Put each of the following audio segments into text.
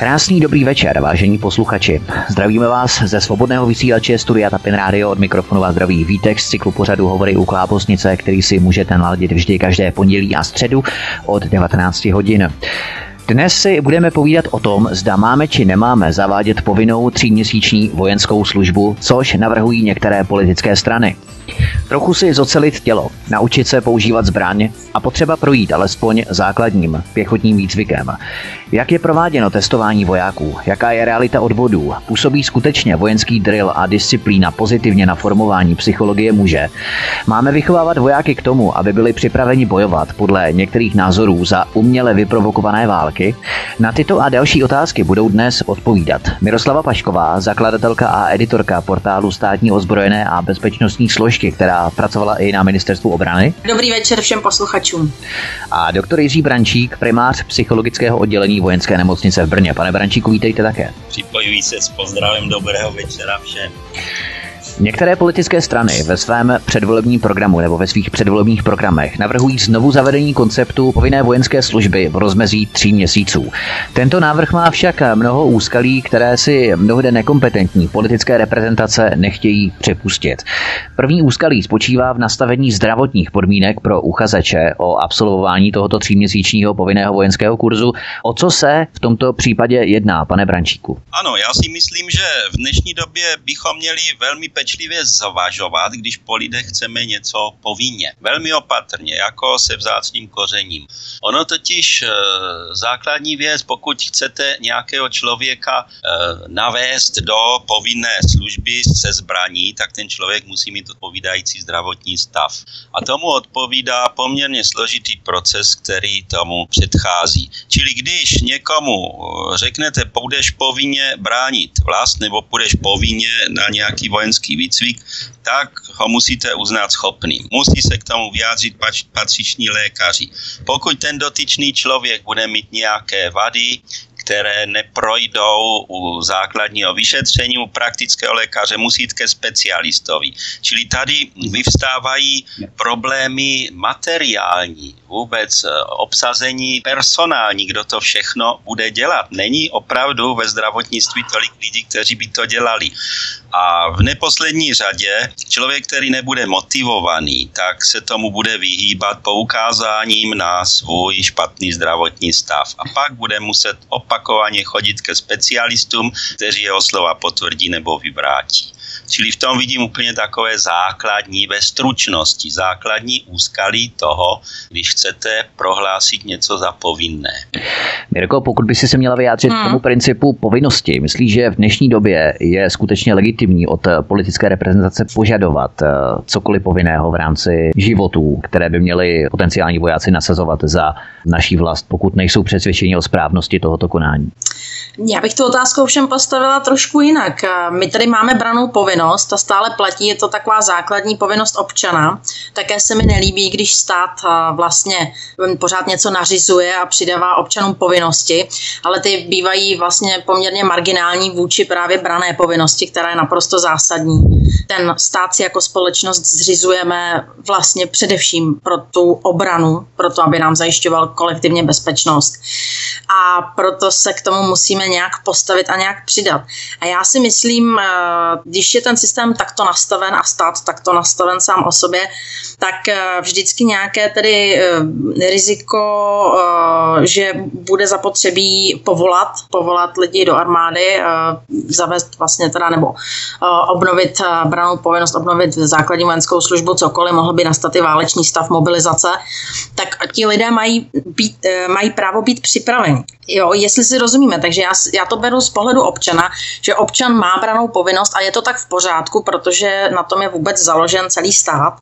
Krásný dobrý večer, vážení posluchači. Zdravíme vás ze svobodného vysílače Studia Tapin Radio od mikrofonu a zdraví Vítek z cyklu pořadu Hovory u Klábosnice, který si můžete naladit vždy každé pondělí a středu od 19 hodin. Dnes si budeme povídat o tom, zda máme či nemáme zavádět povinnou tříměsíční vojenskou službu, což navrhují některé politické strany. Trochu si zocelit tělo, naučit se používat zbraně a potřeba projít alespoň základním pěchotním výcvikem. Jak je prováděno testování vojáků? Jaká je realita odvodů? Působí skutečně vojenský drill a disciplína pozitivně na formování psychologie muže? Máme vychovávat vojáky k tomu, aby byli připraveni bojovat podle některých názorů za uměle vyprovokované války? Na tyto a další otázky budou dnes odpovídat Miroslava Pašková, zakladatelka a editorka portálu státní ozbrojené a bezpečnostní složky, která pracovala i na ministerstvu obrany. Dobrý večer všem posluchačům. A doktor Jiří Brančík, primář psychologického oddělení vojenské nemocnice v Brně. Pane Brančíku, vítejte také. Připojuji se s pozdravem dobrého večera všem. Některé politické strany ve svém předvolebním programu nebo ve svých předvolebních programech navrhují znovu zavedení konceptu povinné vojenské služby v rozmezí tří měsíců. Tento návrh má však mnoho úskalí, které si mnohde nekompetentní politické reprezentace nechtějí připustit. První úskalí spočívá v nastavení zdravotních podmínek pro uchazeče o absolvování tohoto tříměsíčního povinného vojenského kurzu. O co se v tomto případě jedná, pane Brančíku? Ano, já si myslím, že v dnešní době bychom měli velmi pečlivě pečlivě zvažovat, když po lidech chceme něco povinně. Velmi opatrně, jako se vzácným kořením. Ono totiž e, základní věc, pokud chcete nějakého člověka e, navést do povinné služby se zbraní, tak ten člověk musí mít odpovídající zdravotní stav. A tomu odpovídá poměrně složitý proces, který tomu předchází. Čili když někomu eh, řeknete, půjdeš povinně bránit vlast nebo půjdeš povinně na nějaký vojenský výcvik, tak ho musíte uznat schopným. Musí se k tomu vyjádřit patřiční lékaři. Pokud ten dotyčný člověk bude mít nějaké vady, které neprojdou u základního vyšetření u praktického lékaře, musí jít ke specialistovi. Čili tady vyvstávají problémy materiální, vůbec eh, obsazení personální, kdo to všechno bude dělat. Není opravdu ve zdravotnictví tolik lidí, kteří by to dělali. A v neposlední řadě člověk, který nebude motivovaný, tak se tomu bude vyhýbat poukázáním na svůj špatný zdravotní stav. A pak bude muset opakovaně chodit ke specialistům, kteří jeho slova potvrdí nebo vyvrátí. Čili v tom vidím úplně takové základní ve stručnosti, základní úskalí toho, když chcete prohlásit něco za povinné. Mirko, pokud by si se měla vyjádřit hmm. k tomu principu povinnosti, myslíš, že v dnešní době je skutečně legitimní od politické reprezentace požadovat eh, cokoliv povinného v rámci životů, které by měli potenciální vojáci nasazovat za naší vlast, pokud nejsou přesvědčeni o správnosti tohoto konání? Já bych tu otázku všem postavila trošku jinak. My tady máme branou povinnost a stále platí, je to taková základní povinnost občana. Také se mi nelíbí, když stát vlastně pořád něco nařizuje a přidává občanům povinnosti, ale ty bývají vlastně poměrně marginální vůči právě brané povinnosti, která je naprosto zásadní. Ten stát si jako společnost zřizujeme vlastně především pro tu obranu, pro to, aby nám zajišťoval kolektivně bezpečnost. A proto se k tomu musíme nějak postavit a nějak přidat. A já si myslím, eh, když je ten systém takto nastaven a stát takto nastaven sám o sobě, tak eh, vždycky nějaké tedy eh, riziko, že bude zapotřebí povolat, povolat lidi do armády, zavést vlastně teda nebo obnovit branou povinnost, obnovit základní vojenskou službu, cokoliv, mohl by nastat i válečný stav mobilizace, tak ti lidé mají, být, mají právo být připraveni. Jo, jestli si rozumíme, takže já, já to beru z pohledu občana, že občan má branou povinnost a je to tak v pořádku, protože na tom je vůbec založen celý stát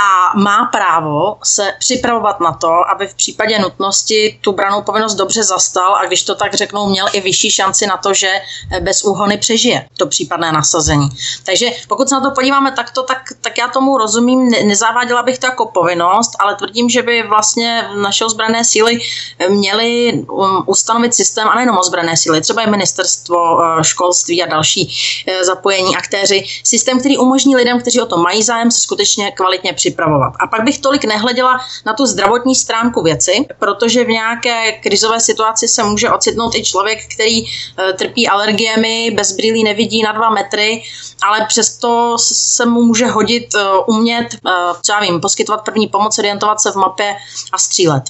a má právo se připravovat na to, aby v případě nutnosti tu branou povinnost dobře zastal a když to tak řeknou, měl i vyšší šanci na to, že bez úhony přežije to případné nasazení. Takže pokud se na to podíváme takto, tak, tak já tomu rozumím, nezaváděla bych to jako povinnost, ale tvrdím, že by vlastně naše ozbrojené síly měly um, ustanovit systém a nejenom ozbrojené síly, třeba i ministerstvo uh, školství a další uh, zapojení aktéři, systém, který umožní lidem, kteří o to mají zájem, se skutečně kvalitně připravit připravovat. A pak bych tolik nehleděla na tu zdravotní stránku věci, protože v nějaké krizové situaci se může ocitnout i člověk, který eh, trpí alergiemi, bez brýlí nevidí na dva metry, ale přesto se mu může hodit eh, umět, co já vím, poskytovat první pomoc, orientovat se v mapě a střílet.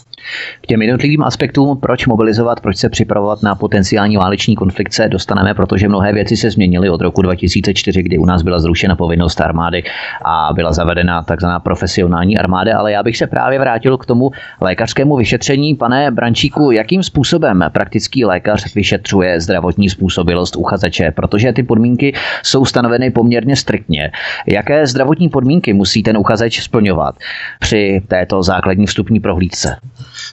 K těm jednotlivým aspektům, proč mobilizovat, proč se připravovat na potenciální váleční konflikt, se dostaneme, protože mnohé věci se změnily od roku 2004, kdy u nás byla zrušena povinnost armády a byla zavedena takzvaná profesionální armáda, ale já bych se právě vrátil k tomu lékařskému vyšetření. Pane Brančíku, jakým způsobem praktický lékař vyšetřuje zdravotní způsobilost uchazeče, protože ty podmínky jsou stanoveny poměrně striktně. Jaké zdravotní podmínky musí ten uchazeč splňovat při této základní vstupní prohlídce?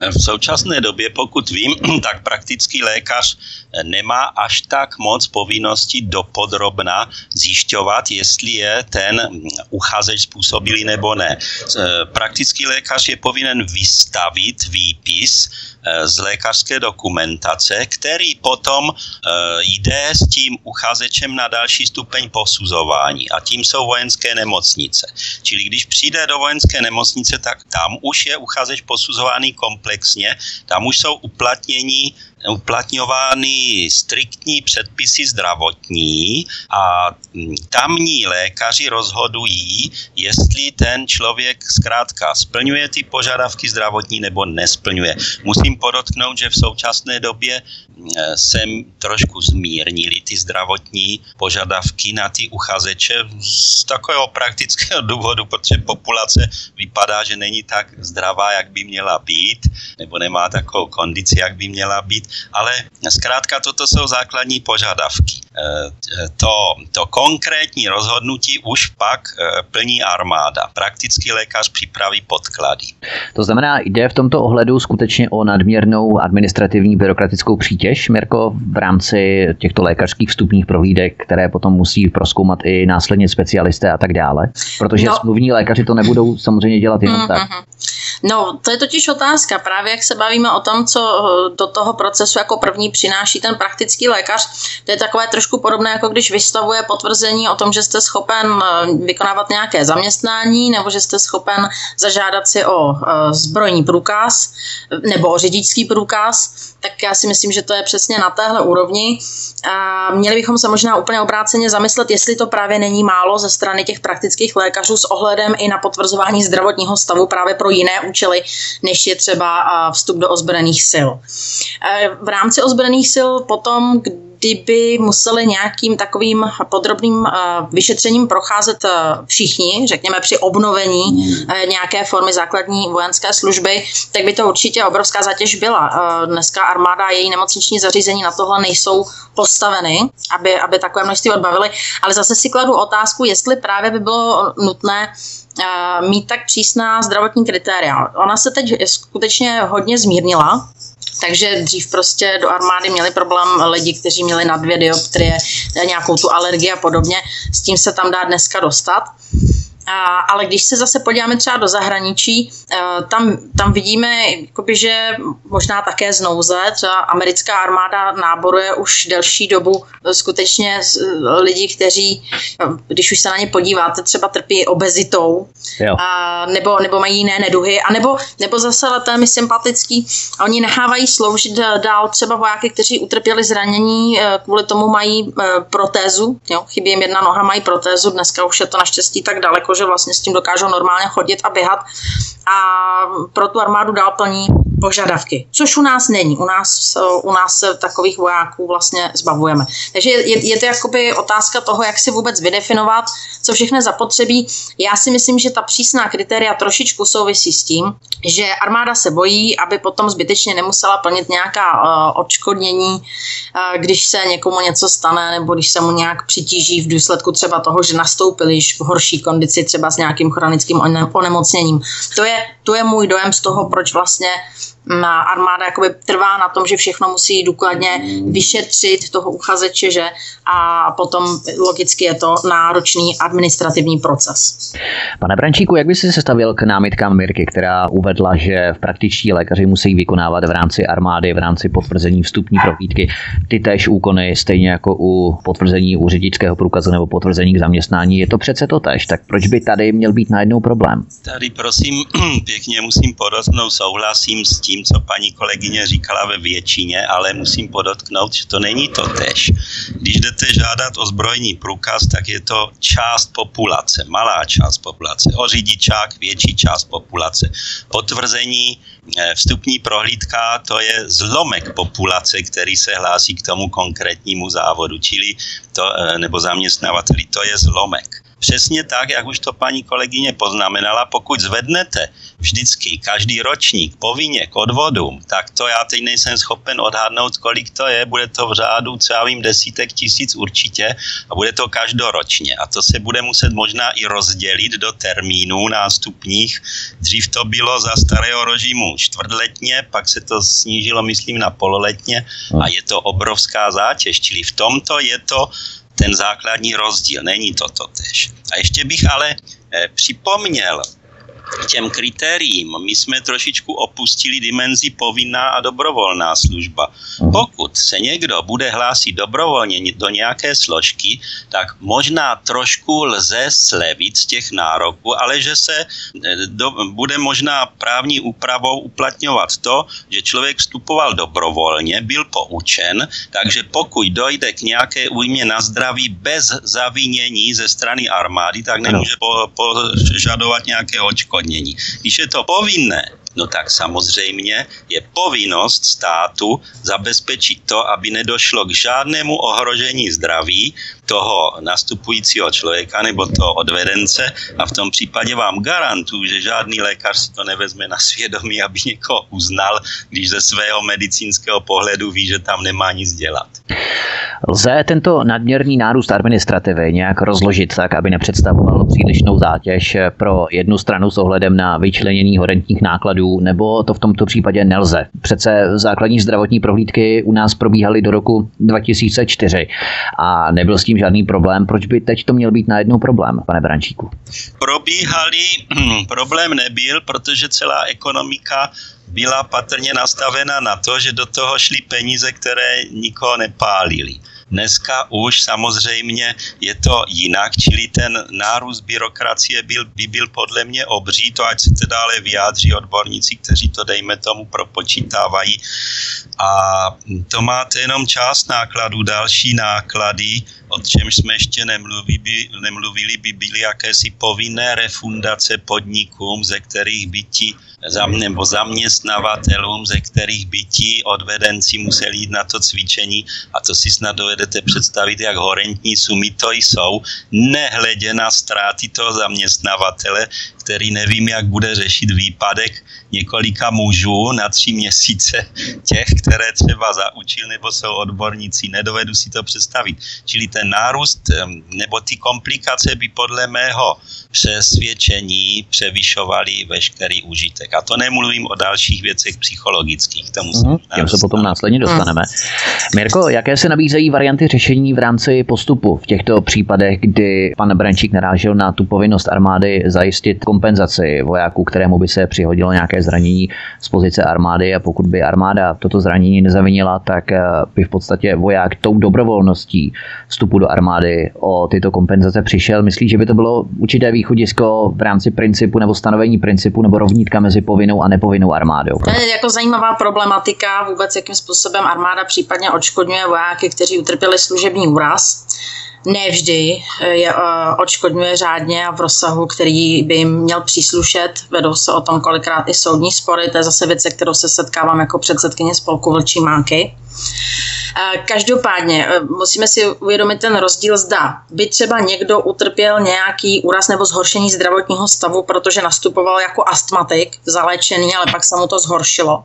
V současné době, pokud vím, tak praktický lékař nemá až tak moc povinností dopodrobna zjišťovat, jestli je ten uchazeč způsobilý nebo ne. Praktický lékař je povinen vystavit výpis Eh, z lékařské dokumentace, který potom eh, jde s tím uchazečem na další stupeň posuzování a tím jsou vojenské nemocnice. Čili když přijde do vojenské nemocnice, tak tam už je uchazeč posuzovaný komplexně, tam už jsou uplatnění uplatňovány striktní předpisy zdravotní a mm, tamní lékaři rozhodují, jestli ten člověk zkrátka splňuje ty požadavky zdravotní nebo nesplňuje. Musím podotknout, že v současné době sem trošku zmírnili ty zdravotní požadavky na ty uchazeče z takového praktického důvodu, protože populace vypadá, že není tak zdravá, jak by měla být, nebo nemá takovou kondici, jak by měla být, ale zkrátka toto jsou základní požadavky. Eh, to, to konkrétní rozhodnutí už pak eh, plní armáda. Praktický lékař připraví podklady. To znamená, jde v tomto ohledu skutečně o nadměrnou administrativní byrokratickou přítěž, zátěž, Mirko, v rámci těchto lékařských vstupních prohlídek, které potom musí proskoumat i následně specialisté a tak dále? Protože no. smluvní lékaři to nebudou samozřejmě dělat jenom mm-hmm. tak. No, to je totiž otázka. Právě jak se bavíme o tom, co eh, do toho procesu jako první přináší ten praktický lékař, to je takové trošku podobné, jako když vystavuje potvrzení o tom, že jste schopen eh, vykonávat nějaké zaměstnání nebo že jste schopen zažádat si o eh, zbrojní průkaz nebo o řidičský průkaz tak já si myslím, že to je přesně na téhle úrovni. A měli bychom se možná úplně obráceně zamyslet, jestli to právě není málo ze strany těch praktických lékařů s ohledem i na potvrzování zdravotního stavu právě pro jiné účely, než je třeba vstup do ozbrojených sil. E, v rámci ozbrojených sil potom, kdyby museli nějakým takovým podrobným eh, vyšetřením procházet eh, všichni, řekněme při obnovení eh, nějaké formy základní vojenské služby, tak by to určitě obrovská zatěž byla. Dneska armáda a její nemocniční zařízení na tohle nejsou postaveny, aby, aby takové množství odbavili, ale zase si kladu otázku, jestli právě by bylo nutné mít tak přísná zdravotní kritéria. Ona se teď skutečně hodně zmírnila, takže dřív prostě do armády měli problém lidi, kteří měli na dvě dioptrie, nějakou tu alergii a podobně. S tím se tam dá dneska dostat. Ale když se zase podíváme třeba do zahraničí, eh, tam, tam vidíme, jakoby, že možná také z nouze, třeba americká armáda náboruje už delší dobu skutečně lidi, kteří, eh, když už se na ně podíváte, třeba trpí obezitou, a, nebo, nebo mají jiné neduhy, a nebo, nebo zase letémi sympatický, oni nechávají sloužit dál třeba vojáky, kteří utrpěli zranění, eh, kvůli tomu mají protézu, jo, chybí jim jedna noha, mají protézu, dneska už je to naštěstí tak daleko, že vlastně s tím dokážou normálně chodit a běhat. A pro tu armádu dál plní požadavky, což u nás není. U nás, u nás takových vojáků vlastně zbavujeme. Takže je, je to jakoby otázka toho, jak si vůbec vydefinovat, co všechno zapotřebí. Já si myslím, že ta přísná kritéria trošičku souvisí s tím, že armáda se bojí, aby potom zbytečně nemusela plnit nějaká uh, odškodnění, uh, když se někomu něco stane nebo když se mu nějak přitíží v důsledku třeba toho, že nastoupil již v horší kondici třeba s nějakým chronickým onemocněním. To je, to je můj dojem z toho, proč vlastně armáda jakoby trvá na tom, že všechno musí důkladně vyšetřit toho uchazeče, že a potom logicky je to náročný administrativní proces. Pane Brančíku, jak by si se stavil k námitkám Mirky, která uvedla, že v praktičtí lékaři musí vykonávat v rámci armády, v rámci potvrzení vstupní prohlídky ty též úkony, stejně jako u potvrzení u řidičského průkazu nebo potvrzení k zaměstnání. Je to přece to tež, tak proč by tady měl být najednou problém? Tady prosím pěkně musím podotknout, souhlasím s tím, co paní kolegyně říkala ve většině, ale musím podotknout, že to není to tež. Když jdete žádat o zbrojní průkaz, tak je to část populace, malá část populace. O řidičák větší část populace. Potvrzení eh, vstupní prohlídka, to je zlomek populace, který se hlásí k tomu konkrétnímu závodu, čili to, eh, nebo zaměstnavateli, to je zlomek. Přesně tak, jak už to paní kolegyně poznamenala, pokud zvednete vždycky každý ročník povinně k odvodům, tak to já teď nejsem schopen odhadnout, kolik to je, bude to v řádu, co já vím, desítek tisíc určitě a bude to každoročně. A to se bude muset možná i rozdělit do termínů nástupních. Dřív to bylo za starého režimu čtvrtletně, pak se to snížilo, myslím, na pololetně a je to obrovská zátěž. Čili v tomto je to ten základní rozdíl. Není to totež. A ještě bych ale eh, připomněl těm kritériím. My jsme trošičku opustili dimenzi povinná a dobrovolná služba. Mhm. Pokud se někdo bude hlásit dobrovolně do nějaké složky, tak možná trošku lze slevit z těch nároků, ale že se eh, do, bude možná právní úpravou uplatňovat to, že člověk vstupoval dobrovolně, byl poučen, takže pokud dojde k nějaké újmě na zdraví bez zavinění ze strany armády, tak nemůže po, požadovat nějaké očkodnění. Když je to povinné, no tak samozřejmě je povinnost státu zabezpečit to, aby nedošlo k žádnému ohrožení zdraví toho nastupujícího člověka nebo toho odvedence a v tom případě vám garantuju, že žádný lékař si to nevezme na svědomí, aby někoho uznal, když ze svého medicínského pohledu ví, že tam nemá nic dělat. Lze tento nadměrný nárůst administrativy nějak rozložit tak, aby nepředstavoval přílišnou zátěž pro jednu stranu s ohledem na vyčlenění horentních nákladů, nebo to v tomto případě nelze? Přece základní zdravotní prohlídky u nás probíhaly do roku 2004 a nebyl s tím žádný problém. Proč by teď to měl být najednou problém, pane Brančíku? Probíhaly, problém nebyl, protože celá ekonomika byla patrně nastavena na to, že do toho šly peníze, které nikoho nepálily. Dneska už samozřejmě je to jinak, čili ten nárůst byrokracie byl, by byl podle mě obří, to ať se teda ale vyjádří odborníci, kteří to dejme tomu propočítávají. A to máte jenom část nákladů, další náklady, o čemž jsme ještě nemluvili, by, nemluvili, by byly jakési povinné refundace podnikům, ze kterých by ti nebo zaměstnavatelům, ze kterých by ti odvedenci museli jít na to cvičení. A to si snad dovedete představit, jak horentní sumy to jsou, nehledě na ztráty toho zaměstnavatele, který nevím, jak bude řešit výpadek několika mužů na tři měsíce, těch, které třeba zaučil nebo jsou odborníci, nedovedu si to představit. Čili ten nárůst nebo ty komplikace by podle mého přesvědčení převyšovaly veškerý užitek. A to nemluvím o dalších věcech psychologických. Tomu mm-hmm, těm se potom následně dostaneme. Mirko, jaké se nabízejí varianty řešení v rámci postupu v těchto případech, kdy pan Brančík narážel na tu povinnost armády zajistit kompenzaci vojáků, kterému by se přihodilo nějaké zranění z pozice armády a pokud by armáda toto zranění nezavinila, tak eh, by v podstatě voják tou dobrovolností vstupu do armády o tyto kompenzace přišel. Myslí, že by to bylo určité východisko v rámci principu nebo stanovení principu nebo rovnítka mezi povinnou a nepovinnou armádou? To je jako zajímavá problematika vůbec, jakým způsobem armáda případně odškodňuje vojáky, kteří utrpěli služební úraz nevždy je uh, odškodňuje řádně a v rozsahu, který by jim měl příslušet. Vedou se o tom kolikrát i soudní spory, to je zase věc, se kterou se setkávám jako předsedkyně spolku Vlčí máky. Každopádně eh, musíme si uvědomit ten rozdíl zda. By třeba někdo utrpěl nějaký úraz nebo zhoršení zdravotního stavu, protože nastupoval jako astmatik, zaléčený, ale pak se mu to zhoršilo.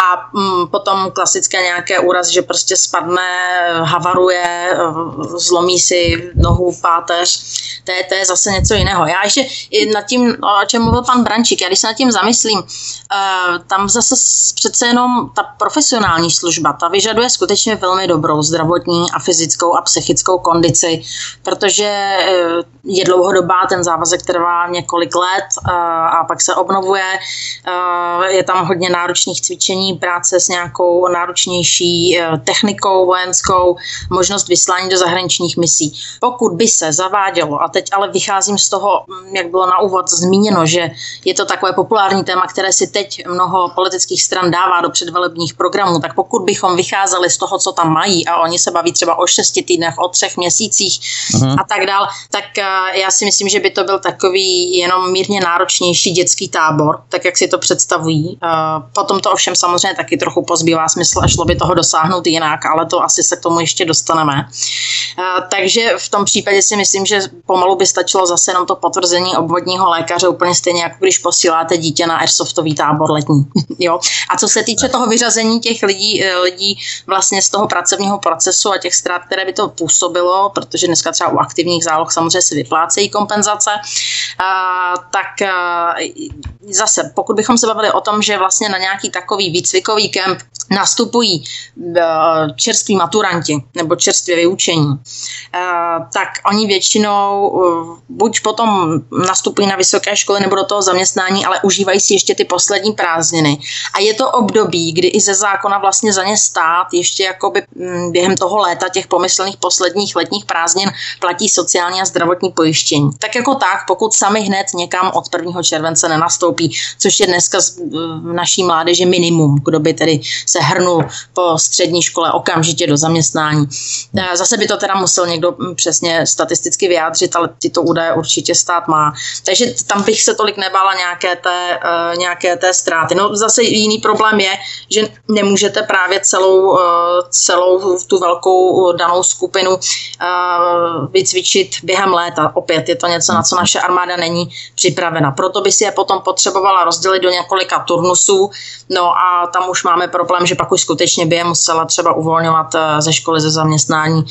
A mm, potom klasické nějaké úraz, že prostě spadne, havaruje, eh, zlomí si nohu páteř, to je, to je zase něco jiného. Já ještě nad tím, o čem mluvil pan Brančík, já když se nad tím zamyslím, uh, tam zase přece jenom ta profesionální služba, ta vyžaduje skutečně velmi dobrou zdravotní a fyzickou a psychickou kondici, protože uh, je dlouhodobá, ten závazek trvá několik let uh, a pak se obnovuje. Je tam hodně náročných cvičení, práce s nějakou náročnější technikou vojenskou, možnost vyslání do zahraničních misí. Pokud by se zavádělo, a teď ale vycházím z toho, jak bylo na úvod zmíněno, že je to takové populární téma, které si teď mnoho politických stran dává do předvolebních programů, tak pokud bychom vycházeli z toho, co tam mají a oni se baví třeba o šesti týdnech, o třech měsících uh-huh. a tak dál, tak uh, já si myslím, že by to byl takový jenom mírně náročnější dětský tábor, tak jak si to představují. Uh, potom to ovšem samozřejmě taky trochu pozbývá smysl a šlo by toho dosáhnout jinak, ale to asi se k tomu ještě dostaneme. Takže v tom případě si myslím, že pomalu by stačilo zase jenom to potvrzení obvodního lékaře, úplně stejně jako když posíláte dítě na airsoftový tábor letní. jo? A co se týče toho vyřazení těch lidí, eh, lidí vlastně z toho pracovního procesu a těch ztrát, které by to působilo, protože dneska třeba u aktivních záloh samozřejmě si vyplácejí kompenzace, a, tak a, zase, pokud bychom se bavili o tom, že vlastně na nějaký takový výcvikový kemp nastupují eh, čerství maturanti nebo čerstvě vyučení, eh, tak oni většinou eh, buď potom nastupují na vysoké školy nebo do toho zaměstnání, ale užívají si ještě ty poslední prázdniny. A je to období, kdy i ze zákona vlastně za ně stát ještě jakoby mm, během toho léta těch pomyslných posledních letních prázdnin platí sociální a zdravotní pojištění. Tak jako tak, pokud sami hned někam od 1. července nenastoupí, což je dneska v naší mládeži minimum, kdo by tedy se hrnul po střední škole okamžitě do zaměstnání. Eh, zase by to teda musel někdo hm, přesně statisticky vyjádřit, ale tyto údaje určitě stát má. Takže tam bych se tolik nebála nějaké té, uh, nějaké té ztráty. No zase jiný problém je, že nemůžete právě celou, uh, celou tu velkou danou skupinu vycvičit během léta. Opět je to něco, na co naše armáda není připravena. Proto by si je potom potřebovala rozdělit do několika turnusů, no a tam už máme problém že pak už skutečně by je musela třeba uvolňovat eh, ze školy, ze zaměstnání.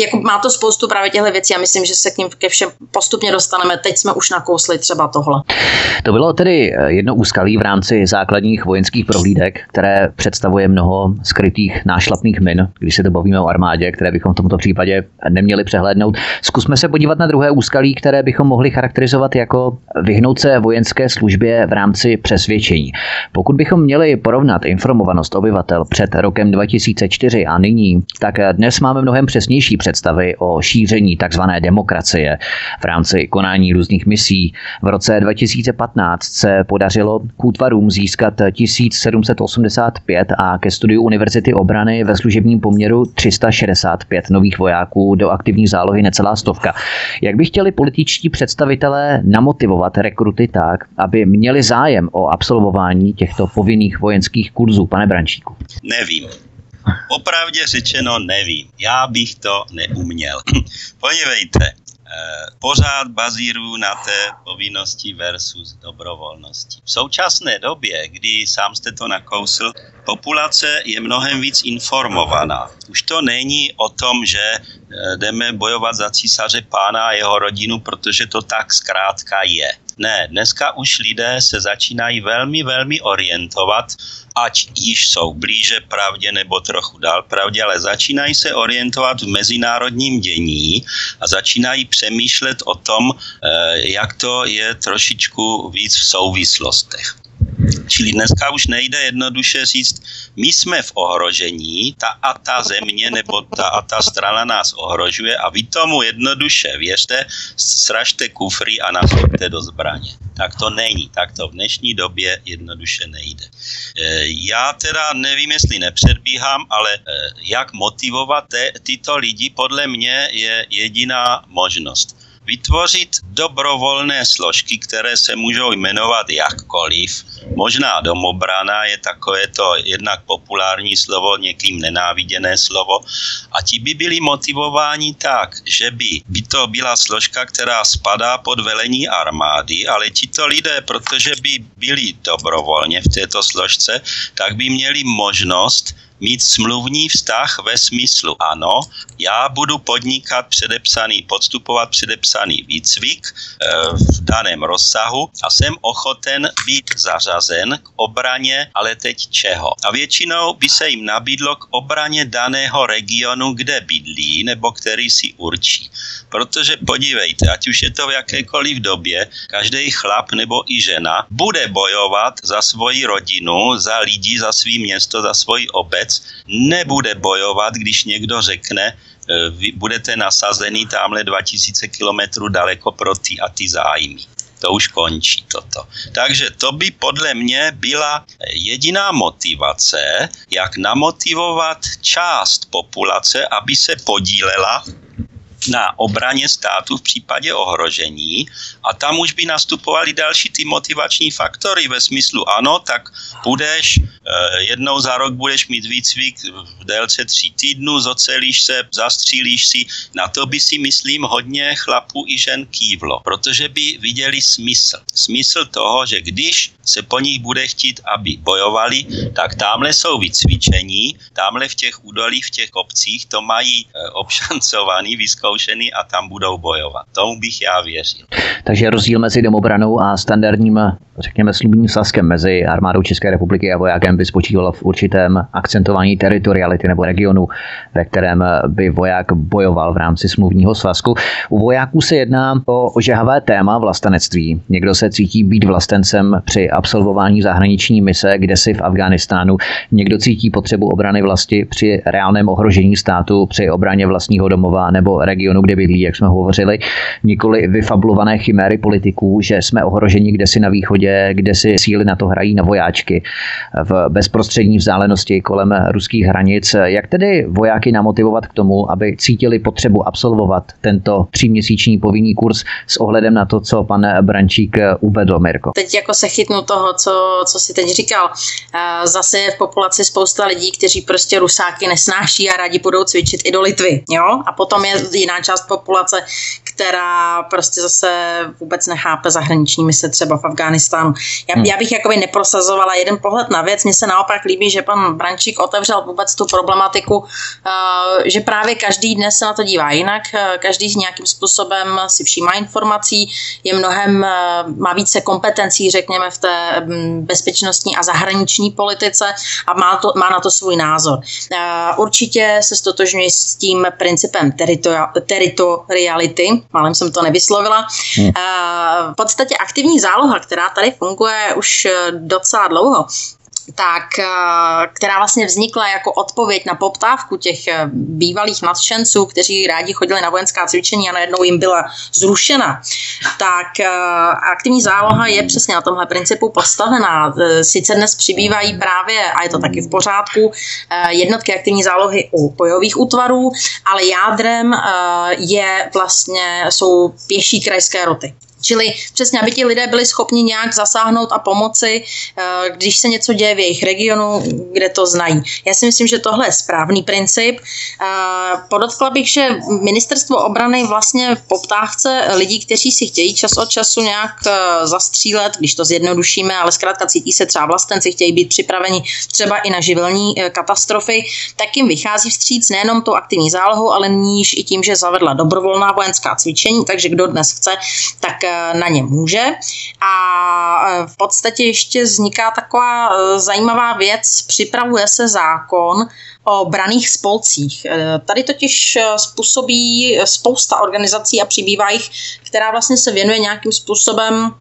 Jako má to spoustu právě těchto věcí a myslím, že se k ním ke všem postupně dostaneme. Teď jsme už nakousli třeba tohle. To bylo tedy eh, jedno úskalí v rámci základních vojenských prohlídek, které představuje mnoho skrytých nášlapných min, když se to bavíme o armádě, které bychom v tomto případě neměli přehlédnout. Zkusme se podívat na druhé úskalí, které bychom mohli charakterizovat jako vyhnout se vojenské službě v rámci přesvědčení. Pokud bychom měli porovnat informovanost obyvatel obyvatel před rokem 2004 a nyní, tak dnes máme mnohem přesnější představy o šíření tzv. demokracie v rámci konání různých misí. V roce 2015 se podařilo k útvarům získat 1785 a ke studiu Univerzity obrany ve služebním poměru 365 nových vojáků do aktivní zálohy necelá stovka. Jak by chtěli političtí představitelé namotivovat rekruty tak, aby měli zájem o absolvování těchto povinných vojenských kurzů, pane Brančíku? Nevím. Opravdě řečeno nevím. Já bych to neuměl. Podívejte, eh, pořád bazíruju na té povinnosti versus dobrovolnosti. V současné době, kdy sám jste to nakousl, populace je mnohem víc informovaná. Už to není o tom, že jdeme bojovat za císaře pána a jeho rodinu, protože to tak zkrátka je. Ne, dneska už lidé se začínají velmi, velmi orientovat ať již jsou blíže pravdě nebo trochu dál pravdě, ale začínají se orientovat v mezinárodním dění a začínají přemýšlet o tom, eh, jak to je trošičku víc v souvislostech. Čili dneska už nejde jednoduše říct, my jsme v ohrožení, ta a ta země nebo ta a ta strana nás ohrožuje a vy tomu jednoduše věřte, sražte kufry a nastoupte do zbraně. Tak to není, tak to v dnešní době jednoduše nejde. E, já teda nevím, jestli nepředbíhám, ale e, jak motivovat tyto lidi, podle mě je jediná možnost vytvořit dobrovolné složky, které se můžou jmenovat jakkoliv. Možná domobrana je takové to jednak populární slovo, někým nenáviděné slovo. A ti by byli motivováni tak, že by, by to byla složka, která spadá pod velení armády, ale tito lidé, protože by byli dobrovolně v této složce, tak by měli možnost mít smluvní vztah ve smyslu ano, já budu podnikat předepsaný, podstupovat předepsaný výcvik e, v daném rozsahu a jsem ochoten být zařazen k obraně, ale teď čeho? A většinou by se jim nabídlo k obraně daného regionu, kde bydlí nebo který si určí. Protože podívejte, ať už je to v jakékoliv době, každý chlap nebo i žena bude bojovat za svoji rodinu, za lidi, za svý město, za svoji obec, nebude bojovat, když někdo řekne, e, vy budete nasazený tamhle 2000 kilometrů daleko pro ty a ty zájmy to už končí toto. Takže to by podle mě byla jediná motivace, jak namotivovat část populace, aby se podílela na obraně státu v případě ohrožení a tam už by nastupovaly další ty motivační faktory ve smyslu ano, tak půjdeš, eh, jednou za rok budeš mít výcvik v délce tří týdnů, zocelíš se, zastřílíš si, na to by si myslím hodně chlapů i žen kývlo, protože by viděli smysl. Smysl toho, že když se po nich bude chtít, aby bojovali, tak tamhle jsou vycvičení, tamhle v těch údolích, v těch obcích to mají eh, obšancovaný, vyzkoušený a tam budou bojovat. Tomu bych já věřil. Takže rozdíl mezi domobranou a standardním, řekněme, slubným saskem mezi armádou České republiky a vojákem by spočíval v určitém akcentování teritoriality nebo regionu, ve kterém by voják bojoval v rámci smluvního svazku. U vojáků se jedná o ožehavé téma vlastenectví. Někdo se cítí být vlastencem při absolvování zahraniční mise, kde si v Afghánistánu. Někdo cítí potřebu obrany vlasti při reálném ohrožení státu, při obraně vlastního domova nebo regionu, kde bydlí, jak jsme hovořili. Nikoli vyfablované chiméry politiků, že jsme ohroženi kde si na východě, kde si síly na to hrají na vojáčky v bezprostřední vzdálenosti kolem ruských hranic. Jak tedy vojáky namotivovat k tomu, aby cítili potřebu absolvovat tento tříměsíční povinný kurz s ohledem na to, co pan Brančík uvedl, Mirko? Teď jako se chytnu toho, co, co si teď říkal. Zase je v populaci spousta lidí, kteří prostě rusáky nesnáší a rádi budou cvičit i do Litvy. Jo? A potom je jiná část populace, která prostě zase vůbec nechápe zahraniční mise třeba v Afghánistánu. Já, hmm. já bych jakoby neprosazovala jeden pohled na věc. Mně se naopak líbí, že pan Brančík otevřel vůbec tu problematiku, uh, že právě každý dnes se na to dívá jinak, uh, každý nějakým způsobem si všímá informací, je mnohem, uh, má více kompetencí, řekněme, v té um, bezpečnostní a zahraniční politice a má, to, má na to svůj názor. Určitě se stotožňuji s tím principem teritoriality, malem jsem to nevyslovila, hmm. V podstatě aktivní záloha, která tady funguje už eh, docela dlouho, tak, eh, která vlastně vznikla jako odpověď na poptávku těch eh, bývalých nadšenců, kteří rádi chodili na vojenská cvičení a najednou jim byla zrušena, tak aktivní záloha je přesně na tomhle principu postavená. Sice dnes přibývají právě, a je to taky v pořádku, jednotky aktivní zálohy u bojových útvarů, ale jádrem je vlastně, jsou pěší krajské roty. Čili přesně, aby ti lidé byli schopni nějak zasáhnout a pomoci, eh, když se něco děje v jejich regionu, kde to znají. Já si myslím, že tohle je správný princip. Eh, podotkla bych, že ministerstvo obrany vlastně v poptávce lidí, kteří si chtějí čas od času nějak eh, zastřílet, když to zjednodušíme, ale zkrátka cítí se třeba vlastenci, chtějí být připraveni třeba i na živelní katastrofy, tak jim vychází vstříc nejenom tou aktivní zálohou, ale níž i tím, že zavedla dobrovolná vojenská cvičení, takže kdo dnes chce, tak na ně může. A e, v podstatě ještě vzniká taková e, zajímavá věc, připravuje se zákon o braných spolcích. E, tady totiž způsobí spousta organizací a přibývá jich, která vlastně se věnuje nějakým způsobem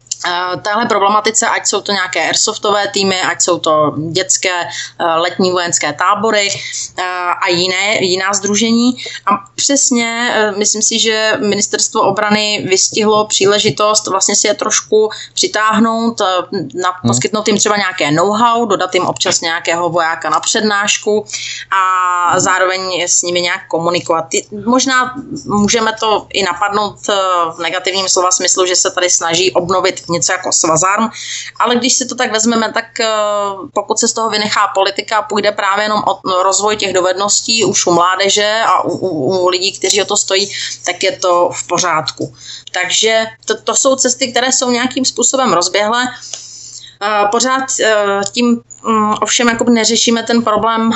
téhle problematice, ať jsou to nějaké airsoftové týmy, ať jsou to dětské letní vojenské tábory a jiné, jiná združení. A přesně myslím si, že ministerstvo obrany vystihlo příležitost vlastně si je trošku přitáhnout, na, hmm. poskytnout jim třeba nějaké know-how, dodat jim občas nějakého vojáka na přednášku a zároveň s nimi nějak komunikovat. Možná můžeme to i napadnout v negativním slova smyslu, že se tady snaží obnovit něco jako svazarm, ale když si to tak vezmeme, tak eh, pokud se z toho vynechá politika, půjde právě jenom o rozvoj těch dovedností už u mládeže a u, u, u lidí, kteří o to stojí, tak je to v pořádku. Takže to, to jsou cesty, které jsou nějakým způsobem rozběhlé. Eh, pořád eh, tím mm, ovšem jakoby neřešíme ten problém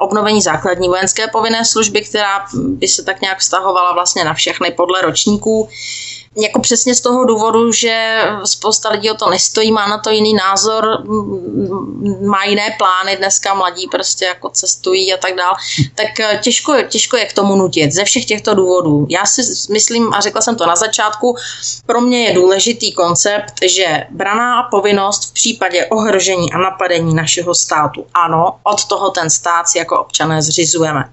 obnovení základní vojenské povinné služby, která by se tak nějak vztahovala vlastně na všechny podle ročníků jako přesně z toho důvodu, že spousta lidí o to nestojí, má na to jiný názor, má jiné plány, dneska mladí prostě jako cestují a tak dál, tak eh, těžko, těžko je k tomu nutit ze všech těchto důvodů. Já si myslím, a řekla jsem to na začátku, pro mě je důležitý koncept, že braná povinnost v případě ohrožení a napadení našeho státu, ano, od toho ten stát si jako občané zřizujeme.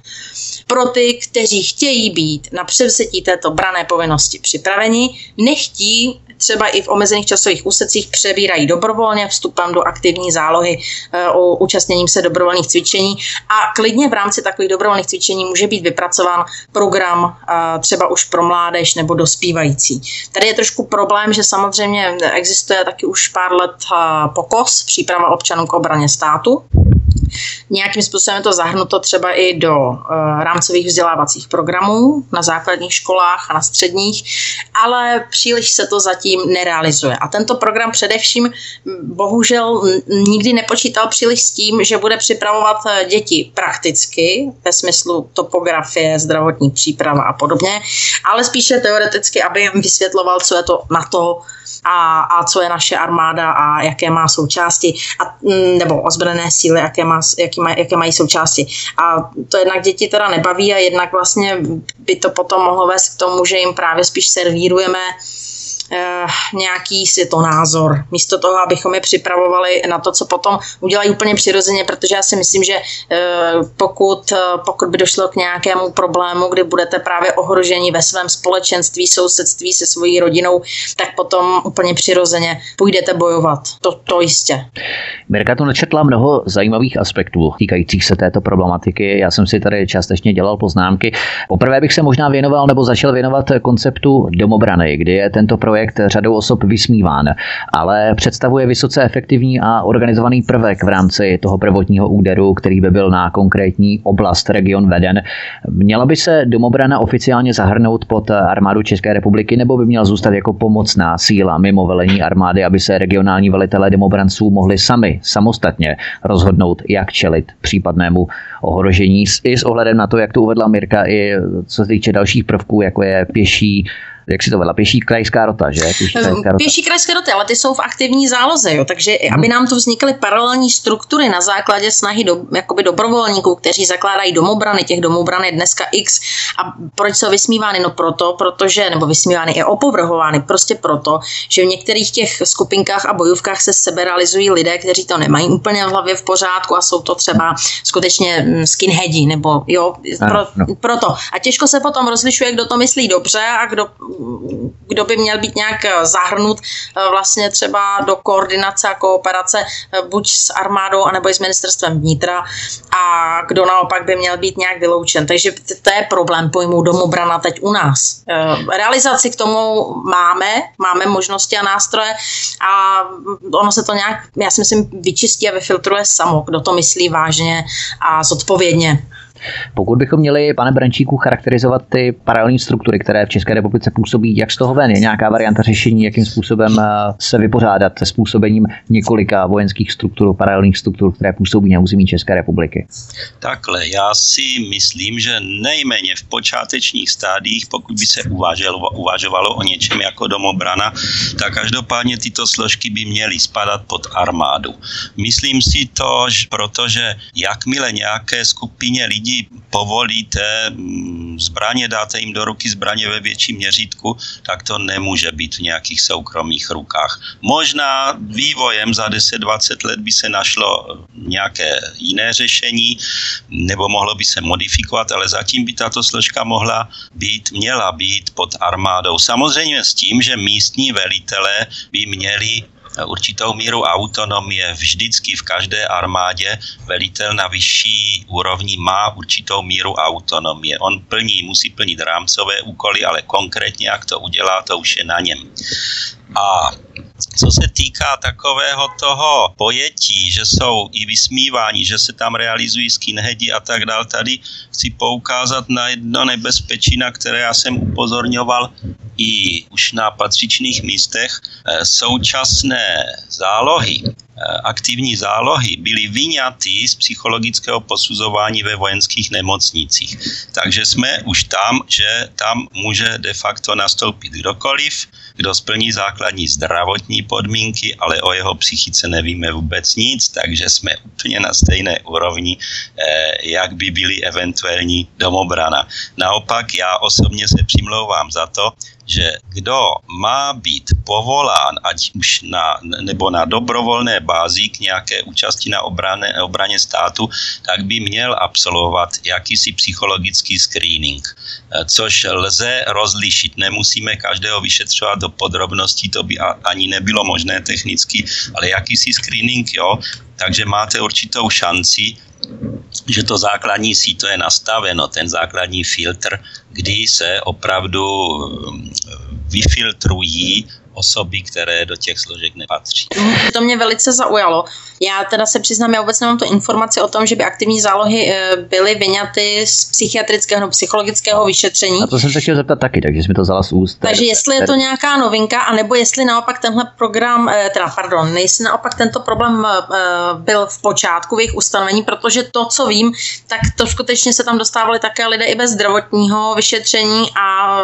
Pro ty, kteří chtějí být na převzetí této brané povinnosti připraveni, nechtí třeba i v omezených časových úsecích přebírají dobrovolně vstupem do aktivní zálohy eh, o účastněním se dobrovolných cvičení a klidně v rámci takových dobrovolných cvičení může být vypracován program eh, třeba už pro mládež nebo dospívající. Tady je trošku problém, že samozřejmě existuje taky už pár let eh, pokos, příprava občanů k obraně státu, Nějakým způsobem je to zahrnuto třeba i do uh, rámcových vzdělávacích programů na základních školách a na středních, ale příliš se to zatím nerealizuje. A tento program především bohužel nikdy nepočítal příliš s tím, že bude připravovat eh, děti prakticky, ve smyslu topografie, zdravotní příprava a podobně, ale spíše teoreticky, aby jim vysvětloval, co je to na to, a, a co je naše armáda a jaké má součásti, a, mm, nebo ozbrojené síly, jaké, má, jaký má, jaké mají součásti. A to jednak děti teda nebaví a jednak vlastně by to potom mohlo vést k tomu, že jim právě spíš servírujeme eh, nějaký světonázor, místo toho, abychom je připravovali na to, co potom udělají úplně přirozeně, protože já si myslím, že eh, pokud, eh, pokud by došlo k nějakému problému, kdy budete právě ohroženi ve svém společenství, sousedství se svojí rodinou, tak potom úplně přirozeně půjdete bojovat. To, to jistě. Mirka tu načetla mnoho zajímavých aspektů týkajících se této problematiky. Já jsem si tady částečně dělal poznámky. Poprvé bych se možná věnoval nebo začal věnovat konceptu domobrany, kdy je tento projekt projekt řadou osob vysmíván, ale představuje vysoce efektivní a organizovaný prvek v rámci toho prvotního úderu, který by byl na konkrétní oblast, region veden. Měla by se domobrana oficiálně zahrnout pod armádu České republiky nebo by měla zůstat jako pomocná síla mimo velení armády, aby se regionální velitelé domobranců mohli sami, samostatně rozhodnout, jak čelit případnému ohrožení i s ohledem na to, jak to uvedla Mirka, i co se týče dalších prvků, jako je pěší jak si to vedla, pěší krajská rota, že? Pěší krajská rota, pěší krajská rota ale ty jsou v aktivní záloze, jo, takže hmm. aby nám tu vznikaly paralelní struktury na základě snahy do, jakoby dobrovolníků, kteří zakládají domobrany, těch domobrany dneska X. A proč jsou vysmívány? No proto, protože, nebo vysmívány i opovrhovány, prostě proto, že v některých těch skupinkách a bojovkách se sebe realizují lidé, kteří to nemají úplně v hlavě v pořádku a jsou to třeba skutečně mm, skinheadi, nebo jo, pro, no. proto. A těžko se potom rozlišuje, kdo to myslí dobře a kdo kdo by měl být nějak eh, zahrnut eh, vlastně třeba do koordinace a kooperace eh, buď s armádou, anebo i s ministerstvem vnitra a kdo naopak by měl být nějak vyloučen. Takže to je problém pojmu domobrana teď u nás. Realizaci k tomu máme, máme možnosti a nástroje a ono se to nějak, já si myslím, vyčistí a vyfiltruje samo, kdo to myslí vážně a zodpovědně. Pokud bychom měli, pane Brančíku, charakterizovat ty paralelní struktury, které v České republice působí, jak z toho ven je nějaká varianta řešení, jakým způsobem eh, se vypořádat se způsobením několika vojenských struktur, paralelních struktur, které působí na území České republiky? Takhle, já si myslím, že nejméně v počátečních stádiích, pokud by se uvažovalo, uvažovalo o něčem jako domobrana, tak každopádně tyto složky by měly spadat pod armádu. Myslím si to, protože jakmile nějaké skupině lidí lidí povolíte mm, zbraně, dáte jim do ruky zbraně ve větším měřítku, tak to nemůže být v nějakých soukromých rukách. Možná vývojem za 10-20 let by se našlo nějaké jiné řešení, nebo mohlo by se modifikovat, ale zatím by tato složka mohla být, měla být pod armádou. Samozřejmě s tím, že místní velitelé by měli určitou míru autonomie. Vždycky v každé armádě velitel na vyšší úrovni má určitou míru autonomie. On plní, musí plnit rámcové úkoly, ale konkrétně jak to udělá, to už je na něm. A co se týká takového toho pojetí, že jsou i vysmívání, že se tam realizují skinheadi a tak dál, tady chci poukázat na jedno nebezpečí, na které já jsem upozorňoval i už na patřičných místech. Eh, současné zálohy aktivní zálohy byly vyňaty z psychologického posuzování ve vojenských nemocnicích. Takže jsme už tam, že tam může de facto nastoupit kdokoliv, kdo splní základní zdravotní podmínky, ale o jeho psychice nevíme vůbec nic, takže jsme úplně na stejné úrovni, eh, jak by byly eventuální domobrana. Naopak já osobně se přimlouvám za to, že kdo má být povolán, ať už na, nebo na dobrovolné bázi k nějaké účasti na obraně, obraně státu, tak by měl absolvovat jakýsi psychologický screening, eh, což lze rozlišit. Nemusíme každého vyšetřovat do podrobností, to by ani nebylo možné technicky, ale jakýsi screening, jo, takže máte určitou šanci že to základní síto je nastaveno, ten základní filtr, kdy se opravdu vyfiltrují osoby, které do těch složek nepatří. To mě velice zaujalo. Já teda se přiznám, já vůbec nemám tu informaci o tom, že by aktivní zálohy eh, byly vyňaty z psychiatrického nebo psychologického vyšetření. A to jsem se chtěl zeptat taky, takže jsi mi to vzala z úst. Takže jestli je to nějaká novinka, anebo jestli naopak tenhle program, eh, teda pardon, jestli naopak tento problém eh, byl v počátku v jejich ustanovení, protože to, co vím, tak to skutečně se tam dostávali také lidé i bez zdravotního vyšetření a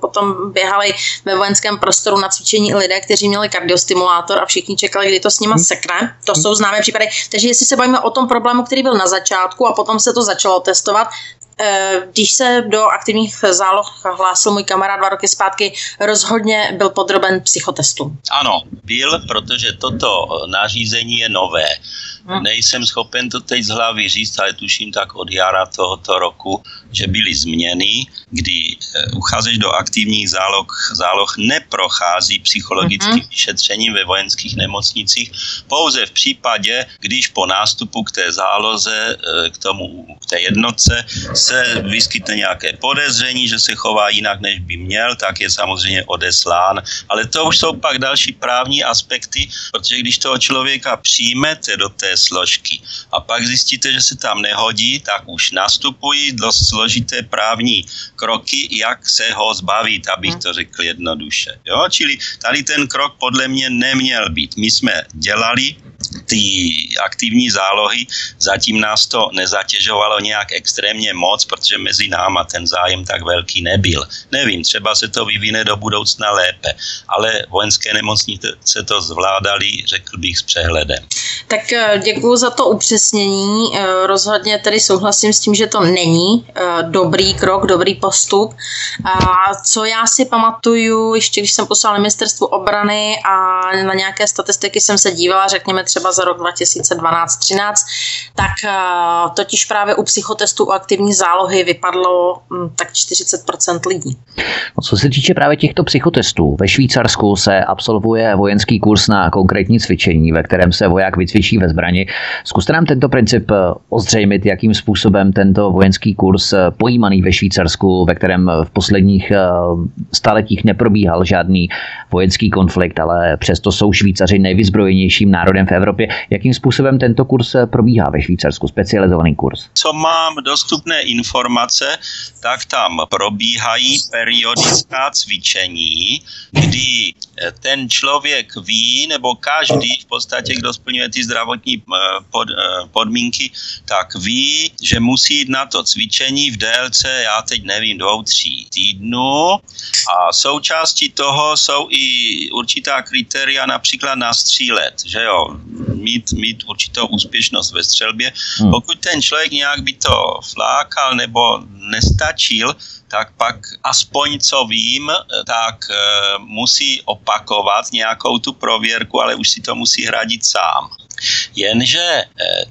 potom běhali ve vojenském prostoru na cvičení i lidé, kteří měli kardiostimulátor a všichni čekali, kdy to s nima hmm. sekne. To jsou známé případy. Takže jestli se bavíme o tom problému, který byl na začátku a potom se to začalo testovat, eh, když se do aktivních záloh hlásil můj kamarád dva roky zpátky, rozhodně byl podroben psychotestu. Ano, byl, protože toto nařízení je nové. Hm. Nejsem schopen to teď z hlavy říct, ale tuším tak od jara tohoto roku, že byly změny, kdy eh, ucházeč do aktivních záloh, záloh neprochází psychologickým mm-hmm. vyšetřením ve vojenských nemocnicích, pouze v případě, když po nástupu k té záloze, eh, k tomu, k té jednotce se vyskytne nějaké podezření, že se chová jinak, než by měl, tak je samozřejmě odeslán. Ale to už jsou pak další právní aspekty, protože když toho člověka přijmete do té složky a pak zjistíte, že se tam nehodí, tak už nastupují dost složité právní kroky, jak se ho zbavit, abych to řekl jednoduše. Jo? Čili tady ten krok podle mě neměl být. My jsme dělali ty aktivní zálohy, zatím nás to nezatěžovalo nějak extrémně moc, protože mezi náma ten zájem tak velký nebyl. Nevím, třeba se to vyvine do budoucna lépe, ale vojenské nemocnice to zvládali, řekl bych, s přehledem. Tak eh, děkuji za to upřesnění. Eh, rozhodně tedy souhlasím s tím, že to není eh, dobrý krok, dobrý postup. A co já si pamatuju, ještě když jsem poslala ministerstvu obrany a na nějaké statistiky jsem se dívala, řekněme třeba za rok 2012-13, tak totiž právě u psychotestu u aktivní zálohy vypadlo hm, tak 40% lidí. Co se týče právě těchto psychotestů, ve Švýcarsku se absolvuje vojenský kurz na konkrétní cvičení, ve kterém se voják vycvičí ve zbrani. Zkuste nám tento princip eh, ozřejmit, jakým způsobem tento vojenský kurz eh, pojímaný ve Švýcarsku, ve kterém v posledních eh, staletích neprobíhal žádný vojenský konflikt, ale přesto jsou Švýcaři nejvyzbrojenějším národem v Evropě. Jakým způsobem tento kurz probíhá ve Švýcarsku, specializovaný kurz? Co mám dostupné informace, tak tam probíhají periodická cvičení, kdy ten člověk ví, nebo každý v podstatě, kdo splňuje ty zdravotní eh, pod, eh, podmínky, tak ví, že musí jít na to cvičení v délce, já teď nevím, dvou, tří týdnů a součástí toho jsou i určitá kritéria, například na střílet, že jo, mít, mít určitou úspěšnost ve střelbě. Hmm. Pokud ten člověk nějak by to flákal nebo nestačil, tak pak aspoň co vím, tak e, musí opakovat nějakou tu prověrku, ale už si to musí hradit sám. Jenže eh,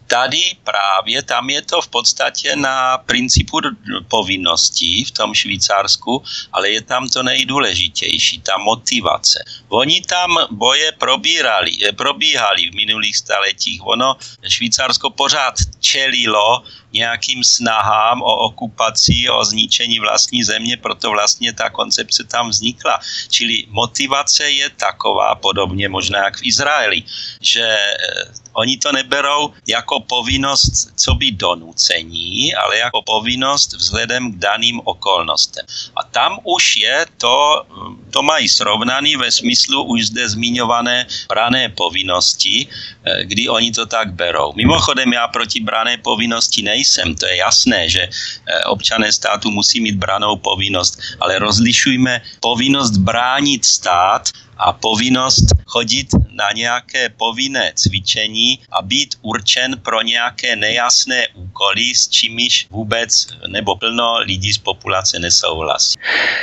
tady právě tam je to v podstatě na principu povinností v tom Švýcarsku, ale je tam to nejdůležitější, ta motivace. Oni tam boje probírali, eh, probíhali v minulých staletích. Ono Švýcarsko pořád čelilo nějakým snahám o okupaci, o zničení vlastní země, proto vlastně ta koncepce tam vznikla. Čili motivace je taková, podobně možná jak v Izraeli, že eh, oni to neberou jako povinnost, co by donucení, ale jako povinnost vzhledem k daným okolnostem. A tam už je to to mají srovnaný ve smyslu už zde zmiňované brané povinnosti, eh, kdy oni to tak berou. Mimochodem já proti brané povinnosti nejsem, to je jasné, že eh, občané státu musí mít branou povinnost, ale rozlišujme povinnost bránit stát a povinnost chodit na nějaké povinné cvičení a být určen pro nějaké nejasné úkoly, s čímž vůbec nebo plno lidí z populace nesouhlasí.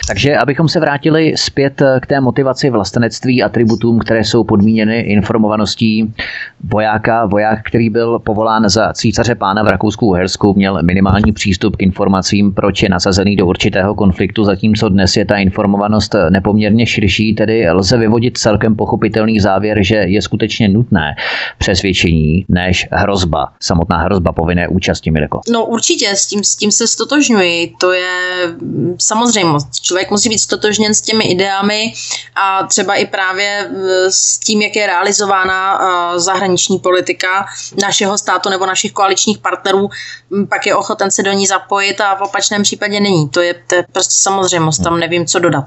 Takže abychom se vrátili zpět k té motivaci vlastenectví atributům, které jsou podmíněny informovaností vojáka, voják, který byl povolán za císaře pána v Rakousku-Uhersku, měl minimální přístup k informacím, proč je nasazený do určitého konfliktu, zatímco dnes je ta informovanost nepoměrně širší, tedy lze vyvodit celkem pochopitelný závěr, že je skutečně nutné přesvědčení než hrozba, samotná hrozba povinné účasti, Mirko. No určitě, s tím, s tím se stotožňuji. To je samozřejmost. Člověk musí být stotožněn s těmi ideami a třeba i právě e, s tím, jak je realizována e, zahraniční politika našeho státu nebo našich koaličních partnerů, pak je ochoten se do ní zapojit a v opačném případě není. To je, to je prostě samozřejmost, tam nevím, co dodat.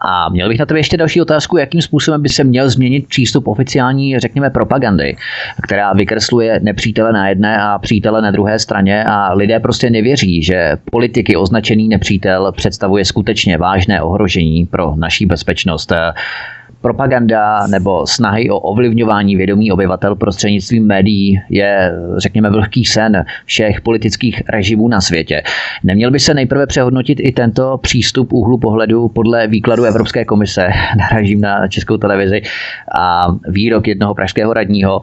A měl bych na tebe ještě další otázku, jakým způsobem by se měl změnit přístup oficiální, řekněme, propagandy, která vykresluje nepřítele na jedné a přítele na druhé straně a lidé prostě nevěří, že politiky označený nepřítel představuje skutečně vážné ohrožení pro naší bezpečnost propaganda nebo snahy o ovlivňování vědomí obyvatel prostřednictvím médií je, řekněme, vlhký sen všech politických režimů na světě. Neměl by se nejprve přehodnotit i tento přístup úhlu pohledu podle výkladu Evropské komise, narážím na českou televizi, a výrok jednoho pražského radního,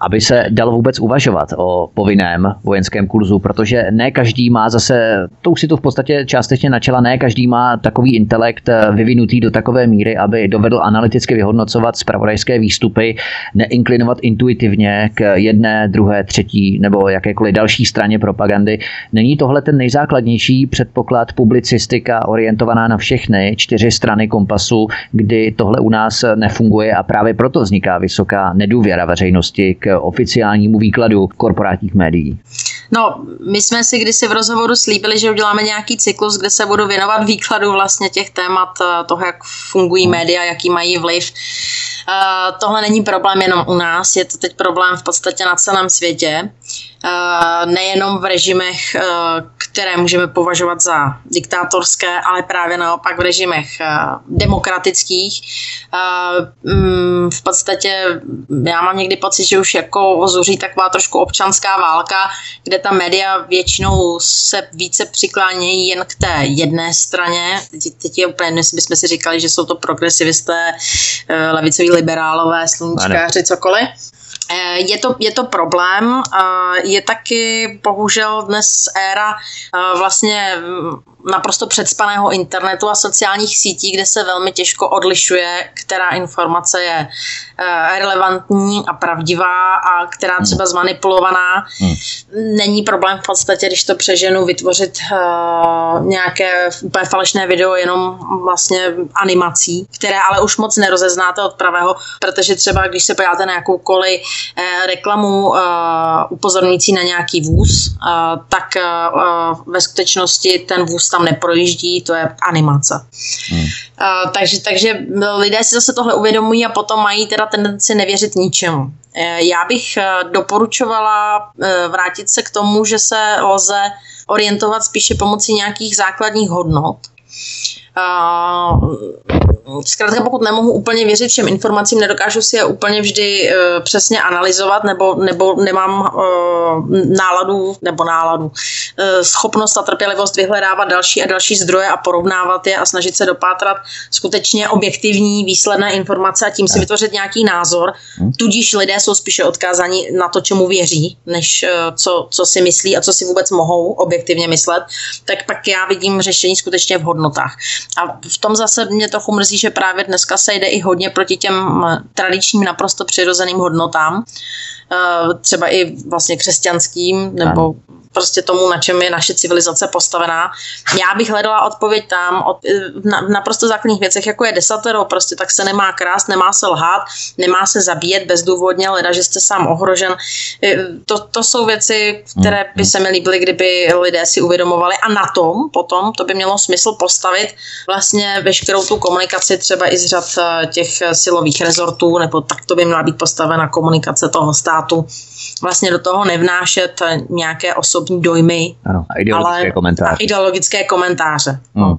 aby se dalo vůbec uvažovat o povinném vojenském kurzu, protože ne každý má zase, to už si to v podstatě částečně načela, ne každý má takový intelekt vyvinutý do takové míry, aby dovedl analyticky vyhodnocovat zpravodajské výstupy, neinklinovat intuitivně k jedné, druhé, třetí nebo jakékoliv další straně propagandy. Není tohle ten nejzákladnější předpoklad publicistika orientovaná na všechny čtyři strany kompasu, kdy tohle u nás nefunguje a právě proto vzniká vysoká nedůvěra veřejnosti k oficiálnímu výkladu korporátních médií? No, my jsme si kdysi v rozhovoru slíbili, že uděláme nějaký cyklus, kde se budu věnovat výkladu vlastně těch témat, eh, toho, jak fungují média, jaký mají vliv. Uh, tohle není problém jenom u nás, je to teď problém v podstatě na celém světě. Uh, nejenom v režimech, uh, které můžeme považovat za diktátorské, ale právě naopak v režimech demokratických. Mm, v podstatě já mám někdy pocit, že už jako zuří taková trošku občanská válka, kde ta média většinou se více přiklánějí jen k té jedné straně. Teď, teď je úplně, my jsme si říkali, že jsou to progresivisté, levicoví liberálové, sluníčkáři, cokoliv. Eh, je to, je to problém, je taky bohužel dnes éra eh, vlastně naprosto předspaného internetu a sociálních sítí, kde se velmi těžko odlišuje, která informace je eh, relevantní a pravdivá a která hmm. třeba zmanipulovaná. Hmm. Není problém v podstatě, když to přeženu, vytvořit nějaké úplně falešné video jenom vlastně animací, které ale už moc nerozeznáte od pravého, protože třeba když se podíváte na jakoukoliv reklamu uh, upozorňující na nějaký vůz, uh, tak ve skutečnosti ten vůz tam neprojíždí, to je animace. Hmm. Takže, takže lidé si zase tohle uvědomují a potom mají teda tendenci nevěřit ničemu. Já bych doporučovala vrátit se k tomu, že se lze orientovat spíše pomocí nějakých základních hodnot. Zkrátka pokud nemohu úplně věřit všem informacím, nedokážu si je úplně vždy uh, přesně analyzovat, nebo, nebo nemám uh, náladu, nebo náladu, uh, schopnost a trpělivost vyhledávat další a další zdroje a porovnávat je a snažit se dopátrat skutečně objektivní výsledné informace a tím si vytvořit nějaký názor. Hm. Tudíž lidé jsou spíše odkázáni na to, čemu věří, než uh, co, co si myslí a co si vůbec mohou objektivně myslet. Tak pak já vidím řešení skutečně v hodnotách. A v tom zase mě trochu mrzí, že právě dneska se jde i hodně proti těm tradičním naprosto přirozeným hodnotám. třeba i vlastně křesťanským, nebo prostě tomu, na čem je naše civilizace postavená. Já bych hledala odpověď tam, od, na, naprosto základních věcech, jako je desatero, prostě tak se nemá krást, nemá se lhát, nemá se zabíjet bezdůvodně, leda, že jste sám ohrožen. To, to jsou věci, které by se mi líbily, kdyby lidé si uvědomovali a na tom potom to by mělo smysl postavit vlastně veškerou tu komunikaci třeba i z řad eh, těch silových rezortů, nebo tak to by měla být postavena komunikace toho státu. Vlastně do toho nevnášet nějaké osobní dojmy, ano, a ideologické ale komentáře. A ideologické komentáře. Hmm.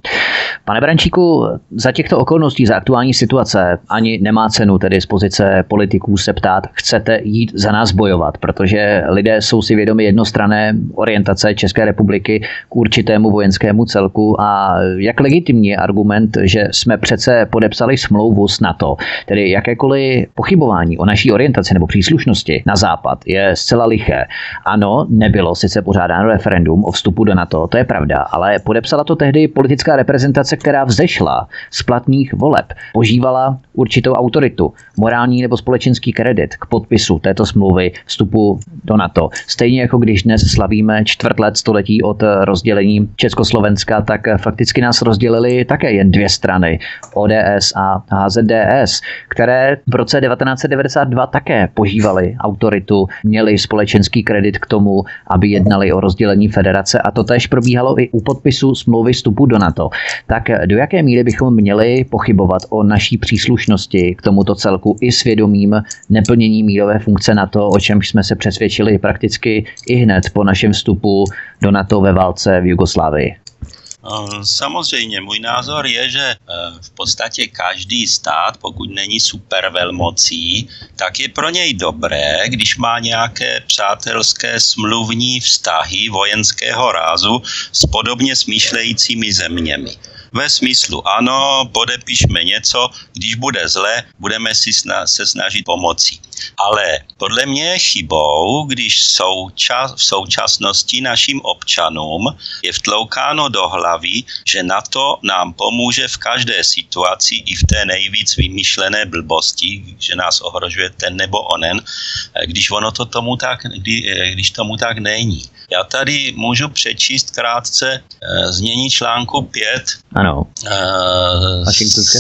Pane Brančíku, za těchto okolností, za aktuální situace, ani nemá cenu tedy z pozice politiků se ptát, chcete jít za nás bojovat, protože lidé jsou si vědomi jednostrané orientace České republiky k určitému vojenskému celku a jak legitimní je argument, že jsme přece podepsali smlouvu s NATO, tedy jakékoliv pochybování o naší orientaci nebo příslušnosti na západ je zcela liché. Ano, nebylo sice pořádáno referendum o vstupu do NATO, to je pravda, ale podepsala to tehdy politická reprezentace, která vzešla z platných voleb, požívala určitou autoritu, morální nebo společenský kredit k podpisu této smlouvy vstupu do NATO. Stejně jako když dnes slavíme čtvrt let století od rozdělení Československa, tak fakticky nás rozdělili také jen dvě strany, ODS a HZDS, které v roce 1992 také požívali autoritu, měli společenský kredit k tomu, aby jednali o rozdělení federace a to tež probíhalo i u podpisu smlouvy vstupu do NATO. Tak do jaké míry bychom měli pochybovat o naší příslušnosti k tomuto celku i svědomím neplnění mírové funkce NATO, o čemž jsme se přesvědčili prakticky i hned po našem vstupu do NATO ve válce v Jugoslávii? Samozřejmě, můj názor je, že eh, v podstatě každý stát, pokud není super velmocí, tak je pro něj dobré, když má nějaké přátelské smluvní vztahy vojenského rázu s podobně smýšlejícími zeměmi ve smyslu ano, podepišme něco, když bude zle, budeme si sna- se snažit pomoci. Ale podle mě je chybou, když souča- v současnosti našim občanům je vtloukáno do hlavy, že na to nám pomůže v každé situaci i v té nejvíc vymyšlené blbosti, že nás ohrožuje ten nebo onen, když ono to tomu tak, kdy, když tomu tak není. Já tady můžu přečíst krátce e, znění článku 5 ano. E,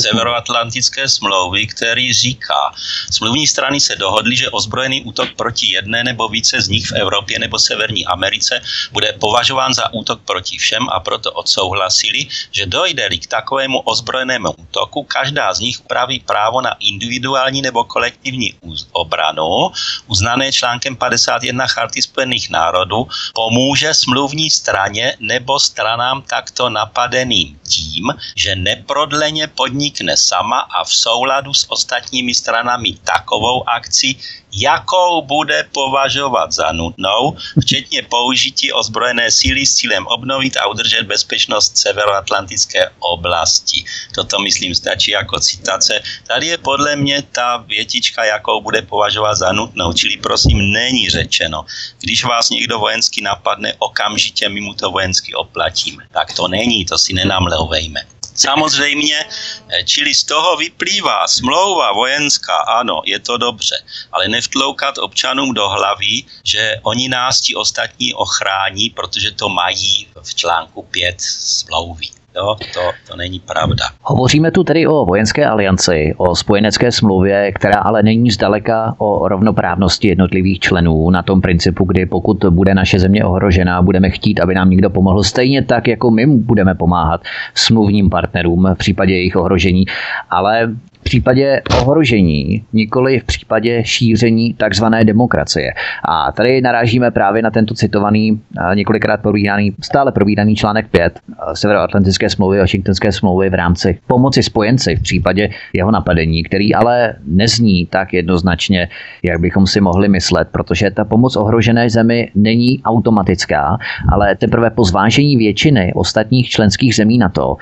Severoatlantické smlouvy, který říká, smluvní strany se dohodly, že ozbrojený útok proti jedné nebo více z nich v Evropě nebo Severní Americe bude považován za útok proti všem a proto odsouhlasili, že dojde-li k takovému ozbrojenému útoku, každá z nich upraví právo na individuální nebo kolektivní obranu, uznané článkem 51 Charty Spojených národů, pomůže smluvní straně nebo stranám takto napadeným tím, že neprodleně podnikne sama a v souladu s ostatními stranami takovou akci, jakou bude považovat za nutnou, včetně použití ozbrojené síly s cílem obnovit a udržet bezpečnost severoatlantické oblasti. Toto, myslím, stačí jako citace. Tady je podle mě ta větička, jakou bude považovat za nutnou, čili prosím, není řečeno, když vás někdo vojensky napadne, okamžitě my mu to vojensky oplatíme. Tak to není, to si nenamlouvejme. Samozřejmě, eh, čili z toho vyplývá smlouva vojenská, ano, je to dobře, ale nevtloukat občanům do hlavy, že oni nás ti ostatní ochrání, protože to mají v článku 5 smlouvy. Jo, to, to není pravda. Hovoříme tu tedy o vojenské alianci, o spojenecké smlouvě, která ale není zdaleka o rovnoprávnosti jednotlivých členů na tom principu, kdy pokud bude naše země ohrožená, budeme chtít, aby nám někdo pomohl stejně tak, jako my budeme pomáhat smluvním partnerům v případě jejich ohrožení. Ale případě ohrožení, nikoli v případě šíření takzvané demokracie. A tady narážíme právě na tento citovaný, několikrát probíraný, stále probíraný článek 5 Severoatlantické smlouvy, Washingtonské smlouvy v rámci pomoci spojenci v případě jeho napadení, který ale nezní tak jednoznačně, jak bychom si mohli myslet, protože ta pomoc ohrožené zemi není automatická, ale teprve po zvážení většiny ostatních členských zemí na to,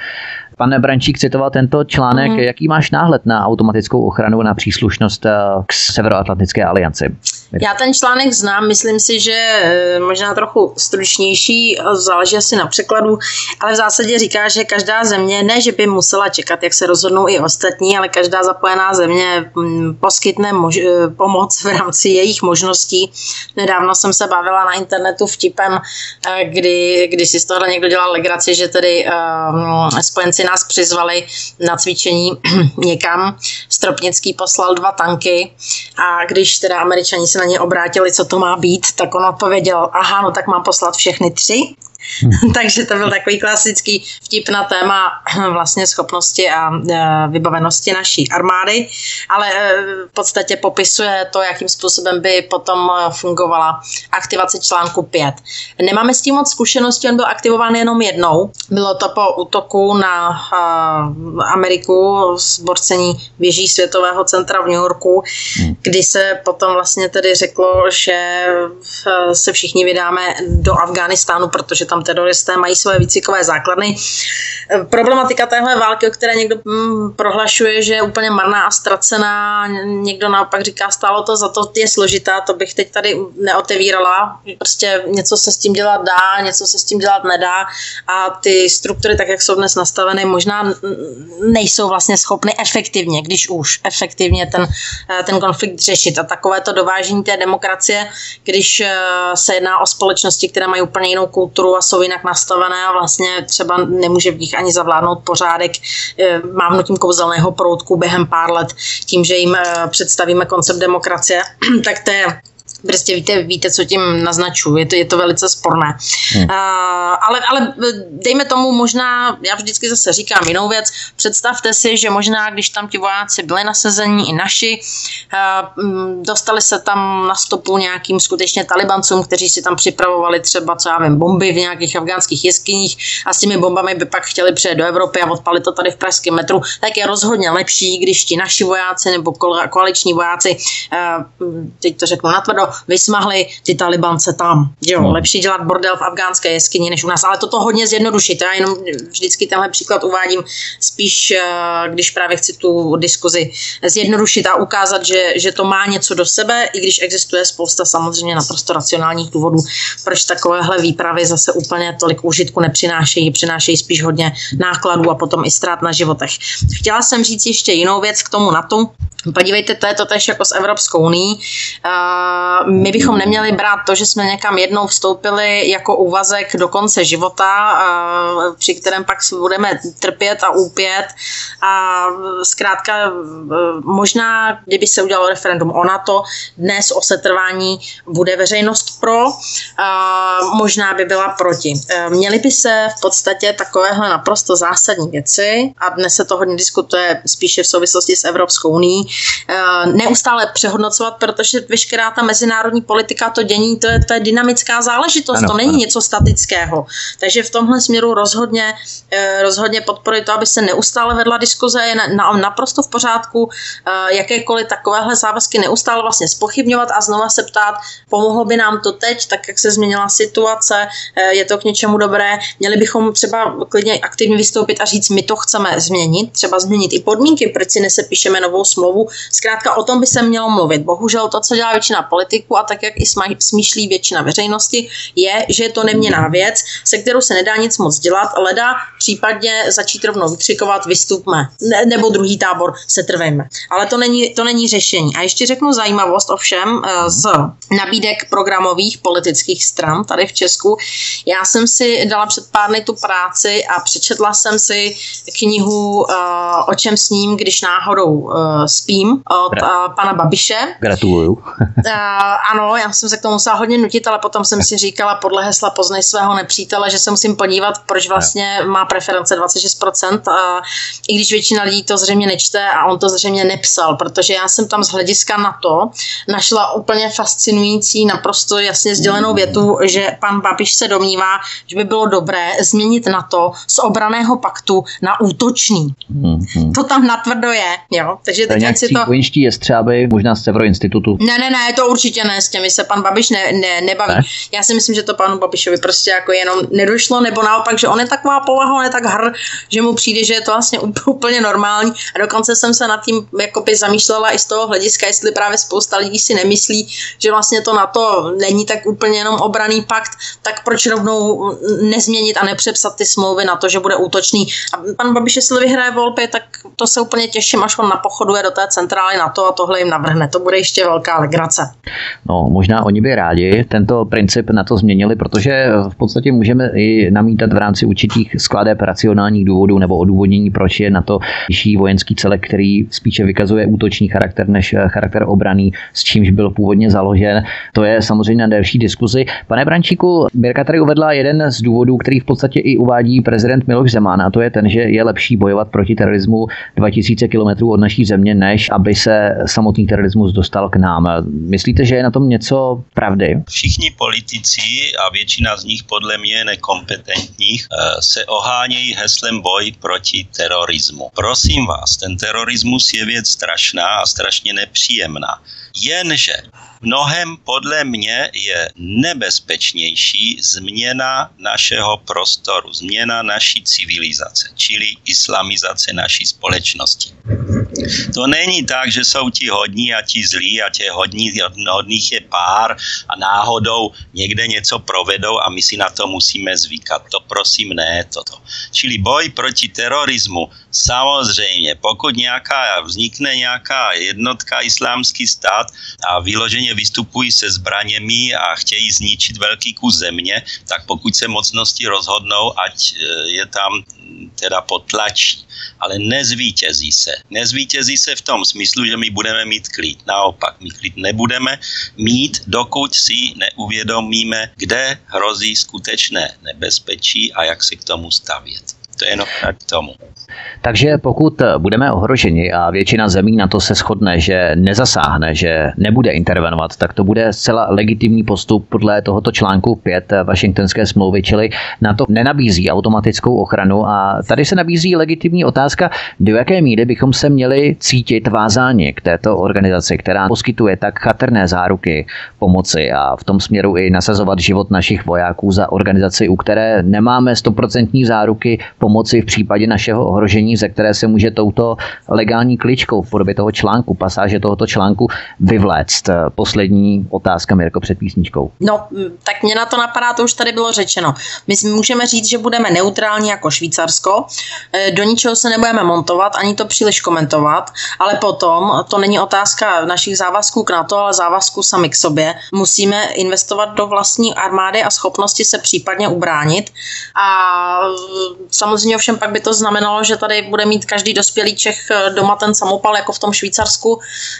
Pan Brančík citoval tento článek. Mm. Jaký máš náhled na automatickou ochranu na příslušnost eh, k Severoatlantické alianci? Já ten článek znám, myslím si, že eh, možná trochu stručnější, záleží asi na překladu, ale v zásadě říká, že každá země, ne, že by musela čekat, jak se rozhodnou i ostatní, ale každá zapojená země mm, poskytne mož- eh, pomoc v rámci jejich možností. Nedávno jsem se bavila na internetu vtipem, eh, kdy, kdy si z toho někdo dělal legraci, že tedy uh, spojenci nás přizvali na cvičení někam. Stropnický poslal dva tanky a když teda američani se na ně obrátili, co to má být, tak on odpověděl, aha, no tak mám poslat všechny tři. Takže to byl takový klasický vtip na téma vlastně schopnosti a e, vybavenosti naší armády, ale e, v podstatě popisuje to, jakým způsobem by potom fungovala aktivace článku 5. Nemáme s tím moc zkušenosti, on byl aktivován jenom jednou. Bylo to po útoku na Ameriku, zborcení věží Světového centra v New Yorku, hmm. kdy se potom vlastně tedy řeklo, že se všichni vydáme do Afghánistánu, protože tam teroristé mají své výcvikové základny. Problematika téhle války, o které někdo hm, prohlašuje, že je úplně marná a ztracená, někdo naopak říká, stálo to za to, je složitá, to bych teď tady neotevírala. Prostě něco se s tím dělat dá, něco se s tím dělat nedá a ty struktury, tak jak jsou dnes nastaveny, možná nejsou vlastně schopny efektivně, když už efektivně ten, eh, ten konflikt řešit. A takové to dovážení té demokracie, když eh, se jedná o společnosti, které mají úplně jinou kulturu a jsou jinak nastavené a vlastně třeba nemůže v nich ani zavládnout pořádek. Eh, mávnutím kouzelného proutku během pár let. Tím, že jim eh, představíme koncept demokracie, tak to je Prostě víte, víte, co tím naznačuji, je to, je to velice sporné. Hmm. Uh, ale, ale dejme tomu možná, já vždycky zase říkám jinou věc, představte si, že možná, když tam ti vojáci byli nasazení i naši, uh, dostali se tam na stopu nějakým skutečně talibancům, kteří si tam připravovali třeba, co já vím, bomby v nějakých afgánských jeskyních a s těmi bombami by pak chtěli přijet do Evropy a odpalit to tady v pražském metru, tak je rozhodně lepší, když ti naši vojáci nebo koaliční vojáci, uh, teď to řeknu natvrdo, vysmahli ty talibance tam. Jo, no. lepší dělat bordel v afgánské jeskyni než u nás, ale toto hodně zjednodušit. Já jenom vždycky tenhle příklad uvádím spíš, eh, když právě chci tu diskuzi zjednodušit a ukázat, že, že to má něco do sebe, i když existuje spousta samozřejmě naprosto racionálních důvodů, proč takovéhle výpravy zase úplně tolik užitku nepřinášejí, přinášejí spíš hodně nákladů a potom i ztrát na životech. Chtěla jsem říct ještě jinou věc k tomu NATO, Podívejte, to je to tež jako s Evropskou unii. My bychom neměli brát to, že jsme někam jednou vstoupili jako úvazek do konce života, při kterém pak budeme trpět a úpět. A zkrátka možná, kdyby se udělalo referendum o NATO, dnes o setrvání bude veřejnost pro, možná by byla proti. Měly by se v podstatě takovéhle naprosto zásadní věci, a dnes se to hodně diskutuje spíše v souvislosti s Evropskou unii, Eh, neustále přehodnocovat, protože veškerá ta mezinárodní politika, to dění, to je, to je dynamická záležitost, ano, to není ano. něco statického. Takže v tomhle směru rozhodně, eh, rozhodně podporuji to, aby se neustále vedla diskuze, je na, na, naprosto v pořádku eh, jakékoliv takovéhle závazky neustále vlastně spochybňovat a znova se ptát, pomohlo by nám to teď, tak jak se změnila situace, je to k něčemu dobré, měli bychom třeba klidně aktivně vystoupit a říct, my to chceme změnit, třeba změnit i podmínky, proč si nesepíšeme novou smlouvu, Zkrátka o tom by se mělo mluvit. Bohužel to, co dělá většina politiků a tak, jak i smýšlí většina veřejnosti, je, že je to neměná věc, se kterou se nedá nic moc dělat, leda případně začít rovnou vykřikovat, vystupme, ne, nebo druhý tábor, se trvejme. Ale to není, to není řešení. A ještě řeknu zajímavost ovšem eh, z nabídek programových politických stran tady v Česku. Já jsem si dala před pár dny tu práci a přečetla jsem si knihu uh, O čem s ním, když náhodou uh, spím od pana Babiše. Gratuluju. Ano, já jsem se k tomu musela hodně nutit, ale potom jsem si říkala podle hesla Poznej svého nepřítele, že se musím podívat, proč vlastně má preference 26%, uh, i když většina lidí to zřejmě nečte a on to zřejmě nepsal, protože já jsem tam z hlediska na to našla úplně fascinující, naprosto jasně sdělenou větu, že pan Babiš se domnívá, že by bylo dobré změnit na to z obraného paktu na útočný. Mm-hmm. To tam natvrdo je, jo. Takže teď si to... vojenští jestřáby, možná z. Ne, ne, ne, to určitě ne, s těmi se pan Babiš ne, ne, nebaví. Ne? Já si myslím, že to panu Babišovi prostě jako jenom nedošlo, nebo naopak, že on je taková povaha, on je tak hr, že mu přijde, že je to vlastně úplně normální. A dokonce jsem se nad tím jakoby zamýšlela i z toho hlediska, jestli právě spousta lidí si nemyslí, že vlastně to na to není tak úplně jenom obraný pakt, tak proč rovnou nezměnit a nepřepsat ty smlouvy na to, že bude útočný. A pan Babiš, jestli vyhraje volby, tak to se úplně těším, až on napochoduje do té centrály na to a tohle jim navrhne. To bude ještě velká legrace. No, možná oni by rádi tento princip na to změnili, protože v podstatě můžeme i namítat v rámci určitých skladeb racionálních důvodů nebo odůvodnění, proč je na to vyšší vojenský celek, který spíše vykazuje útočný charakter než charakter obraný, s čímž byl původně založen. To je samozřejmě na další diskuzi. Pane Brančíku, Birka tady uvedla jeden z důvodů, který v podstatě i uvádí prezident Miloš Zeman, a to je ten, že je lepší bojovat proti terorismu 2000 km od naší země, než aby se samotný terorismus dostal k nám. Myslíte, že je na tom něco pravdy? Všichni politici a většina z nich podle mě nekompetentních eh, se ohánějí heslem boj proti terorismu. Prosím vás, ten terorismus je věc strašná a strašně nepříjemná. Jenže mnohem podle mě je nebezpečnější změna našeho prostoru, změna naší civilizace, čili islamizace naší společnosti. To není tak, že jsou ti hodní a ti zlí a těch hodní, hodných je pár a náhodou někde něco provedou a my si na to musíme zvykat. To prosím ne, toto. Čili boj proti terorismu, samozřejmě, pokud nějaká, vznikne nějaká jednotka islámský stát a vyloženě vystupují se zbraněmi a chtějí zničit velký kus země, tak pokud se mocnosti rozhodnou, ať e, je tam teda potlačí. Ale nezvítězí se. Nezvítězí se v tom smyslu, že my budeme mít klid. Naopak, my klid nebudeme mít, dokud si neuvědomíme, kde hrozí skutečné nebezpečí a jak se k tomu stavět. To je jenom k tomu. Takže pokud budeme ohroženi a většina zemí na to se shodne, že nezasáhne, že nebude intervenovat, tak to bude zcela legitimní postup podle tohoto článku 5 Washingtonské smlouvy, čili na to nenabízí automatickou ochranu. A tady se nabízí legitimní otázka, do jaké míry bychom se měli cítit vázáni k této organizaci, která poskytuje tak chatrné záruky pomoci a v tom směru i nasazovat život našich vojáků za organizaci, u které nemáme stoprocentní záruky pomoci v případě našeho ohrožení, ze které se může touto legální kličkou v podobě toho článku, pasáže tohoto článku vyvléct. Poslední otázka, Mirko, před písničkou. No, tak mě na to napadá, to už tady bylo řečeno. My můžeme říct, že budeme neutrální jako Švýcarsko, e, do ničeho se nebudeme montovat, ani to příliš komentovat, ale potom to není otázka našich závazků k NATO, ale závazků sami k sobě. Musíme investovat do vlastní armády a schopnosti se případně ubránit a Samozřejmě ovšem pak by to znamenalo, že tady bude mít každý dospělý Čech eh, doma ten samopal jako v tom Švýcarsku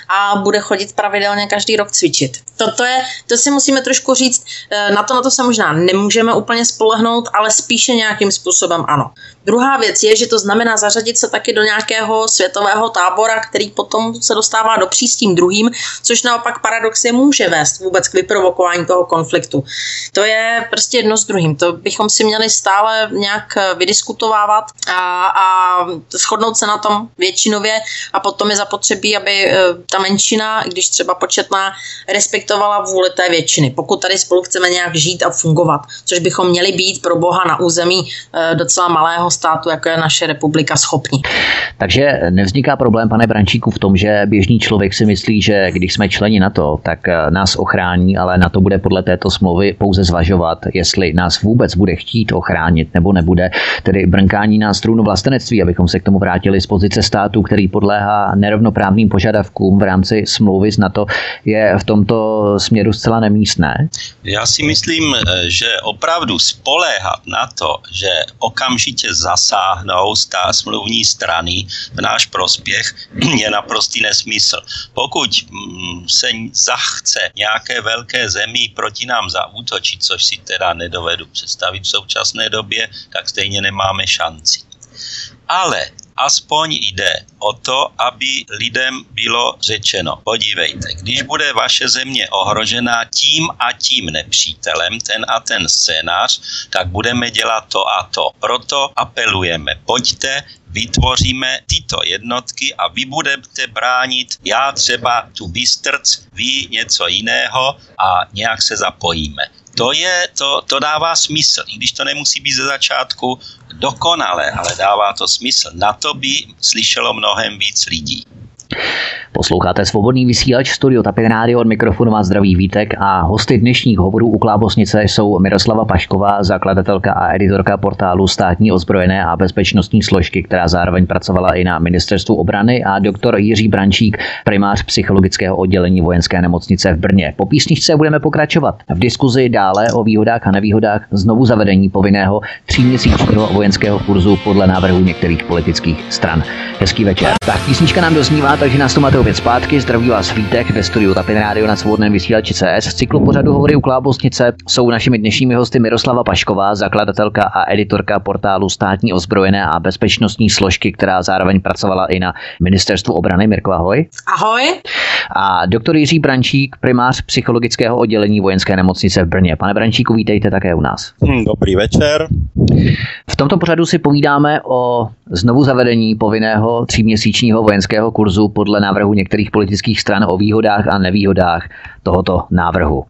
a bude chodit pravidelně každý rok cvičit. Toto je, to si musíme trošku říct, eh, na to na to se možná nemůžeme úplně spolehnout, ale spíše nějakým způsobem ano. Druhá věc je, že to znamená zařadit se taky do nějakého světového tábora, který potom se dostává do přístím druhým, což naopak paradoxně může vést vůbec k vyprovokování toho konfliktu. To je prostě jedno s druhým. To bychom si měli stále nějak vydiskutovávat a, a shodnout se na tom většinově a potom je zapotřebí, aby e, ta menšina, když třeba početná, respektovala vůli té většiny. Pokud tady spolu chceme nějak žít a fungovat, což bychom měli být pro Boha na území e, docela malého státu, jako je naše republika, schopni. Takže nevzniká problém, pane Brančíku, v tom, že běžný člověk si myslí, že když jsme členi na to, tak eh, nás ochrání, ale na to bude podle této smlouvy pouze zvažovat, jestli nás vůbec bude chtít ochránit nebo nebude, tedy brnkání nás trůnu vlastenectví, abychom se k tomu vrátili z pozice státu, který podléhá nerovnoprávným požadavkům v rámci smlouvy s NATO, je v tomto směru zcela nemístné. Já si myslím, eh, že opravdu spoléhat na to, že okamžitě zasáhnou ta smluvní strany v náš prospěch, je naprostý nesmysl. Pokud mm, se zachce nějaké velké zemi proti nám zaútočit, což si teda nedovedu představit v současné době, tak stejně nemáme šanci. Ale aspoň jde o to, aby lidem bylo řečeno, podívejte, když bude vaše země ohrožená tím a tím nepřítelem, ten a ten scénář, tak budeme dělat to a to. Proto apelujeme, pojďte, vytvoříme tyto jednotky a vy budete bránit, já třeba tu Bystrc, vy něco jiného a nějak se zapojíme. To, je, to, to dává smysl, i když to nemusí být ze začátku dokonale, ale dává to smysl. Na to by slyšelo mnohem víc lidí. Posloucháte svobodný vysílač Studio Tapin Radio od mikrofonu má zdravý Vítek a hosty dnešních hovorů u Klábosnice jsou Miroslava Pašková, zakladatelka a editorka portálu státní ozbrojené a bezpečnostní složky, která zároveň pracovala i na ministerstvu obrany a doktor Jiří Brančík, primář psychologického oddělení vojenské nemocnice v Brně. Po písničce budeme pokračovat v diskuzi dále o výhodách a nevýhodách znovu zavedení povinného tříměsíčního vojenského kurzu podle návrhu některých politických stran. Hezký večer. Tak písnička nám doznívá, takže nás to máte opět zpátky. Zdraví vás Vítek ve studiu Tapin Radio na svobodném vysílači CS. Z cyklu pořadu hovory u Klábosnice jsou našimi dnešními hosty Miroslava Pašková, zakladatelka a editorka portálu státní ozbrojené a bezpečnostní složky, která zároveň pracovala i na ministerstvu obrany. Mirko, ahoj. Ahoj. A doktor Jiří Brančík, primář psychologického oddělení vojenské nemocnice v Brně. Pane Brančíku, vítejte také u nás. Hm, dobrý večer. V tomto pořadu si povídáme o znovu zavedení povinného tříměsíčního vojenského kurzu podle návrhu některých politických stran o výhodách a nevýhodách tohoto návrhu.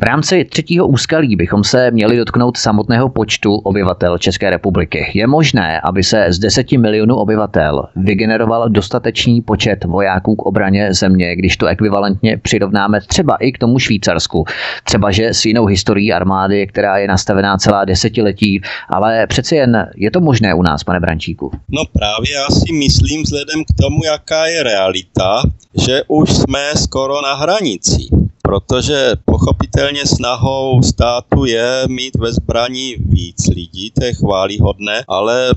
V rámci třetího úskalí bychom se měli dotknout samotného počtu obyvatel České republiky. Je možné, aby se z 10 milionů obyvatel vygeneroval dostatečný počet vojáků k obraně země, když to ekvivalentně přirovnáme třeba i k tomu Švýcarsku. Třeba, že s jinou historií armády, která je nastavená celá desetiletí, ale přeci jen je to možné u nás, pane Brančíku. No právě já si myslím, vzhledem k tomu, jaká je realita, že už jsme skoro na hranici protože pochopitelně snahou státu je mít ve zbraní víc lidí, to je chválihodné, ale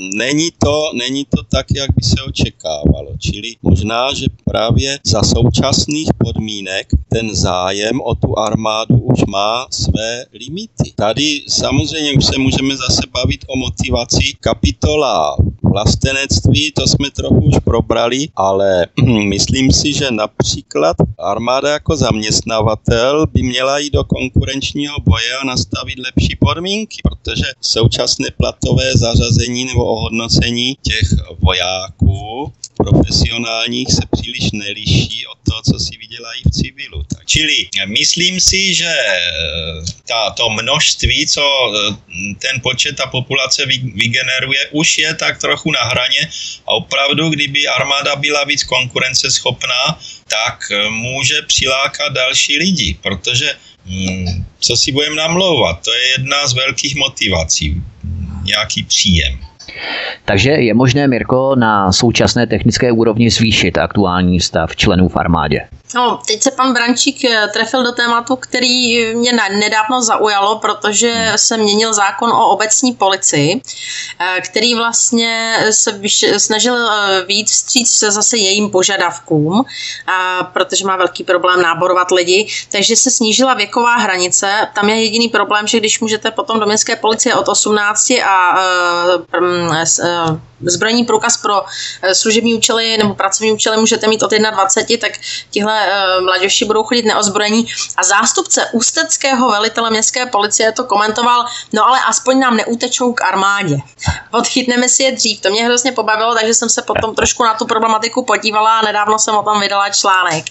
není to, není to tak, jak by se očekávalo. Čili možná, že právě za současných podmínek ten zájem o tu armádu už má své limity. Tady samozřejmě už se můžeme zase bavit o motivaci. Kapitola vlastenectví, to jsme trochu už probrali, ale myslím si, že například armáda jako zaměstnavatel by měla jít do konkurenčního boje a nastavit lepší podmínky, protože současné platové zařazení nebo ohodnocení těch vojáků profesionálních se příliš neliší od toho, co si vydělají v civilu. Tak, čili myslím si, že eh, ta, to množství, co eh, ten počet ta populace vygeneruje, už je tak trochu na hraně a opravdu, kdyby armáda byla víc konkurenceschopná, tak eh, může přilákat další lidi, protože hm, co si budeme namlouvat, to je jedna z velkých motivací, nějaký příjem. Takže je možné, Mirko, na současné technické úrovni zvýšit aktuální stav členů v armádě? No, teď se pan Brančík eh, trefil do tématu, který mě nedávno zaujalo, protože hmm. se měnil zákon o obecní policii, eh, který vlastně se snažil eh, víc vstříc se zase jejím požadavkům, protože má velký problém náborovat lidi, takže se snížila věková hranice. Tam je jediný problém, že když můžete potom do městské policie od 18 a unless uh, zbrojní průkaz pro eh, služební účely nebo pracovní účely můžete mít od 21, tak tihle eh, mladěši budou chodit neozbrojení. A zástupce ústeckého velitele městské policie to komentoval, no ale aspoň nám neutečou k armádě. Odchytneme si je dřív. To mě hrozně pobavilo, takže jsem se potom trošku na tu problematiku podívala a nedávno jsem o tom vydala článek.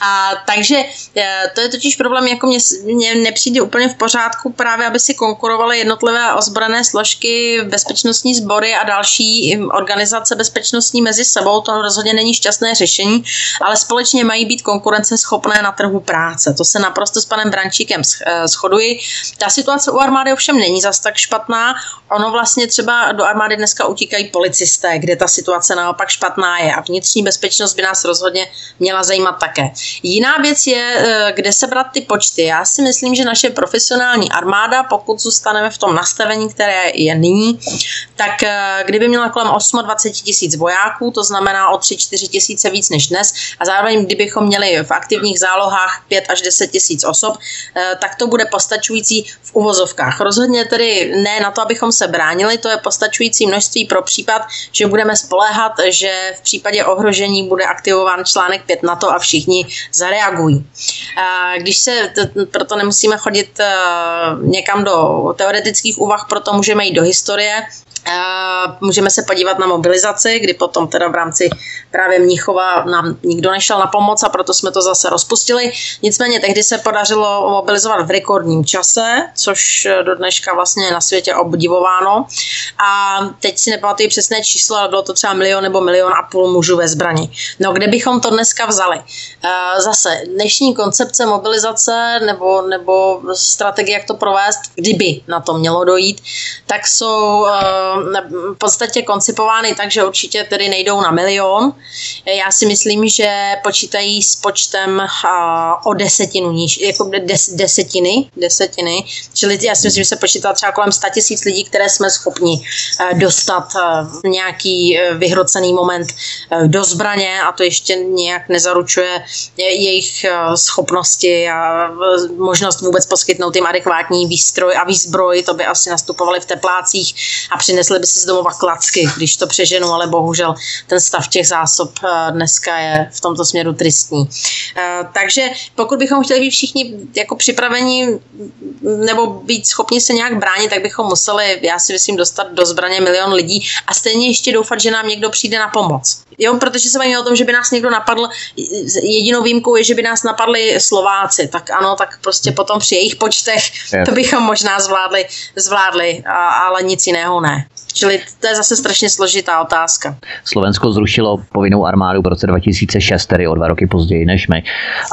A, takže eh, to je totiž problém, jako mě, mě nepřijde úplně v pořádku právě, aby si konkurovaly jednotlivé ozbrojené složky, bezpečnostní sbory a další organizace bezpečnostní mezi sebou, to rozhodně není šťastné řešení, ale společně mají být konkurenceschopné na trhu práce. To se naprosto s panem Brančíkem eh, shoduji. Ta situace u armády ovšem není zas tak špatná. Ono vlastně třeba do armády dneska utíkají policisté, kde ta situace naopak špatná je a vnitřní bezpečnost by nás rozhodně měla zajímat také. Jiná věc je, eh, kde se brát ty počty. Já si myslím, že naše profesionální armáda, pokud zůstaneme v tom nastavení, které je nyní, tak eh, kdyby měla kolem 28 tisíc vojáků, to znamená o 3-4 tisíce víc než dnes. A zároveň, kdybychom měli v aktivních zálohách 5 až 10 tisíc osob, eh, tak to bude postačující v uvozovkách. Rozhodně tedy ne na to, abychom se bránili, to je postačující množství pro případ, že budeme spoléhat, že v případě ohrožení bude aktivován článek 5 na to a všichni zareagují. Když se, proto nemusíme chodit eh, někam do teoretických úvah, proto můžeme jít do historie, Můžeme se podívat na mobilizaci, kdy potom teda v rámci právě Mníchova nám nikdo nešel na pomoc a proto jsme to zase rozpustili. Nicméně tehdy se podařilo mobilizovat v rekordním čase, což do dneška vlastně na světě obdivováno. A teď si nepamatuji přesné číslo, ale bylo to třeba milion nebo milion a půl mužů ve zbrani. No kde bychom to dneska vzali? Zase dnešní koncepce mobilizace nebo, nebo strategie, jak to provést, kdyby na to mělo dojít, tak jsou v podstatě koncipovány tak, že určitě tedy nejdou na milion. Já si myslím, že počítají s počtem o desetinu níž, jako des, desetiny, desetiny, čili já si myslím, že se počítá třeba kolem 100 tisíc lidí, které jsme schopni dostat v nějaký e, vyhrocený moment e, do zbraně a to ještě nějak nezaručuje jejich e, schopnosti a možnost vůbec poskytnout jim adekvátní výstroj a výzbroj, to by asi nastupovali v teplácích a přinesli by si z domova klacky, když to přeženu, ale bohužel ten stav těch zásob eh, dneska je v tomto směru tristní. Eh, takže pokud bychom chtěli být všichni jako připraveni nebo být schopni se nějak bránit, tak bychom museli, já si myslím, dostat do zbraně milion lidí a stejně ještě doufat, že nám někdo přijde na pomoc. Jo, protože se bavíme o tom, že by nás někdo napadl, jedinou výjimkou je, že by nás napadli Slováci, tak ano, tak prostě potom při jejich počtech to bychom možná zvládli, zvládli a, ale nic jiného ne. Čili to je zase strašně složitá otázka. Slovensko zrušilo povinnou armádu v roce 2006, tedy o dva roky později než my,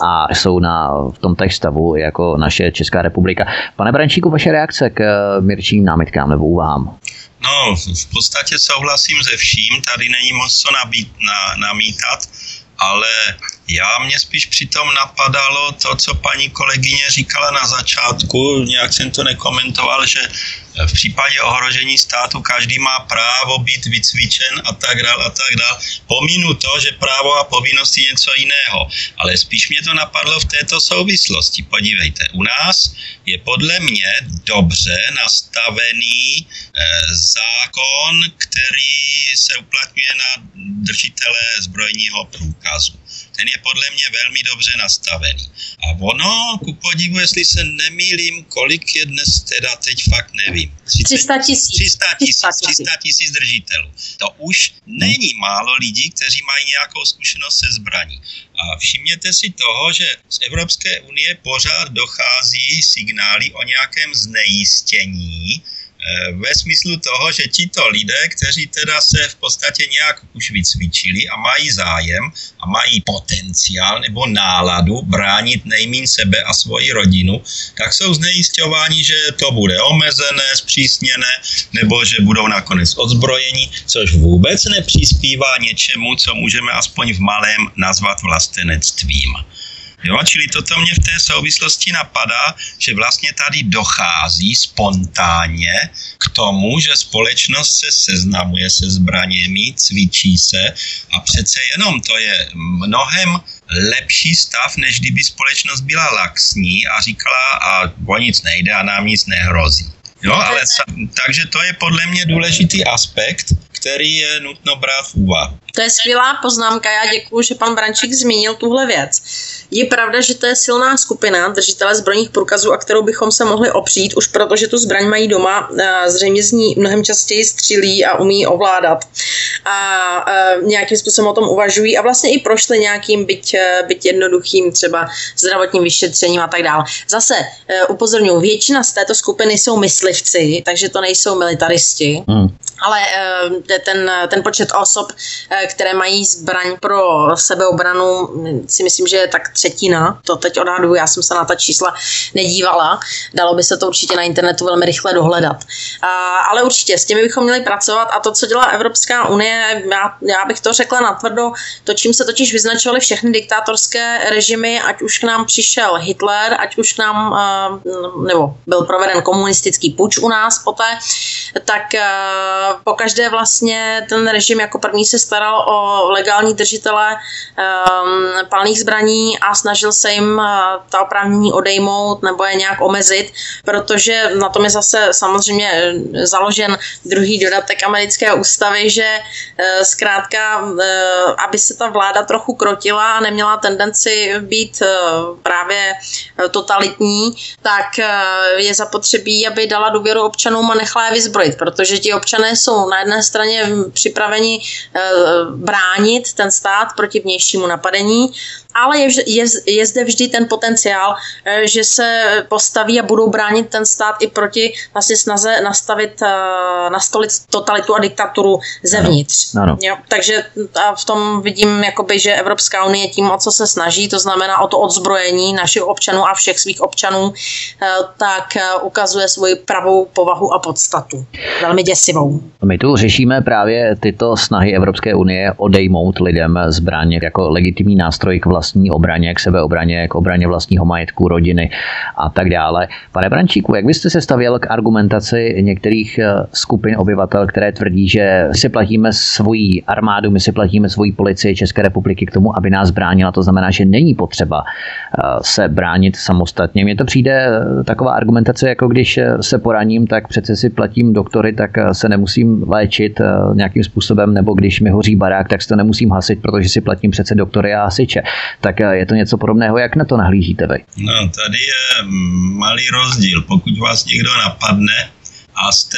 a jsou na, v tom tež stavu jako naše Česká republika. Pane Brančíku, vaše reakce k eh, Mirčím námitkám nebo úvahám? No, v podstatě souhlasím se vším, tady není moc co nabít, na, namítat, ale já mě spíš přitom napadalo to, co paní kolegyně říkala na začátku, nějak jsem to nekomentoval, že v případě ohrožení státu každý má právo být vycvičen a tak dál a tak dál. Pomínu to, že právo a povinnost je něco jiného, ale spíš mě to napadlo v této souvislosti. Podívejte, u nás je podle mě dobře nastavený eh, zákon, který se uplatňuje na držitele zbrojního průkazu ten je podle mě velmi dobře nastavený. A ono, ku podivu, jestli se nemýlím, kolik je dnes teda, teď fakt nevím. 300 tisíc. 300 tisíc, 300 tisíc držitelů. To už není málo lidí, kteří mají nějakou zkušenost se zbraní. A všimněte si toho, že z Evropské unie pořád dochází signály o nějakém znejistění, ve smyslu toho, že tito lidé, kteří teda se v podstatě nějak už vycvičili a mají zájem a mají potenciál nebo náladu bránit nejmín sebe a svoji rodinu, tak jsou znejistěváni, že to bude omezené, zpřísněné nebo že budou nakonec odzbrojeni, což vůbec nepřispívá něčemu, co můžeme aspoň v malém nazvat vlastenectvím. Jo, čili toto mě v té souvislosti napadá, že vlastně tady dochází spontánně k tomu, že společnost se seznamuje se zbraněmi, cvičí se a přece jenom to je mnohem lepší stav, než kdyby společnost byla laxní a říkala, a o nic nejde a nám nic nehrozí. Jo, ale takže to je podle mě důležitý aspekt, který je nutno brát v úvahu. To je skvělá poznámka, já děkuji, že pan Brančík zmínil tuhle věc. Je pravda, že to je silná skupina držitele zbrojních průkazů, a kterou bychom se mohli opřít, už protože tu zbraň mají doma, zřejmě z ní mnohem častěji střílí a umí ovládat. A nějakým způsobem o tom uvažují a vlastně i prošli nějakým byť, e, byť jednoduchým třeba zdravotním vyšetřením a tak dále. Zase upozorňuji, většina z této skupiny jsou myslivci, takže to nejsou militaristi. Hmm ale eh, ten, ten počet osob, eh, které mají zbraň pro sebeobranu, si myslím, že je tak třetina. To teď odhaduju, já jsem se na ta čísla nedívala. Dalo by se to určitě na internetu velmi rychle dohledat. Ale určitě s těmi bychom měli pracovat a to, co dělá Evropská unie, já, já bych to řekla natvrdo, to, čím se totiž vyznačovaly všechny diktátorské režimy, ať už k nám přišel Hitler, ať už k nám, nebo byl proveden komunistický puč u nás poté, tak po každé vlastně ten režim jako první se staral o legální držitele um, palných zbraní a snažil se jim uh, ta oprávnění odejmout nebo je nějak omezit, protože na tom je zase samozřejmě založen druhý dodatek americké ústavy, že eh, zkrátka, eh, aby se ta vláda trochu krotila a neměla tendenci být právě totalitní, tak je zapotřebí, aby dala důvěru občanům a nechala je vyzbrojit, protože ti občané jsou na jedné straně připraveni bránit ten stát proti vnějšímu napadení, ale je, je, je zde vždy ten potenciál, eh, že se postaví a budou bránit ten stát i proti vlastně snaze nastavit, eh, nastolit totalitu a diktaturu zevnitř. Ano. Ano. Jo, takže v tom vidím, jakoby, že Evropská unie tím, o co se snaží, to znamená o to odzbrojení našich občanů a všech svých občanů, eh, tak ukazuje svoji pravou povahu a podstatu. Velmi děsivou. My tu řešíme právě tyto snahy Evropské unie odejmout lidem zbraně jako legitimní nástroj k vlastní vlastní obraně, k sebeobraně, k obraně vlastního majetku, rodiny a tak dále. Pane Brančíku, jak byste se stavěl k argumentaci některých eh, skupin obyvatel, které tvrdí, že si platíme svoji armádu, my si platíme svoji policii České republiky k tomu, aby nás bránila. To znamená, že není potřeba eh, se bránit samostatně. Mně to přijde eh, taková argumentace, jako když se poraním, tak přece si platím doktory, tak se nemusím léčit nějakým způsobem, nebo když mi hoří barák, tak to nemusím hasit, protože si platím přece doktory a hasiče tak eh, je to něco podobného. Jak na to nahlížíte vy? No, tady je malý rozdíl. Pokud vás někdo napadne, a jste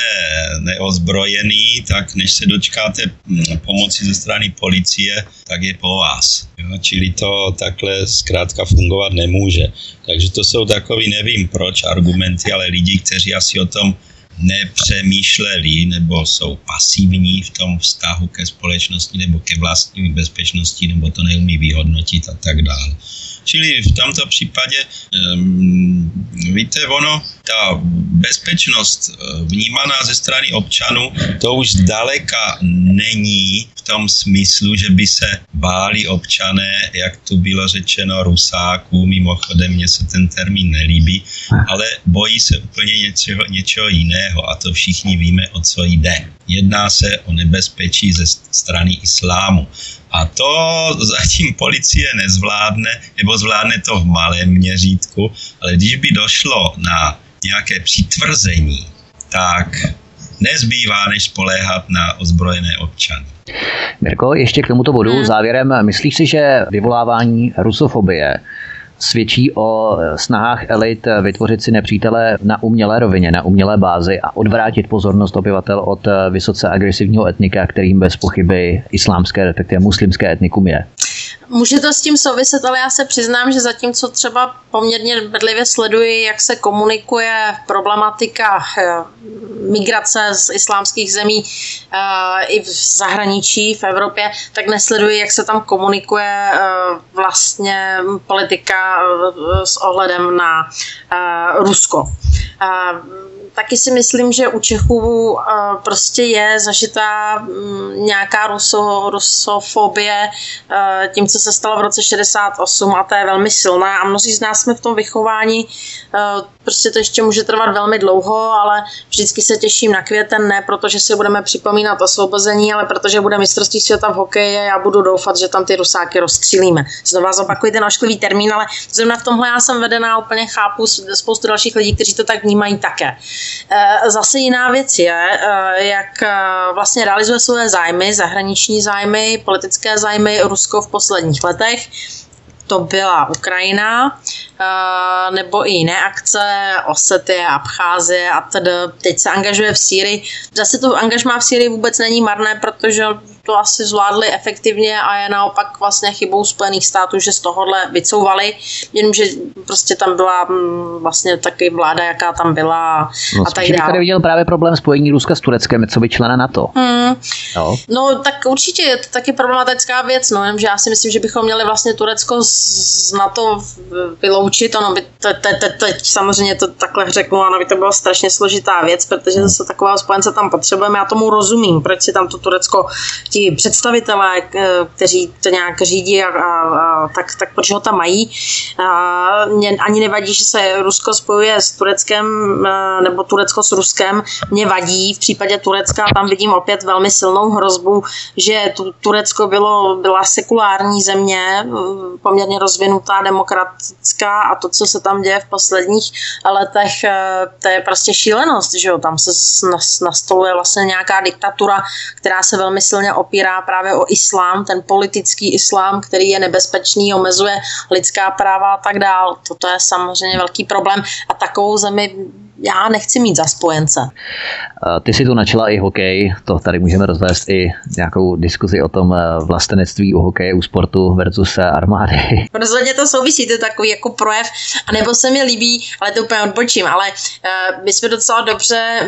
neozbrojený, tak než se dočkáte hm, pomoci ze strany policie, tak je po vás. Jo? Čili to takhle zkrátka fungovat nemůže. Takže to jsou takový, nevím proč, argumenty, ale lidi, kteří asi o tom nepřemýšleli nebo jsou pasivní v tom vztahu ke společnosti nebo ke vlastní bezpečnosti nebo to neumí vyhodnotit a tak dále. Čili v tomto případě, um, víte, ono, ta bezpečnost eh, vnímaná ze strany občanů, to už zdaleka není v tom smyslu, že by se báli občané, jak tu bylo řečeno, rusáků, mimochodem mně se ten termín nelíbí, ale bojí se úplně něčeho, něčeho jiného a to všichni víme, o co jde. Jedná se o nebezpečí ze strany islámu. A to zatím policie nezvládne, nebo zvládne to v malém měřítku, ale když by došlo na nějaké přitvrzení, tak nezbývá, než spoléhat na ozbrojené občany. Mirko, ještě k tomuto bodu hmm. závěrem. Myslíš si, že vyvolávání rusofobie svědčí o snahách elit vytvořit si nepřítele na umělé rovině, na umělé bázi a odvrátit pozornost obyvatel od vysoce agresivního etnika, kterým bez pochyby islámské, respektive muslimské etnikum je. Může to s tím souviset, ale já se přiznám, že zatímco třeba poměrně bedlivě sleduji, jak se komunikuje problematika eh, migrace z islámských zemí eh, i v zahraničí, v Evropě, tak nesleduji, jak se tam komunikuje eh, vlastně politika s ohledem na Rusko taky si myslím, že u Čechů uh, prostě je zažitá um, nějaká ruso, rusofobie uh, tím, co se stalo v roce 68 a to je velmi silná a mnozí z nás jsme v tom vychování uh, prostě to ještě může trvat velmi dlouho, ale vždycky se těším na květen, ne protože si budeme připomínat osvobození, ale protože bude mistrovství světa v hokeji a já budu doufat, že tam ty rusáky rozstřílíme. Znova zopakuji ten ošklivý termín, ale zrovna v tomhle já jsem vedená, úplně chápu spoustu dalších lidí, kteří to tak vnímají také. Eh, zase jiná věc je, eh, jak eh, vlastně realizuje své zájmy, zahraniční zájmy, politické zájmy Rusko v posledních letech to byla Ukrajina, nebo i jiné akce, Osety, Abcházie a tedy. Teď se angažuje v Sýrii. Zase to angažmá v Sýrii vůbec není marné, protože to asi zvládli efektivně a je naopak vlastně chybou Spojených států, že z tohohle vycouvali, jenomže prostě tam byla mm, vlastně taky vláda, jaká tam byla no, a tak dále. tady viděl právě problém spojení Ruska s Tureckem, co by člena NATO. Hmm. No. no. tak určitě je to taky problematická věc, no, jenomže já si myslím, že bychom měli vlastně Turecko z NATO vyloučit, ono by te, te, te, teď samozřejmě to takhle řeknu, ano, by to byla strašně složitá věc, protože zase takového spojence tam potřebujeme, já tomu rozumím, proč si tam to Turecko ti představitelé, eh, kteří to nějak řídí, a, a, a, tak, tak proč ho tam mají. A, mě ani nevadí, že se Rusko spojuje s Tureckem eh, nebo Turecko s Ruskem. Mě vadí v případě Turecka, tam vidím opět velmi silnou hrozbu, že tu, Turecko bylo, byla sekulární země, eh, poměrně rozvinutá, demokratická a to, co se tam děje v posledních letech, to je prostě šílenost, že jo? tam se nastoluje vlastně nějaká diktatura, která se velmi silně opírá právě o islám, ten politický islám, který je nebezpečný, omezuje lidská práva a tak dál. Toto je samozřejmě velký problém a takovou zemi já nechci mít za spojence. Ty si tu načala i hokej, to tady můžeme rozvést i nějakou diskuzi o tom eh, vlastenectví u hokeje, u sportu versus eh, armády. Rozhodně to souvisí, to je takový jako projev, a nebo se mi líbí, ale to úplně odbočím, ale uh, my jsme docela dobře,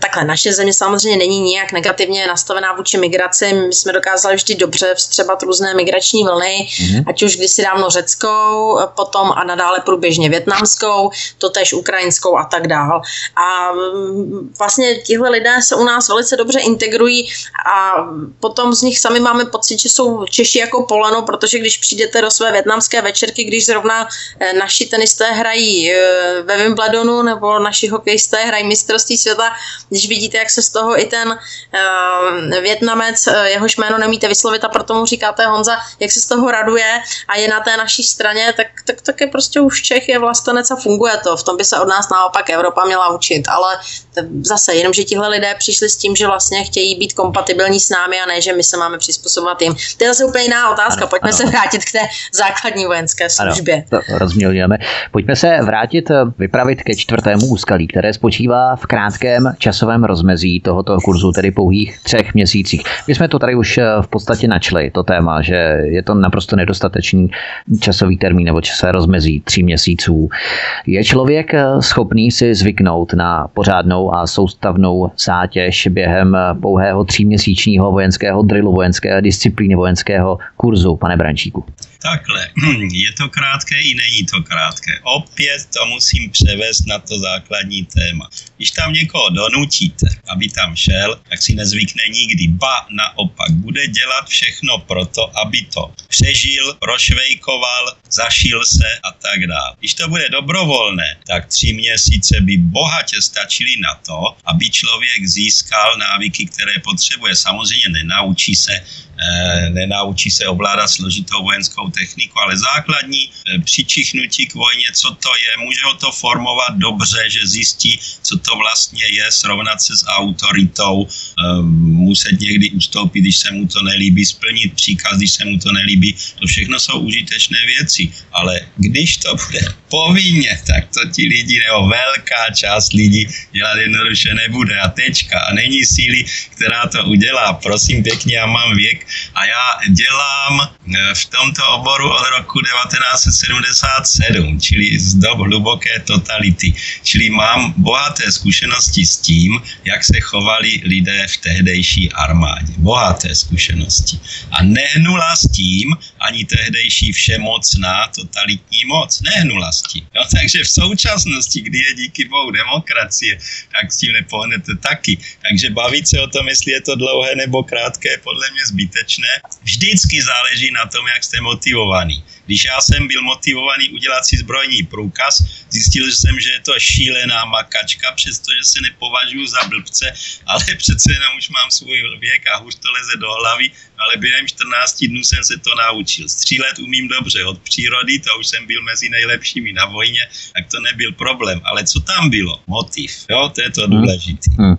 takhle naše země samozřejmě není nijak negativně nastavená vůči migraci, my jsme dokázali vždy dobře vstřebat různé migrační vlny, mm-hmm. ať už kdysi dávno řeckou, potom a nadále průběžně větnamskou, to tež ukrajinskou a tak dále dál. A mm, vlastně tihle lidé se u nás velice dobře integrují a potom z nich sami máme pocit, že jsou Češi jako polano, protože když přijdete do své větnamské večerky, když zrovna eh, naši tenisté hrají eh, ve Wimbledonu nebo naši hokejisté hrají mistrovství světa, když vidíte, jak se z toho i ten uh, Větnamec, jehož jméno nemíte vyslovit a proto mu říkáte Honza, jak se z toho raduje a je na té naší straně, tak, tak, tak je prostě už Čech, je vlastenec a funguje to. V tom by se od nás naopak Evropa Evropa měla učit, ale zase jenom, že tihle lidé přišli s tím, že vlastně chtějí být kompatibilní s námi a ne, že my se máme přizpůsobovat jim. To je zase úplně jiná otázka. Ano, Pojďme ano. se vrátit k té základní vojenské službě. Ano, to rozmělňujeme. Pojďme se vrátit, eh, vypravit ke čtvrtému úskalí, které spočívá v krátkém časovém rozmezí tohoto kurzu, tedy pouhých třech měsících. My jsme to tady už eh, v podstatě načli, to téma, že je to naprosto nedostatečný časový termín nebo časové rozmezí tří měsíců. Je člověk eh, schopný si zvyknout na pořádnou a soustavnou zátěž během pouhého tříměsíčního vojenského drillu, vojenské disciplíny, vojenského kurzu, pane Brančíku? Takhle, je to krátké i není to krátké. Opět to musím převést na to základní téma. Když tam někoho donutíte, aby tam šel, tak si nezvykne nikdy. Ba naopak, bude dělat všechno proto, aby to přežil, rošvejkoval, zašil se a tak dále. Když to bude dobrovolné, tak tři měsíce by bohatě stačily na to, aby člověk získal návyky, které potřebuje. Samozřejmě nenaučí se nenaučí se ovládat složitou vojenskou techniku, ale základní eh, přičichnutí k vojně, co to je, může ho to formovat dobře, že zjistí, co to vlastně je, srovnat se s autoritou, eh, muset někdy ustoupit, když se mu to nelíbí, splnit příkaz, když se mu to nelíbí. To všechno jsou užitečné věci, ale když to bude povinně, tak to ti lidi, nebo velká část lidí dělat jednoduše nebude a tečka. A není síly, která to udělá. Prosím pěkně, já mám věk a já dělám eh, v tomto oboru od roku 1977, čili z dob hluboké totality. Čili mám bohaté zkušenosti s tím, jak se chovali lidé v tehdejší armádě. Bohaté zkušenosti. A nehnula s tím ani tehdejší všemocná totalitní moc. Nehnula s tím. No, takže v současnosti, kdy je díky bohu demokracie, tak s tím nepohnete taky. Takže bavit se o tom, jestli je to dlouhé nebo krátké, podle mě zbytečné nebezpečné. Vždycky záleží na tom, jak jste motivovaný. Když já jsem byl motivovaný udělat si zbrojní průkaz, zjistil jsem, že je to šílená makačka, přestože se nepovažuji za blbce, ale přece jenom už mám svůj věk a hůř to leze do hlavy, ale během 14 dnů jsem se to naučil. Střílet umím dobře od přírody, to už jsem byl mezi nejlepšími na vojně, tak to nebyl problém. Ale co tam bylo? Motiv. Jo, to je to hmm. důležité. Hmm. Hmm.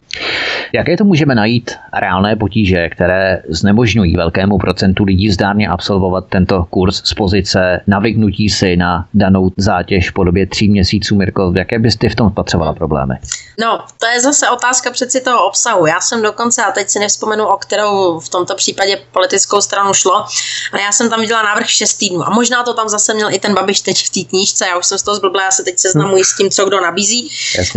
Jaké to můžeme najít reálné potíže, které znemožňují velkému procentu lidí zdárně absolvovat tento kurz z pozice navyknutí si na danou zátěž v podobě tří měsíců, Mirko? Jaké bys ty v tom spatřovala problémy? No, to je zase otázka přeci toho obsahu. Já jsem dokonce, a teď si nevzpomenu, o kterou v tomto případě politickou stranu šlo, ale já jsem tam viděla návrh 6 týdnů. A možná to tam zase měl i ten Babiš teď v té knížce, já už jsem z toho zblbla, já se teď seznamuji s tím, co kdo nabízí.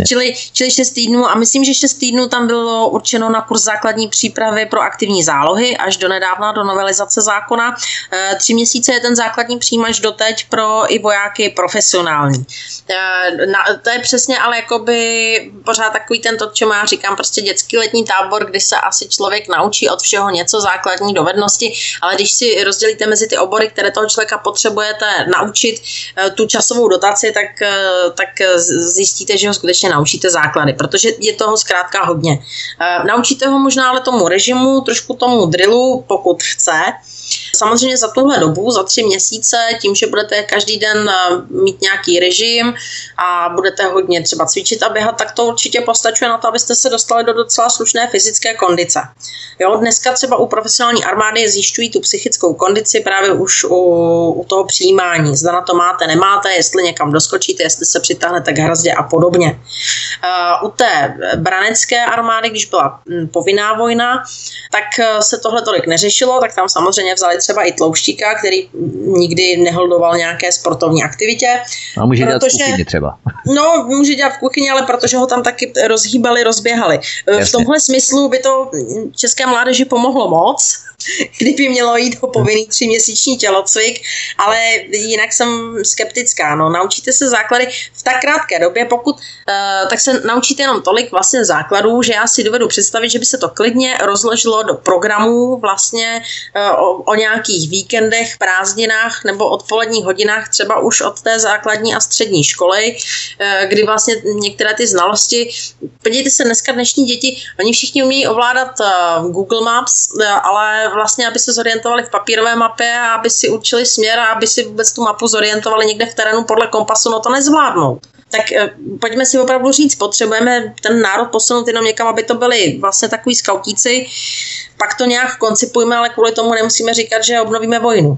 Čili, čili 6 týdnů a myslím, že 6 týdnů tam bylo určeno na kurz základní přípravy pro aktivní zálohy až do nedávna do novelizace zákona. E, tři měsíce je ten základní přijímač doteď pro i vojáky profesionální. E, na, to je přesně ale jakoby pořád takový ten to, čemu já říkám, prostě dětský letní tábor, kdy se asi člověk naučí od všeho něco základní dovednosti, ale když si rozdělíte mezi ty obory, které toho člověka potřebujete naučit eh, tu časovou dotaci, tak, eh, tak zjistíte, že ho skutečně naučíte základy, protože je toho zkrátka hodně. Eh, naučíte ho možná ale tomu režimu, trošku tomu drillu, pokud chce, Samozřejmě za tuhle dobu, za tři měsíce, tím, že budete každý den mít nějaký režim a budete hodně třeba cvičit a běhat, tak to určitě postačuje na to, abyste se dostali do docela slušné fyzické kondice. Jo, dneska třeba u profesionální armády zjišťují tu psychickou kondici právě už u, u toho přijímání. Zda na to máte, nemáte, jestli někam doskočíte, jestli se přitáhnete k hrazdě a podobně. Uh, u té branecké armády, když byla hm, povinná vojna, tak uh, se tohle tolik neřešilo, tak tam samozřejmě vzali třeba i tlouštíka, který nikdy neholdoval nějaké sportovní aktivitě. A může protože, dělat v kuchyni třeba. No, může dělat v kuchyni, ale protože ho tam taky rozhýbali, rozběhali. Jasně. V tomhle smyslu by to české mládeži pomohlo moc, kdyby mělo jít o povinný tříměsíční tělocvik, ale jinak jsem skeptická. No, naučíte se základy v tak krátké době, pokud uh, tak se naučíte jenom tolik vlastně základů, že já si dovedu představit, že by se to klidně rozložilo do programů vlastně uh, o, o nějakých víkendech, prázdninách nebo odpoledních hodinách, třeba už od té základní a střední školy, uh, kdy vlastně některé ty znalosti, podívejte se, dneska dnešní děti, oni všichni umějí ovládat uh, Google Maps, uh, ale vlastně, aby se zorientovali v papírové mapě a aby si určili směr a aby si vůbec tu mapu zorientovali někde v terénu podle kompasu, no to nezvládnou. Tak eh, pojďme si opravdu říct, potřebujeme ten národ posunout jenom někam, aby to byli vlastně takový skautíci, pak to nějak koncipujme, ale kvůli tomu nemusíme říkat, že obnovíme vojnu.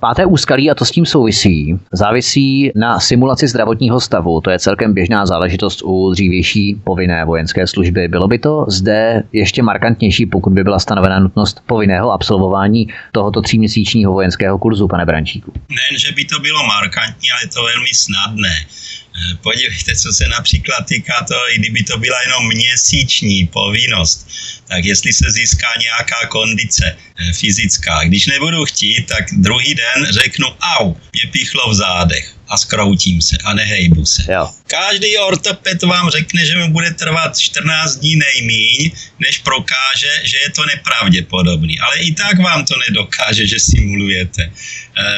Páté úskalí, a to s tím souvisí, závisí na simulaci zdravotního stavu. To je celkem běžná záležitost u dřívější povinné vojenské služby. Bylo by to zde ještě markantnější, pokud by byla stanovena nutnost povinného absolvování tohoto tříměsíčního vojenského kurzu, pane Brančíku? Ne, že by to bylo markantní, ale je to velmi snadné. Podívejte, co se například týká toho, i kdyby to byla jenom měsíční povinnost, tak jestli se získá nějaká kondice eh, fyzická. Když nebudu chtít, tak druhý den řeknu, au, mě píchlo v zádech a skroutím se a nehejbu se. Jo. Každý ortoped vám řekne, že mu bude trvat 14 dní nejmíň, než prokáže, že je to nepravděpodobný. Ale i tak vám to nedokáže, že simulujete. E,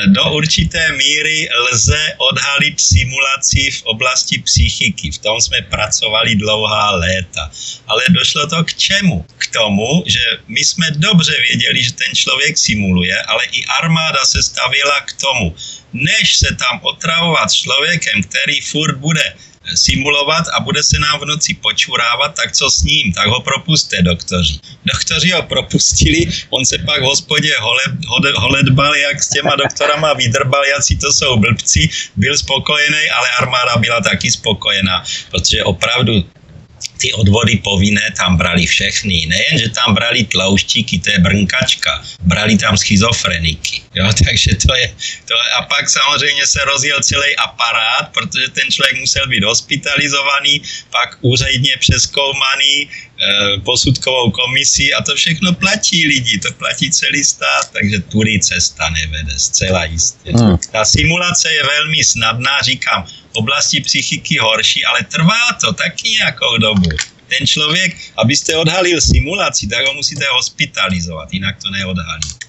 do určité míry lze odhalit simulaci v oblasti psychiky. V tom jsme pracovali dlouhá léta. Ale došlo to k čemu? K tomu, že my jsme dobře věděli, že ten člověk simuluje, ale i armáda se stavěla k tomu, než se tam otravovat člověkem, který furt bude simulovat a bude se nám v noci počurávat, tak co s ním? Tak ho propuste, doktoři. Doktoři ho propustili, on se pak v hospodě hole, holedbal, jak s těma doktorama vydrbal, si to jsou blbci, byl spokojený, ale armáda byla taky spokojená, protože opravdu ty odvody povinné tam brali všechny. Nejen, že tam brali tlouštíky, to je brnkačka, brali tam schizofreniky. Jo, takže to je, to je, a pak samozřejmě se rozjel celý aparát, protože ten člověk musel být hospitalizovaný, pak úředně přeskoumaný, e, posudkovou komisí a to všechno platí lidi, to platí celý stát, takže tudy cesta nevede, zcela jistě. Hmm. Ta simulace je velmi snadná, říkám, oblasti psychiky horší, ale trvá to taky nějakou dobu. Ten člověk, abyste odhalil simulaci, tak ho musíte hospitalizovat, jinak to neodhalí.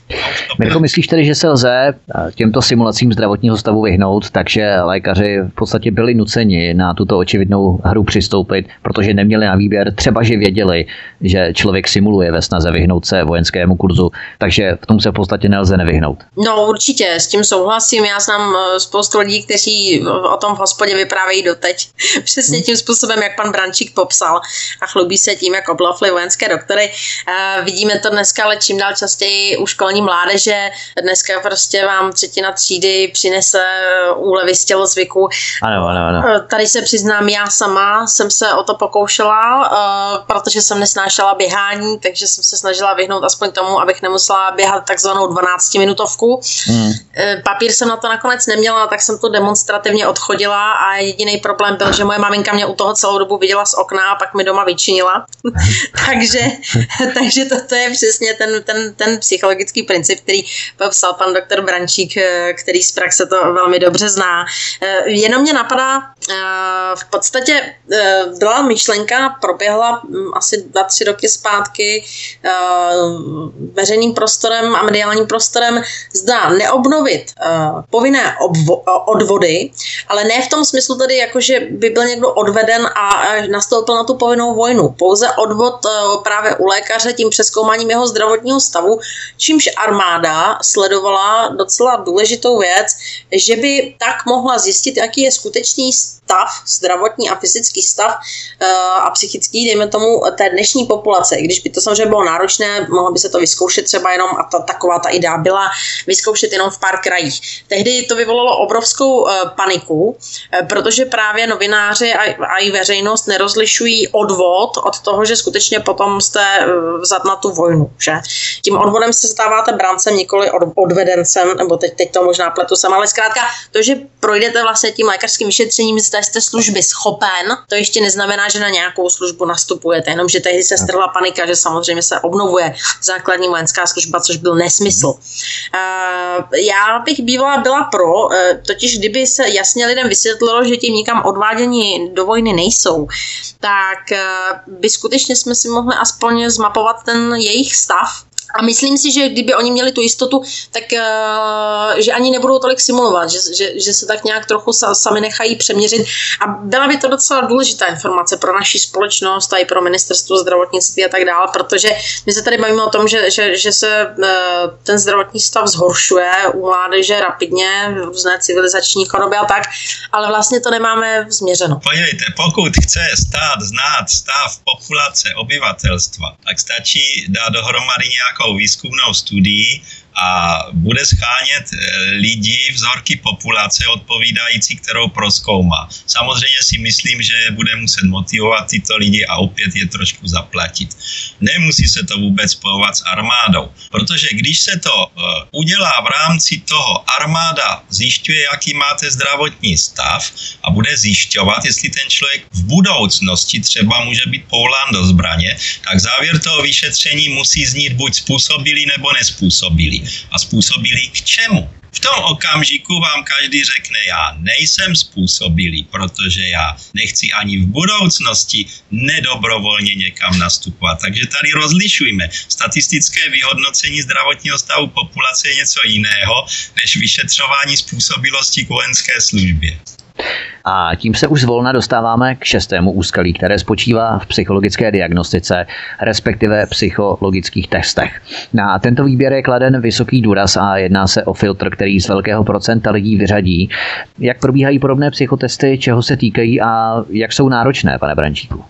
Mirko, myslíš tedy, že se lze eh, těmto simulacím zdravotního stavu vyhnout, takže lékaři v podstatě byli nuceni na tuto očividnou hru přistoupit, protože neměli na výběr, třeba že věděli, že člověk simuluje ve snaze vyhnout se vojenskému kurzu, takže v tom se v podstatě nelze nevyhnout. No určitě, s tím souhlasím. Já znám eh, spoustu lidí, kteří o tom v hospodě vyprávějí doteď. Přesně hmm. tím způsobem, jak pan Brančík popsal a chlubí se tím, jak oblafli vojenské doktory. Uh, vidíme to dneska, ale čím dál častěji u školní školní mládeže. Dneska prostě vám třetina třídy přinese úlevy z tělozvyku. Ano, ano, ano. Eh, tady se přiznám, já sama jsem se o to pokoušela, eh, protože jsem nesnášela běhání, takže jsem se snažila vyhnout aspoň tomu, abych nemusela běhat takzvanou 12-minutovku. Hmm. Eh, papír jsem na to nakonec neměla, tak jsem to demonstrativně odchodila a jediný problém byl, že moje maminka mě u toho celou dobu viděla z okna a pak mi doma vyčinila. takže takže to, to je přesně ten, ten, ten psychologický princip, který popsal pan doktor Brančík, eh, který z praxe to velmi dobře zná. Eh, jenom mě napadá, eh, v podstatě byla myšlenka, proběhla hm, asi dva, tři roky zpátky veřejným prostorem a mediálním prostorem, zda neobnovit povinné odvody, ale ne v tom smyslu tedy, jako že by byl někdo odveden a nastoupil na tu povinnou vojnu. Pouze odvod právě u lékaře tím přeskoumáním jeho zdravotního stavu, čímž armáda sledovala docela důležitou věc, že by tak mohla zjistit, jaký je skutečný stav, zdravotní a fyzický stav uh, a psychický, dejme tomu, té dnešní populace. Když by to samozřejmě bylo náročné, mohlo by se to vyzkoušet třeba jenom, a ta, taková ta idea byla, vyzkoušet jenom v pár krajích. Tehdy to vyvolalo obrovskou uh, paniku, uh, protože právě novináři a, a i veřejnost nerozlišují odvod od toho, že skutečně potom jste vzat na tu vojnu. Že? Tím odvodem se stáváte brancem, nikoli od, odvedencem, nebo teď, teď to možná pletu sem, ale zkrátka to, že projdete vlastně tím lékařským vyšetřením, zda jste služby schopen, to ještě neznamená, že na nějakou službu nastupujete, jenom že tehdy se strhla panika, že samozřejmě se obnovuje základní vojenská služba, což byl nesmysl. Uh, já bych bývala byla pro, uh, totiž kdyby se jasně lidem vysvětlilo, že tím nikam odvádění do vojny nejsou, tak uh, by skutečně jsme si mohli aspoň zmapovat ten jejich stav, a myslím si, že kdyby oni měli tu jistotu, tak uh, že ani nebudou tolik simulovat, že, že, že se tak nějak trochu sa, sami nechají přeměřit. A byla by to docela důležitá informace pro naši společnost a i pro ministerstvo zdravotnictví a tak dále, protože my se tady bavíme o tom, že, že, že se uh, ten zdravotní stav zhoršuje u mládeže rapidně, různé civilizační choroby a tak, ale vlastně to nemáme změřeno. Podívejte, pokud chce stát znát stav populace obyvatelstva, tak stačí dát dohromady nějak nějakou výzkumnou studii a bude schánět eh, lidi, vzorky populace odpovídající, kterou proskoumá. Samozřejmě si myslím, že bude muset motivovat tyto lidi a opět je trošku zaplatit. Nemusí se to vůbec spojovat s armádou, protože když se to uh, udělá v rámci toho, armáda zjišťuje, jaký máte zdravotní stav a bude zjišťovat, jestli ten člověk v budoucnosti třeba může být povolán do zbraně, tak závěr toho vyšetření musí znít buď způsobilý nebo nespůsobilý a způsobili k čemu. V tom okamžiku vám každý řekne, já nejsem způsobilý, protože já nechci ani v budoucnosti nedobrovolně někam nastupovat. Takže tady rozlišujme. Statistické vyhodnocení zdravotního stavu populace je něco jiného, než vyšetřování způsobilosti k vojenské službě. A tím se už zvolna dostáváme k šestému úskalí, které spočívá v psychologické diagnostice, respektive psychologických testech. Na tento výběr je kladen vysoký důraz a jedná se o filtr, který z velkého procenta lidí vyřadí. Jak probíhají podobné psychotesty, čeho se týkají a jak jsou náročné, pane Brančíku?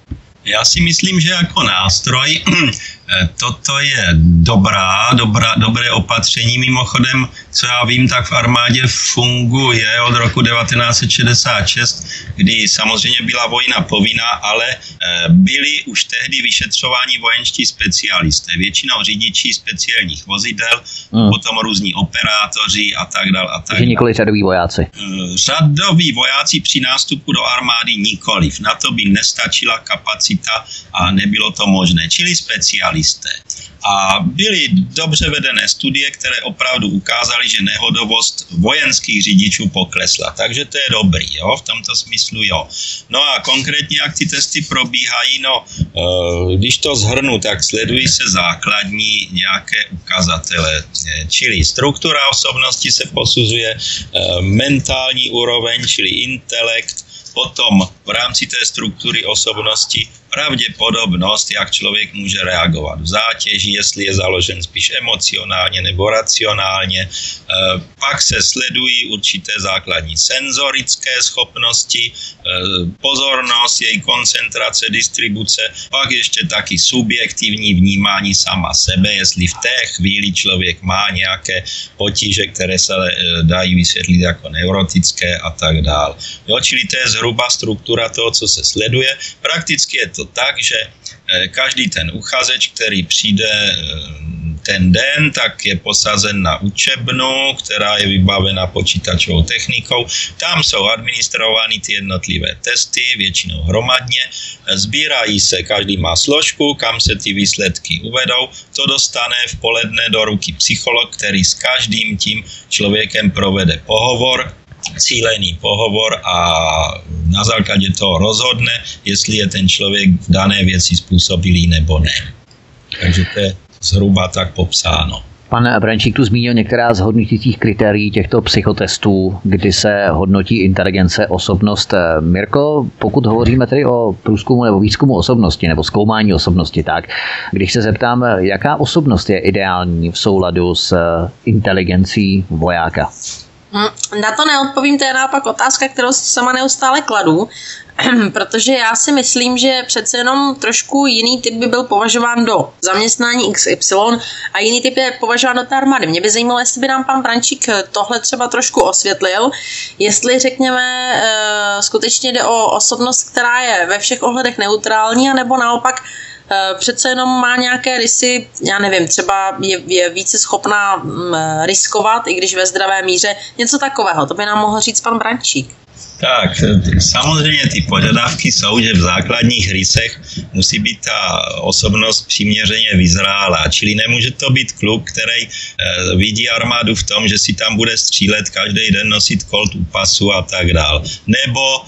Já si myslím, že jako nástroj Eh, toto je dobrá, dobrá, dobré opatření. Mimochodem, co já vím, tak v armádě funguje od roku 1966, kdy samozřejmě byla vojna povinná, ale eh, byli už tehdy vyšetřováni vojenští specialisté, většinou řidiči speciálních vozidel, hmm. potom různí operátoři a tak dále. A tak dále. nikoli řadoví vojáci. Eh, řadoví vojáci při nástupu do armády nikoliv. Na to by nestačila kapacita a nebylo to možné. Čili specialisté specialisté. A byly dobře vedené studie, které opravdu ukázaly, že nehodovost vojenských řidičů poklesla. Takže to je dobrý, jo, v tomto smyslu jo. No a konkrétně, jak ty testy probíhají, no, eh, když to zhrnu, tak sledují se základní nějaké ukazatele, eh, čili struktura osobnosti se posuzuje, eh, mentální úroveň, čili intelekt, potom v rámci té struktury osobnosti pravděpodobnost, jak člověk může reagovat v zátěži, jestli je založen spíš emocionálně nebo racionálně. E, pak se sledují určité základní senzorické schopnosti, e, pozornost, její koncentrace, distribuce, pak ještě taky subjektivní vnímání sama sebe, jestli v té chvíli člověk má nějaké potíže, které se e, dají vysvětlit jako neurotické a tak dále. Jo, čili to je zhruba struktura toho, co se sleduje. Prakticky je to tak, že eh, každý ten uchazeč, který přijde eh, ten den, tak je posazen na učebnu, která je vybavena počítačovou technikou. Tam jsou administrovány ty jednotlivé testy, většinou hromadně. Sbírají se, každý má složku, kam se ty výsledky uvedou. To dostane v poledne do ruky psycholog, který s každým tím člověkem provede pohovor, cílený pohovor a na základě toho rozhodne, jestli je ten člověk v dané věci způsobilý nebo ne. Takže to je zhruba tak popsáno. Pan Brančík tu zmínil některá z hodnotících kritérií těchto psychotestů, kdy se hodnotí inteligence, osobnost. Mirko, pokud hovoříme tedy o průzkumu nebo výzkumu osobnosti nebo zkoumání osobnosti, tak když se zeptám, jaká osobnost je ideální v souladu s inteligencí vojáka? Hm, na to neodpovím, to je naopak otázka, kterou si sama neustále kladu, protože já si myslím, že přece jenom trošku jiný typ by byl považován do zaměstnání XY a jiný typ je považován do té armády. Mě by zajímalo, jestli by nám pan Brančík tohle třeba trošku osvětlil, jestli řekněme eh, skutečně jde o osobnost, která je ve všech ohledech neutrální, anebo naopak Eh, přece jenom má nějaké rysy, já nevím, třeba je, je více schopná mm, riskovat, i když ve zdravé míře, něco takového. To by nám mohl říct pan Brančík. Tak, samozřejmě ty požadavky jsou, že v základních rysech musí být ta osobnost přiměřeně vyzrálá, čili nemůže to být kluk, který e, vidí armádu v tom, že si tam bude střílet každý den, nosit kolt u pasu a tak dál. Nebo e,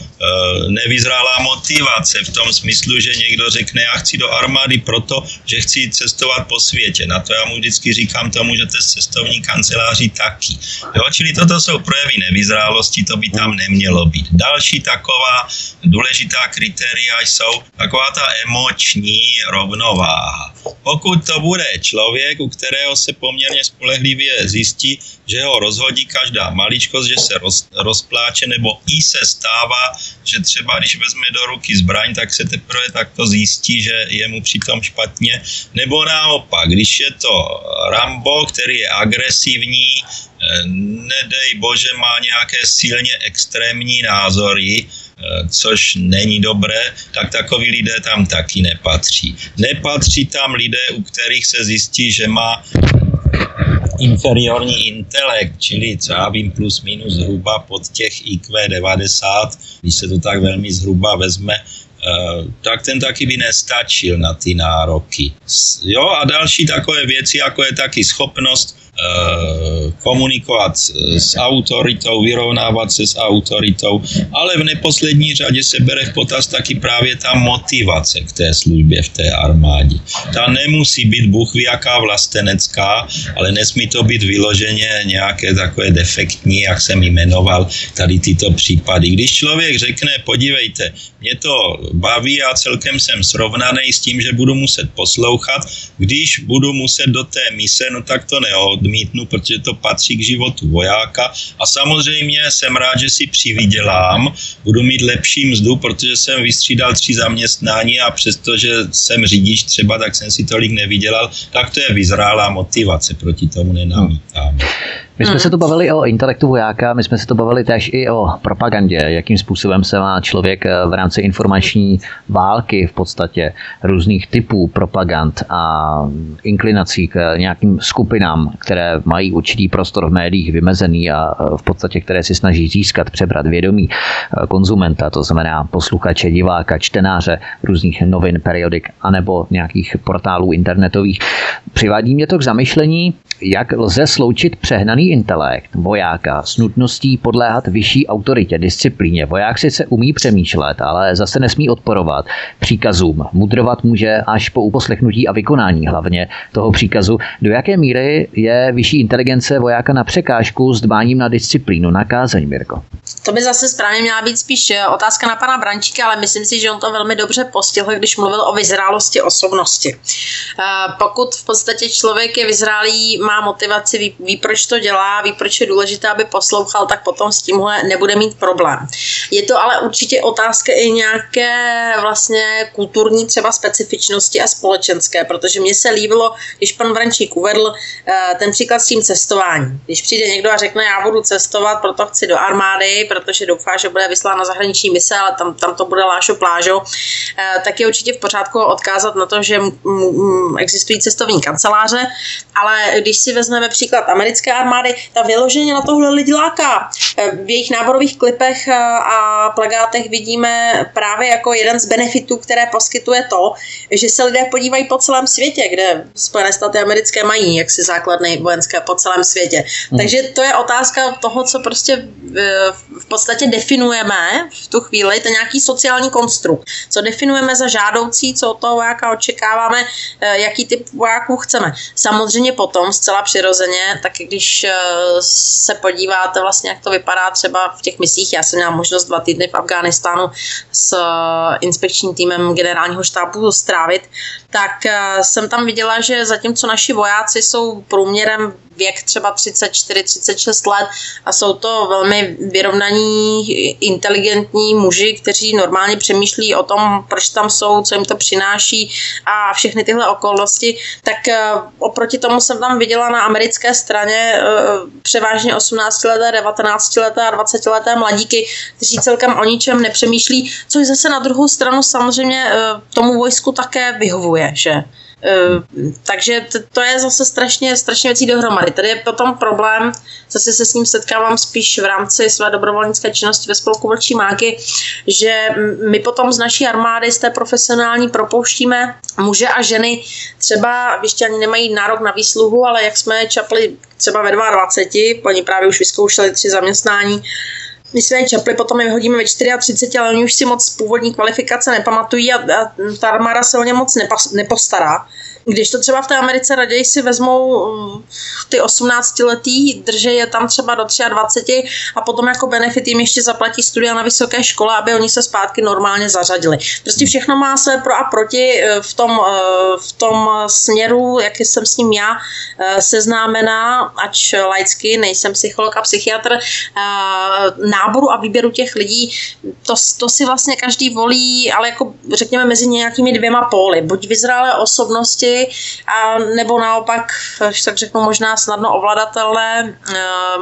nevyzrálá motivace v tom smyslu, že někdo řekne, já chci do armády proto, že chci cestovat po světě. Na to já mu vždycky říkám, to můžete z cestovní kanceláři taky. Jo, čili toto jsou projevy nevyzrálosti, to by tam nemělo být být. Další taková důležitá kritéria jsou taková ta emoční rovnováha. Pokud to bude člověk, u kterého se poměrně spolehlivě zjistí, že ho rozhodí každá maličkost, že se roz, rozpláče, nebo i se stává, že třeba když vezme do ruky zbraň, tak se teprve takto zjistí, že je mu přitom špatně, nebo naopak, když je to Rambo, který je agresivní, nedej bože, má nějaké silně extrémní názory, eh, což není dobré, tak takoví lidé tam taky nepatří. Nepatří tam lidé, u kterých se zjistí, že má inferiorní intelekt, čili co já vím, plus minus zhruba pod těch IQ 90, když se to tak velmi zhruba vezme, eh, tak ten taky by nestačil na ty nároky. Jo, a další takové věci, jako je taky schopnost komunikovat s autoritou, vyrovnávat se s autoritou, ale v neposlední řadě se bere v potaz taky právě ta motivace k té službě v té armádě. Ta nemusí být Bůh jaká vlastenecká, ale nesmí to být vyloženě nějaké takové defektní, jak jsem jmenoval tady tyto případy. Když člověk řekne, podívejte, mě to baví a celkem jsem srovnaný s tím, že budu muset poslouchat, když budu muset do té mise, no tak to neodmítnu odmítnu, protože to patří k životu vojáka. A samozřejmě jsem rád, že si přivydělám, budu mít lepší mzdu, protože jsem vystřídal tři zaměstnání a přestože jsem řidič třeba, tak jsem si tolik nevydělal, tak to je vyzrálá motivace, proti tomu nenamítám. My jsme se tu bavili o intelektu vojáka, my jsme se tu bavili též i o propagandě, jakým způsobem se má člověk eh, v rámci informační války v podstatě různých typů propagand a inklinací k nějakým skupinám, které mají určitý prostor v médiích vymezený a eh, v podstatě které si snaží získat, přebrat vědomí eh, konzumenta, to znamená posluchače, diváka, čtenáře různých novin, periodik anebo nějakých portálů internetových. Přivádí mě to k zamyšlení, jak lze sloučit přehnaný intelekt vojáka s nutností podléhat vyšší autoritě, disciplíně. Voják sice umí přemýšlet, ale zase nesmí odporovat příkazům. Mudrovat může až po uposlechnutí a vykonání hlavně toho příkazu. Do jaké míry je vyšší inteligence vojáka na překážku s dbáním na disciplínu, na kázeň, Mirko? To by zase správně měla být spíš eh, otázka na pana Brančíka, ale myslím si, že on to velmi dobře postihl, když mluvil o vyzrálosti osobnosti. Eh, pokud v člověk je vyzrálý, má motivaci, ví, ví proč to dělá, dělá, ví, proč je důležité, aby poslouchal, tak potom s tímhle nebude mít problém. Je to ale určitě otázka i nějaké vlastně kulturní třeba specifičnosti a společenské, protože mně se líbilo, když pan Vrančík uvedl eh, ten příklad s tím cestováním. Když přijde někdo a řekne, já budu cestovat, proto chci do armády, protože doufá, že bude vyslán na zahraniční mise, ale tam, tam to bude lášo plážo, eh, tak je určitě v pořádku odkázat na to, že existují cestovní kanceláře, ale když si vezmeme příklad americké armády, ta vyloženě na tohle lidi láká. Eh, v jejich náborových klipech eh, a plagátech vidíme právě jako jeden z benefitů, které poskytuje to, že se lidé podívají po celém světě, kde Spojené státy americké mají jaksi základny vojenské po celém světě. Hmm. Takže to je otázka toho, co prostě v podstatě definujeme v tu chvíli ten nějaký sociální konstrukt. Co definujeme za žádoucí, co od toho vojáka očekáváme, eh, jaký typ vojáků chceme. Samozřejmě potom zcela přirozeně, tak když eh, se podíváte vlastně, jak to vypadá třeba v těch misích, já jsem měla možnost dva týdny v Afghánistánu s inspekčním týmem generálního štábu strávit, tak jsem tam viděla, že zatímco naši vojáci jsou průměrem věk třeba 34-36 let a jsou to velmi vyrovnaní, inteligentní muži, kteří normálně přemýšlí o tom, proč tam jsou, co jim to přináší a všechny tyhle okolnosti, tak eh, oproti tomu jsem tam viděla na americké straně eh, převážně 18 leté, 19 leté a 20 leté mladíky, kteří celkem o ničem nepřemýšlí, což zase na druhou stranu samozřejmě eh, tomu vojsku také vyhovuje, že? Eh, takže to je zase strašně, strašně věcí dohromady. Tady je potom problém, zase se s ním setkávám spíš v rámci své dobrovolnické činnosti ve spolku Vlčí máky, že my potom z naší armády, z té profesionální propouštíme muže a ženy, třeba ještě ani nemají nárok na výsluhu, ale jak jsme čapli třeba ve 22, oni právě už vyzkoušeli tři zaměstnání, my své čaply potom je vyhodíme ve 34, ale oni už si moc původní kvalifikace nepamatují a, a ta armáda se o ně moc nepas, nepostará. Když to třeba v té Americe raději si vezmou mm, ty 18-letý, drží je tam třeba do 23 a potom jako benefit jim ještě zaplatí studia na vysoké škole, aby oni se zpátky normálně zařadili. Prostě všechno má své pro a proti eh, v tom, eh, v tom směru, jak jsem s ním já eh, seznámená, ač laicky, nejsem psycholog a psychiatr, náboru a výběru těch lidí, to, to si vlastně každý volí, ale jako řekněme mezi nějakými dvěma póly. Buď vyzrálé osobnosti, a nebo naopak, až tak řeknu, možná snadno ovladatelné, eh,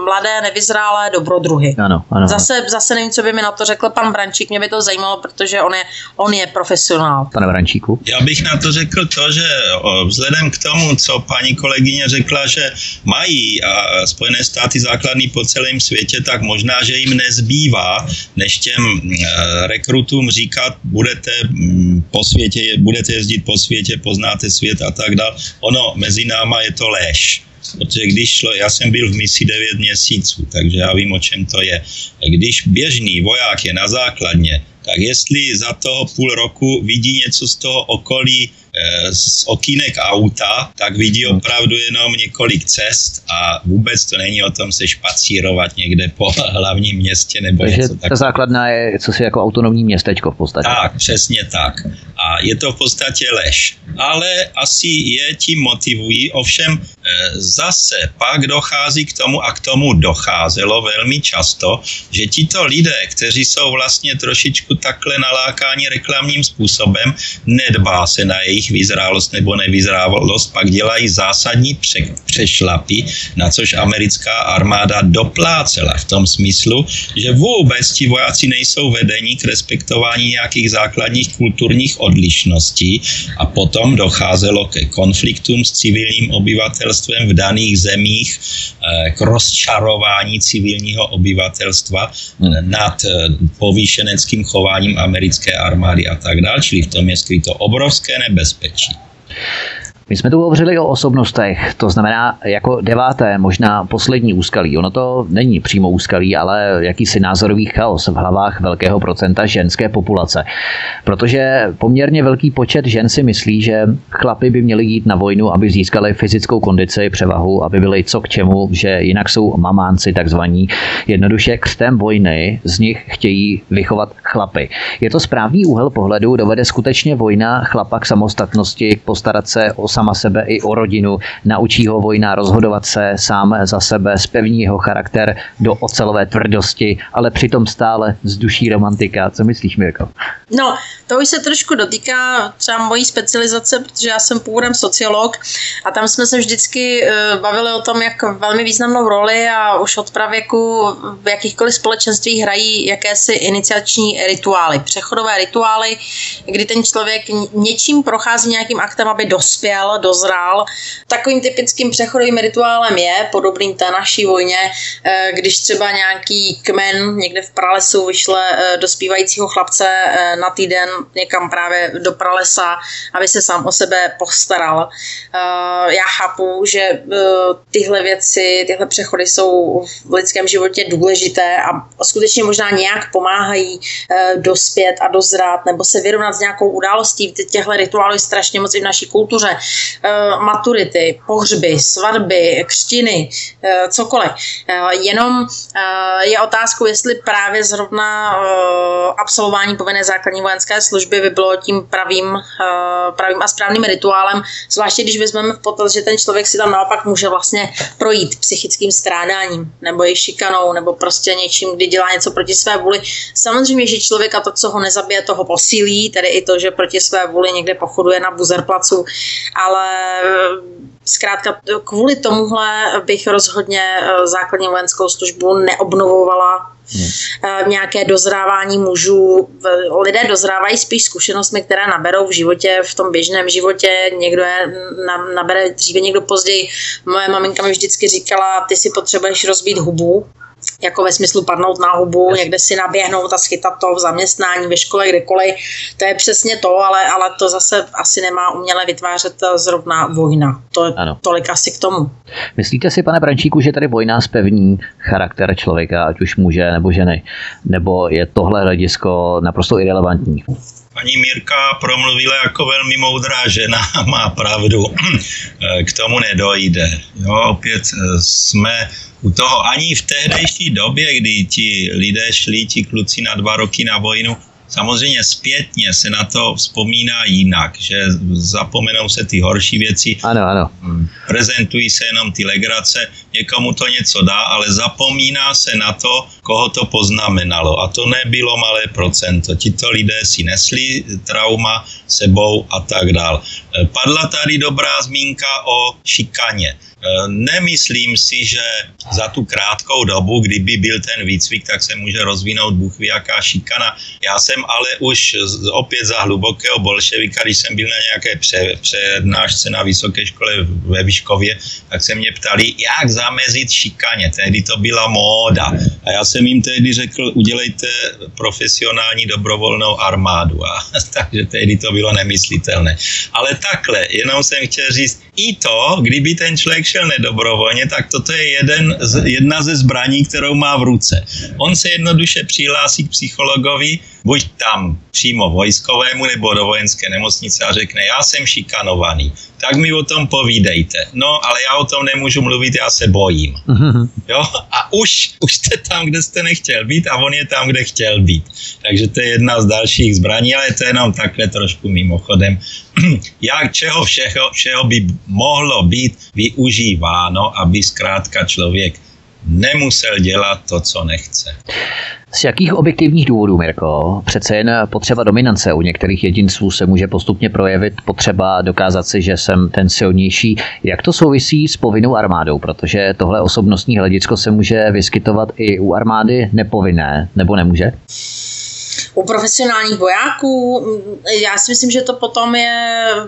mladé, nevyzrálé dobrodruhy. Ano, ano. Zase, zase nevím, co by mi na to řekl pan Brančík, mě by to zajímalo, protože on je, on je profesionál. Pane Brančíku? Já bych na to řekl to, že vzhledem k tomu, co paní kolegyně řekla, že mají a Spojené státy základní po celém světě, tak možná, že jim nezbývá, než těm eh, rekrutům říkat, budete mm, po světě, budete jezdit po světě, poznáte svět, a tak dále. Ono, mezi náma je to léž. Protože když šlo, já jsem byl v misi 9 měsíců, takže já vím, o čem to je. Když běžný voják je na základně, tak jestli za toho půl roku vidí něco z toho okolí z okýnek auta, tak vidí opravdu jenom několik cest a vůbec to není o tom se špacírovat někde po hlavním městě nebo Takže něco ta základna je co si jako autonomní městečko v podstatě. Tak, přesně tak. A je to v podstatě lež. Ale asi je tím motivují, ovšem eh, zase pak dochází k tomu a k tomu docházelo velmi často, že tito lidé, kteří jsou vlastně trošičku takhle nalákáni reklamním způsobem, nedbá se na jejich jejich vyzrálost nebo nevyzrálost, pak dělají zásadní pře- přešlapy, na což americká armáda doplácela v tom smyslu, že vůbec ti vojáci nejsou vedeni k respektování nějakých základních kulturních odlišností a potom docházelo ke konfliktům s civilním obyvatelstvem v daných zemích, eh, k rozčarování civilního obyvatelstva nad eh, povýšeneckým chováním americké armády a tak dále, čili v tom je skryto obrovské nebezpečí bezpečí. My jsme tu hovořili o osobnostech, to znamená jako deváté, možná poslední úskalí. Ono to není přímo úskalí, ale jakýsi názorový chaos v hlavách velkého procenta ženské populace. Protože poměrně velký počet žen si myslí, že chlapy by měli jít na vojnu, aby získali fyzickou kondici, převahu, aby byli co k čemu, že jinak jsou mamánci takzvaní. Jednoduše křtem vojny z nich chtějí vychovat chlapy. Je to správný úhel pohledu, dovede skutečně vojna chlapa k samostatnosti, postarat se o sama sebe i o rodinu, naučí ho vojna rozhodovat se sám za sebe, spevní jeho charakter do ocelové tvrdosti, ale přitom stále vzduší romantika. Co myslíš, Mirko? No, to už se trošku dotýká třeba mojí specializace, protože já jsem původem sociolog a tam jsme se vždycky eh, bavili o tom, jak velmi významnou roli a už od pravěku v jakýchkoliv společenství hrají jakési iniciační rituály, přechodové rituály, kdy ten člověk něčím prochází nějakým aktem, aby dospěl dospěl, dozrál. Takovým typickým přechodovým rituálem je, podobným té naší vojně, eh, když třeba nějaký kmen někde v pralesu vyšle eh, dospívajícího chlapce eh, na týden někam právě do pralesa, aby se sám o sebe postaral. Já chápu, že tyhle věci, tyhle přechody jsou v lidském životě důležité a skutečně možná nějak pomáhají dospět a dozrát nebo se vyrovnat s nějakou událostí. Těchto rituálů je strašně moc i v naší kultuře. Maturity, pohřby, svatby, křtiny, cokoliv. Jenom je otázkou, jestli právě zrovna absolvování povinné základní vojenské služby by bylo tím pravým, pravým a správným rituálem, zvláště když vezmeme v potaz, že ten člověk si tam naopak může vlastně projít psychickým strádáním, nebo i šikanou, nebo prostě něčím, kdy dělá něco proti své vůli. Samozřejmě, že člověka to, co ho nezabije, toho posílí, tedy i to, že proti své vůli někde pochoduje na buzerplacu, ale zkrátka kvůli tomuhle bych rozhodně eh, základní vojenskou službu neobnovovala Hmm. Eh, nějaké dozrávání mužů. Lidé dozrávají spíš zkušenostmi, které naberou v životě, v tom běžném životě. Někdo je nabere dříve, někdo později. Moje maminka mi vždycky říkala, ty si potřebuješ rozbít hubu, jako ve smyslu padnout na hubu, někde si naběhnout a schytat to v zaměstnání, ve škole, kdekoliv. To je přesně to, ale, ale to zase asi nemá uměle vytvářet zrovna vojna. To je ano. tolik asi k tomu. Myslíte si, pane Brančíku, že tady vojna spevní charakter člověka, ať už muže nebo ženy, nebo je tohle hledisko naprosto irrelevantní? Paní Mírka promluvila jako velmi moudrá žena a má pravdu. K tomu nedojde. Jo, opět eh, jsme u toho ani v tehdejší době, kdy ti lidé šli, ti kluci na dva roky na vojnu, Samozřejmě zpětně se na to vzpomíná jinak, že zapomenou se ty horší věci. Ano, ano. Prezentují se jenom ty legrace, někomu to něco dá, ale zapomíná se na to, koho to poznamenalo. A to nebylo malé procento. Tito lidé si nesli trauma sebou a tak dál. Padla tady dobrá zmínka o šikaně. Eh, nemyslím si, že za tu krátkou dobu, kdyby byl ten výcvik, tak se může rozvinout Bůh jaká šikana. Já jsem ale už opět za hlubokého bolševika, když jsem byl na nějaké přednášce na vysoké škole ve Vyškově, tak se mě ptali, jak zamezit šikaně. Tehdy to byla móda. A já jsem jim tehdy řekl, udělejte profesionální dobrovolnou armádu. A, takže tehdy to bylo nemyslitelné. Ale takhle, jenom jsem chtěl říct, i to, kdyby ten člověk šel nedobrovolně, tak toto je jeden z, jedna ze zbraní, kterou má v ruce. On se jednoduše přihlásí k psychologovi, buď tam přímo vojskovému nebo do vojenské nemocnice a řekne, já jsem šikanovaný, tak mi o tom povídejte. No, ale já o tom nemůžu mluvit, já se bojím. Mm-hmm. Jo? A už, už jste tam, kde jste nechtěl být a on je tam, kde chtěl být. Takže to je jedna z dalších zbraní, ale to je jenom takhle trošku mimochodem. Jak čeho všeho, všeho by mohlo být využíváno, aby zkrátka člověk nemusel dělat to, co nechce. Z jakých objektivních důvodů, Mirko? Přece jen potřeba dominance u některých jedinců se může postupně projevit potřeba dokázat si, že jsem ten silnější. Jak to souvisí s povinnou armádou? Protože tohle osobnostní hledisko se může vyskytovat i u armády nepovinné, nebo nemůže? U profesionálních vojáků, já si myslím, že to potom je e,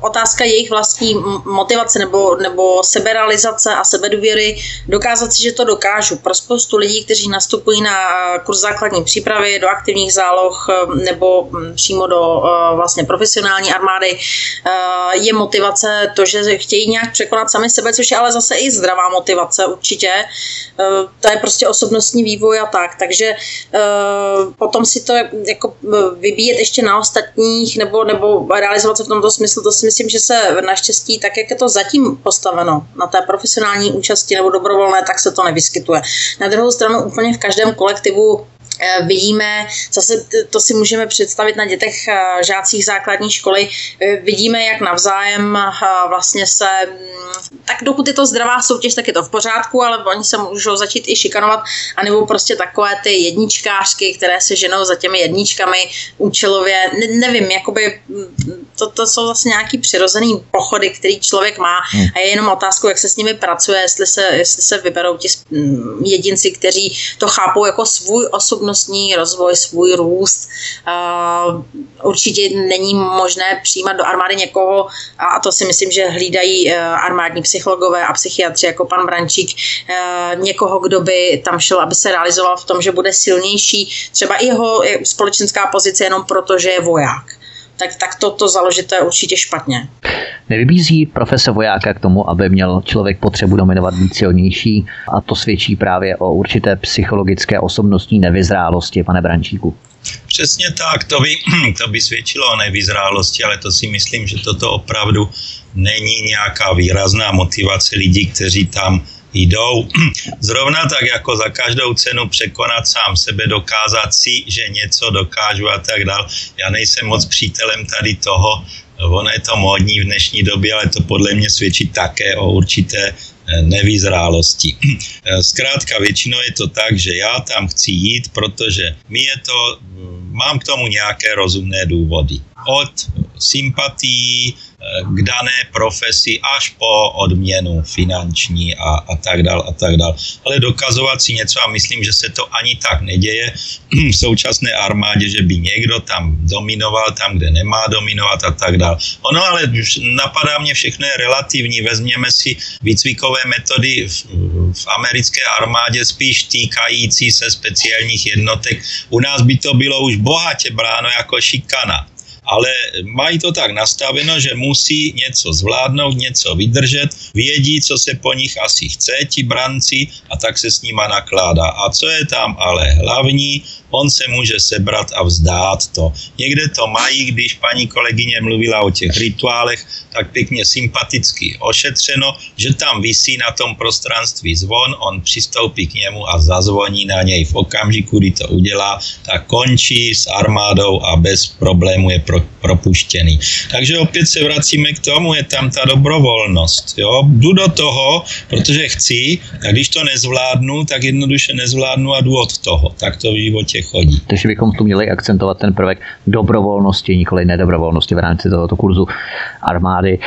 otázka jejich vlastní motivace nebo, nebo seberealizace a sebedůvěry, dokázat si, že to dokážu. Pro spoustu lidí, kteří nastupují na kurz základní přípravy do aktivních záloh e, nebo přímo do e, vlastně profesionální armády, je motivace to, že chtějí nějak překonat sami sebe, což je ale zase i zdravá motivace určitě. To je prostě osobnostní vývoj a tak. Takže potom si to jako vybíjet ještě na ostatních nebo, nebo realizovat se v tomto smyslu, to si myslím, že se naštěstí, tak jak je to zatím postaveno na té profesionální účasti nebo dobrovolné, tak se to nevyskytuje. Na druhou stranu úplně v každém kolektivu vidíme, zase to si můžeme představit na dětech eh, žácích základní školy, eh, vidíme, jak navzájem vlastně se, mm, tak dokud je to zdravá soutěž, tak je to v pořádku, ale oni se můžou začít i šikanovat, anebo prostě takové ty jedničkářky, které se ženou za těmi jedničkami účelově, ne, nevím, jakoby mm, to, to jsou vlastně nějaký přirozený pochody, který člověk má. Hmm. a je jenom otázkou, jak se s nimi pracuje, jestli se, jestli se vyberou ti mm, jedinci, kteří to chápou jako svůj osobní osobnostní rozvoj, svůj růst. Určitě není možné přijímat do armády někoho, a to si myslím, že hlídají armádní psychologové a psychiatři jako pan Brančík, někoho, kdo by tam šel, aby se realizoval v tom, že bude silnější, třeba i jeho společenská pozice jenom proto, že je voják tak, tak to, to založit to je určitě špatně. Nevybízí profese vojáka k tomu, aby měl člověk potřebu dominovat být silnější a to svědčí právě o určité psychologické osobnostní nevyzrálosti, pane Brančíku. Přesně tak, to by, to by svědčilo o nevyzrálosti, ale to si myslím, že toto opravdu není nějaká výrazná motivace lidí, kteří tam jdou zrovna tak jako za každou cenu překonat sám sebe, dokázat si, že něco dokážu a tak dál. Já nejsem moc přítelem tady toho, ono je to módní v dnešní době, ale to podle mě svědčí také o určité eh, nevyzrálosti. Eh, zkrátka většinou je to tak, že já tam chci jít, protože mi je to, mm, mám k tomu nějaké rozumné důvody. Od sympatí, k dané profesi až po odměnu finanční a, a tak dál a tak dál. Ale dokazovat si něco a myslím, že se to ani tak neděje v současné armádě, že by někdo tam dominoval tam, kde nemá dominovat a tak dál. Ono ale napadá mě všechno je relativní. Vezměme si výcvikové metody v, v americké armádě spíš týkající se speciálních jednotek. U nás by to bylo už bohatě bráno jako šikana ale mají to tak nastaveno, že musí něco zvládnout, něco vydržet, vědí, co se po nich asi chce, ti branci, a tak se s nima nakládá. A co je tam ale hlavní, on se může sebrat a vzdát to. Někde to mají, když paní kolegyně mluvila o těch rituálech, tak pěkně sympaticky ošetřeno, že tam visí na tom prostranství zvon, on přistoupí k němu a zazvoní na něj v okamžiku, kdy to udělá, tak končí s armádou a bez problému je pro, propuštěný. Takže opět se vracíme k tomu, je tam ta dobrovolnost. Jo? Jdu do toho, protože chci, a když to nezvládnu, tak jednoduše nezvládnu a jdu od toho. Tak to v životě chodí. Takže bychom tu měli akcentovat ten prvek dobrovolnosti, nikoli nedobrovolnosti v rámci tohoto kurzu armády.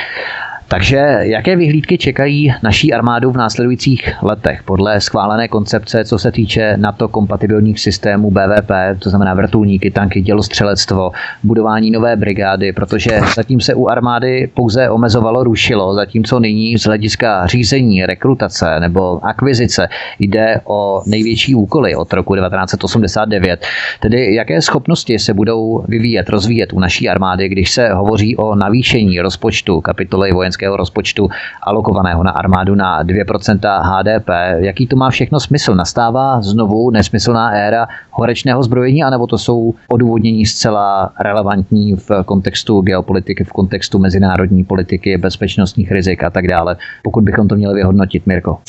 Takže jaké vyhlídky čekají naší armádu v následujících letech podle schválené koncepce, co se týče NATO kompatibilních systémů BVP, to znamená vrtulníky, tanky, dělostřelectvo, budování nové brigády, protože zatím se u armády pouze omezovalo, rušilo, zatímco nyní z hlediska řízení, rekrutace nebo akvizice jde o největší úkoly od roku 1989. Tedy jaké schopnosti se budou vyvíjet, rozvíjet u naší armády, když se hovoří o navýšení rozpočtu kapitoly vojenské vojenského rozpočtu alokovaného na armádu na 2% HDP. Jaký to má všechno smysl? Nastává znovu nesmyslná éra horečného zbrojení, anebo to jsou odůvodnění zcela relevantní v kontextu geopolitiky, v kontextu mezinárodní politiky, bezpečnostních rizik a tak dále, pokud bychom to měli vyhodnotit, Mirko?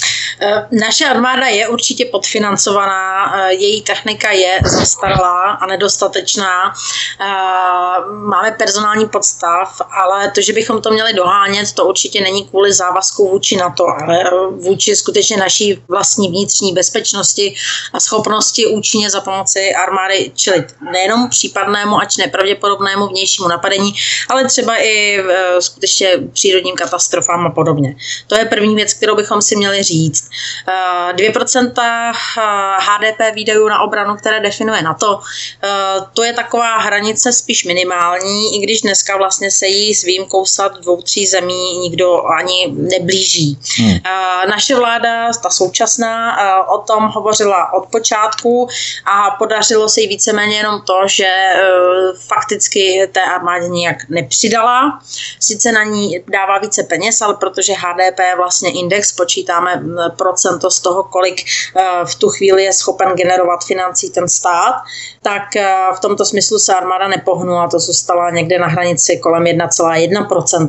Eh, naše armáda je určitě podfinancovaná, eh, její technika je zastaralá a nedostatečná. Eh, máme personální podstav, ale to, že bychom to měli dohánět, to určitě není kvůli závazku vůči NATO, ale vůči skutečně naší vlastní vnitřní bezpečnosti a schopnosti účinně za pomoci armády čelit nejenom případnému, ač nepravděpodobnému vnějšímu napadení, ale třeba i skutečně přírodním katastrofám a podobně. To je první věc, kterou bychom si měli říct. 2% HDP výdajů na obranu, které definuje NATO, eh, to je taková hranice spíš minimální, i když dneska vlastně se jí s výjimkou sad dvou, tří zemí nikdo ani neblíží. Hmm. Eh, naše vláda, ta současná, eh, o tom hovořila od počátku a podařilo se jí víceméně jenom to, že fakticky té armádě nijak nepřidala. Sice na ní dává více peněz, ale protože HDP vlastně index počítáme procento z toho, kolik eh, v tu chvíli je schopen generovat financí ten stát, tak eh, v tomto smyslu se armáda nepohnula, to zůstala někde na hranici kolem 1,1%.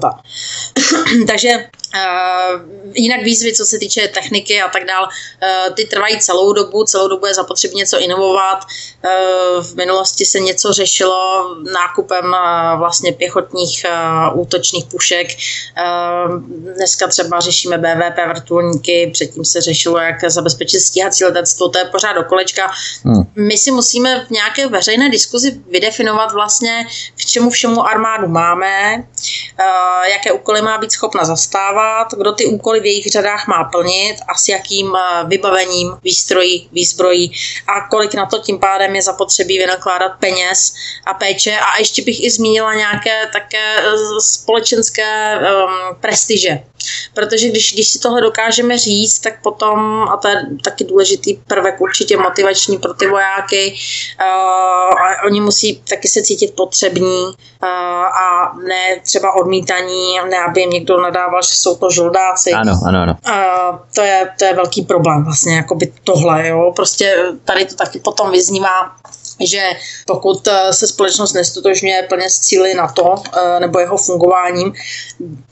Takže Uh, jinak výzvy, co se týče techniky a tak dál, ty trvají celou dobu, celou dobu je zapotřebí něco inovovat. V minulosti se něco řešilo nákupem vlastně pěchotních útočných pušek. Dneska třeba řešíme BVP vrtulníky, předtím se řešilo, jak zabezpečit stíhací letectvo, to je pořád do kolečka. Hmm. my si musíme v nějaké veřejné diskuzi vydefinovat vlastně, k čemu všemu armádu máme, uh, jaké úkoly má být schopna zastávat, kdo ty úkoly v jejich řadách má plnit a s jakým uh, vybavením, výstrojí, výzbrojí a kolik na to tím pádem je zapotřebí vynakládat peněz a péče. A ještě bych i zmínila nějaké také společenské um, prestiže. Protože když, když si tohle dokážeme říct, tak potom, a to je taky důležitý prvek určitě motivační pro ty vojáky, uh, oni musí taky se cítit potřební uh, a ne třeba odmítaní, ne aby jim někdo nadával, že jsou to žoldáci. Ano, ano, ano. Uh, to, je, to je velký problém vlastně, jako by tohle, jo. Prostě tady to taky potom vyznívá že pokud eh, se společnost nestotožňuje plně s cíly to eh, nebo jeho fungováním,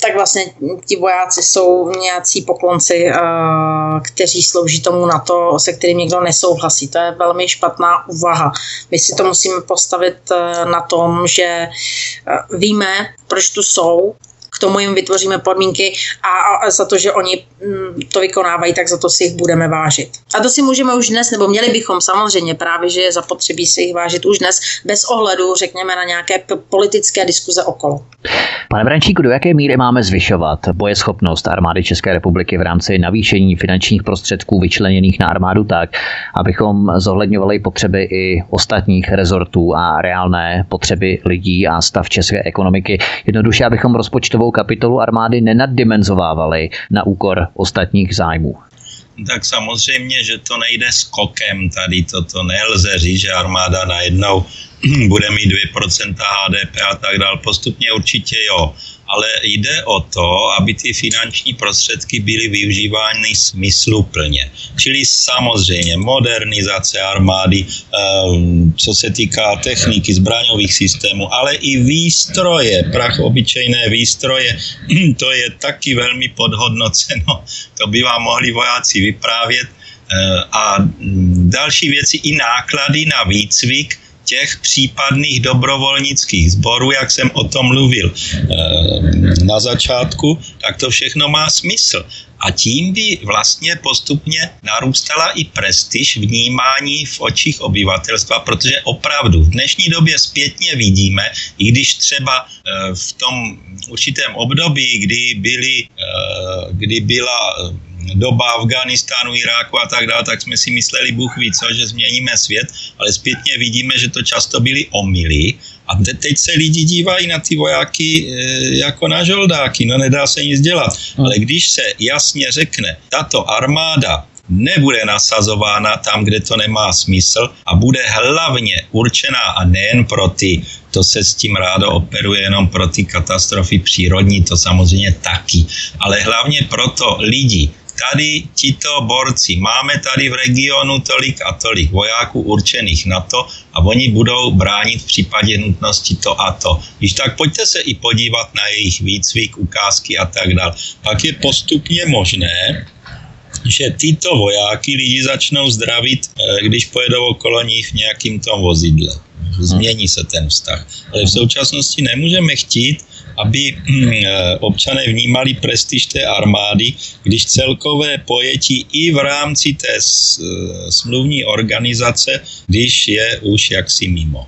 tak vlastně ti vojáci jsou nějací poklonci, eh, kteří slouží tomu na to, se kterým někdo nesouhlasí. To je velmi špatná úvaha. My si to musíme postavit na tom, že víme, proč tu jsou, tomu jim vytvoříme podmínky a, a za to, že oni mm, to vykonávají, tak za to si jich budeme vážit. A to si můžeme už dnes, nebo měli bychom samozřejmě právě, že je zapotřebí si jich vážit už dnes, bez ohledu, řekněme, na nějaké politické diskuze okolo. Pane Brančíku, do jaké míry máme zvyšovat bojeschopnost armády České republiky v rámci navýšení finančních prostředků vyčleněných na armádu tak, abychom zohledňovali potřeby i ostatních rezortů a reálné potřeby lidí a stav české ekonomiky. Jednoduše, abychom rozpočtovou kapitolu armády nenaddimenzovávali na úkor ostatních zájmů tak samozřejmě, že to nejde skokem tady, toto nelze říct, že armáda najednou bude mít 2% HDP a tak dál. Postupně určitě jo ale jde o to, aby ty finanční prostředky byly využívány smysluplně. Čili samozřejmě modernizace armády, ehm, co se týká techniky, zbraňových systémů, ale i výstroje, prach obyčejné výstroje, to je taky velmi podhodnoceno. To by vám mohli vojáci vyprávět. Ehm, a další věci, i náklady na výcvik, těch případných dobrovolnických sborů, jak jsem o tom mluvil eh, na začátku, tak to všechno má smysl. A tím by vlastně postupně narůstala i prestiž vnímání v očích obyvatelstva, protože opravdu v dnešní době zpětně vidíme, i když třeba eh, v tom určitém období, kdy, byly, eh, kdy byla doba Afganistánu, Iráku a tak dále, tak jsme si mysleli, Bůh ví co, že změníme svět, ale zpětně vidíme, že to často byly omily a teď se lidi dívají na ty vojáky e, jako na žoldáky, no nedá se nic dělat. Hmm. Ale když se jasně řekne, tato armáda nebude nasazována tam, kde to nemá smysl a bude hlavně určená a nejen pro ty, to se s tím rádo operuje jenom pro ty katastrofy přírodní, to samozřejmě taky, ale hlavně proto lidi, tady tito borci, máme tady v regionu tolik a tolik vojáků určených na to a oni budou bránit v případě nutnosti to a to. Když tak pojďte se i podívat na jejich výcvik, ukázky a tak dále. Pak je postupně možné, že tyto vojáky lidi začnou zdravit, eh, když pojedou okolo nich v nějakým tom vozidle. Změní se ten vztah. Ale v současnosti nemůžeme chtít, aby hm, eh, občané vnímali prestiž té armády, když celkové pojetí i v rámci té eh, smluvní organizace, když je už jaksi mimo.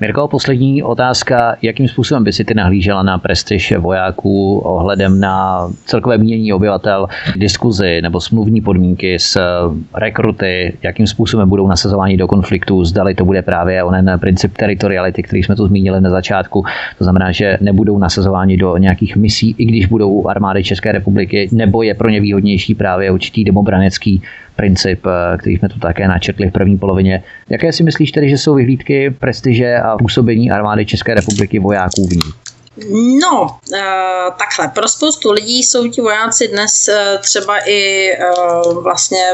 Mirko, poslední otázka. Jakým způsobem by si ty nahlížela na prestiž vojáků ohledem na celkové mínění obyvatel, diskuzi nebo smluvní podmínky s rekruty, jakým způsobem budou nasazováni do konfliktu, zdali to bude právě onen princip teritoriality, který jsme tu zmínili na začátku. To znamená, že nebudou nasazováni do nějakých misí, i když budou armády České republiky, nebo je pro ně výhodnější právě určitý demobranecký princip, eh, který jsme tu také načetli v první polovině. Jaké si myslíš tedy, že jsou vyhlídky prestiže a působení armády České republiky vojáků v ní? No, uh, takhle. Pro spoustu lidí jsou ti vojáci dnes uh, třeba i vlastně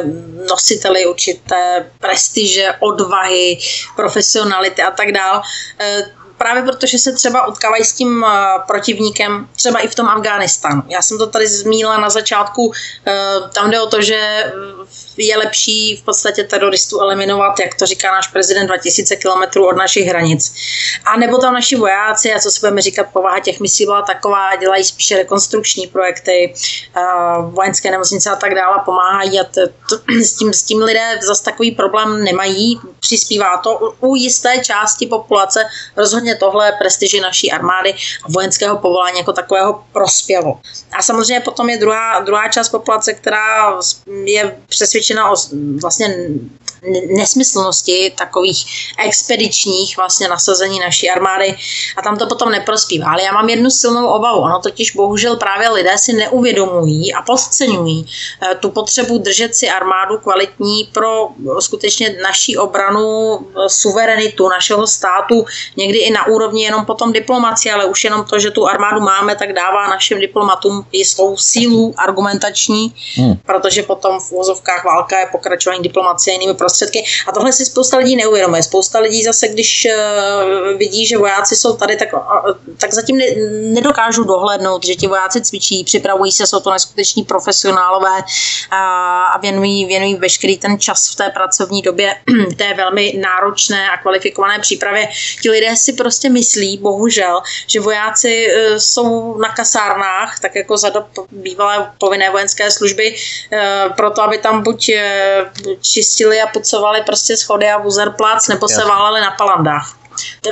nositeli určité prestiže, odvahy, profesionality a tak dále právě protože se třeba utkávají s tím protivníkem, třeba i v tom Afghánistánu. Já jsem to tady zmínila na začátku, tam jde o to, že je lepší v podstatě teroristů eliminovat, jak to říká náš prezident, 2000 kilometrů od našich hranic. A nebo tam naši vojáci, a co si budeme říkat, povaha těch misí byla taková, dělají spíše rekonstrukční projekty, vojenské nemocnice a tak dále, pomáhají a to, to, s, tím, s tím lidé zase takový problém nemají. Přispívá to u jisté části populace rozhodně tohle prestiži naší armády a vojenského povolání jako takového prospělo. A samozřejmě potom je druhá, druhá část populace, která je přesvědčena o vlastně nesmyslnosti takových expedičních vlastně nasazení naší armády a tam to potom neprospívá. Ale já mám jednu silnou obavu. Ono totiž bohužel právě lidé si neuvědomují a podceňují eh, tu potřebu držet si armádu kvalitní pro skutečně naší obranu, eh, suverenitu našeho státu, někdy i na úrovni jenom potom diplomacie, ale už jenom to, že tu armádu máme, tak dává našim diplomatům jistou sílu argumentační, hmm. protože potom v úvozovkách válka je pokračování diplomacie jinými prostředky. A tohle si spousta lidí neuvědomuje. Spousta lidí zase, když uh, vidí, že vojáci jsou tady, tak, tak zatím ne, nedokážu dohlednout, že ti vojáci cvičí, připravují se, jsou to neskuteční profesionálové uh, a věnují, věnují veškerý ten čas v té pracovní době té velmi náročné a kvalifikované přípravě. Ti lidé si prostě myslí, bohužel, že vojáci uh, jsou na kasárnách, tak jako za dob bývalé povinné vojenské služby, uh, proto aby tam buď uh, čistili a pucovali prostě schody a buzerplac nebo se váleli na palandách.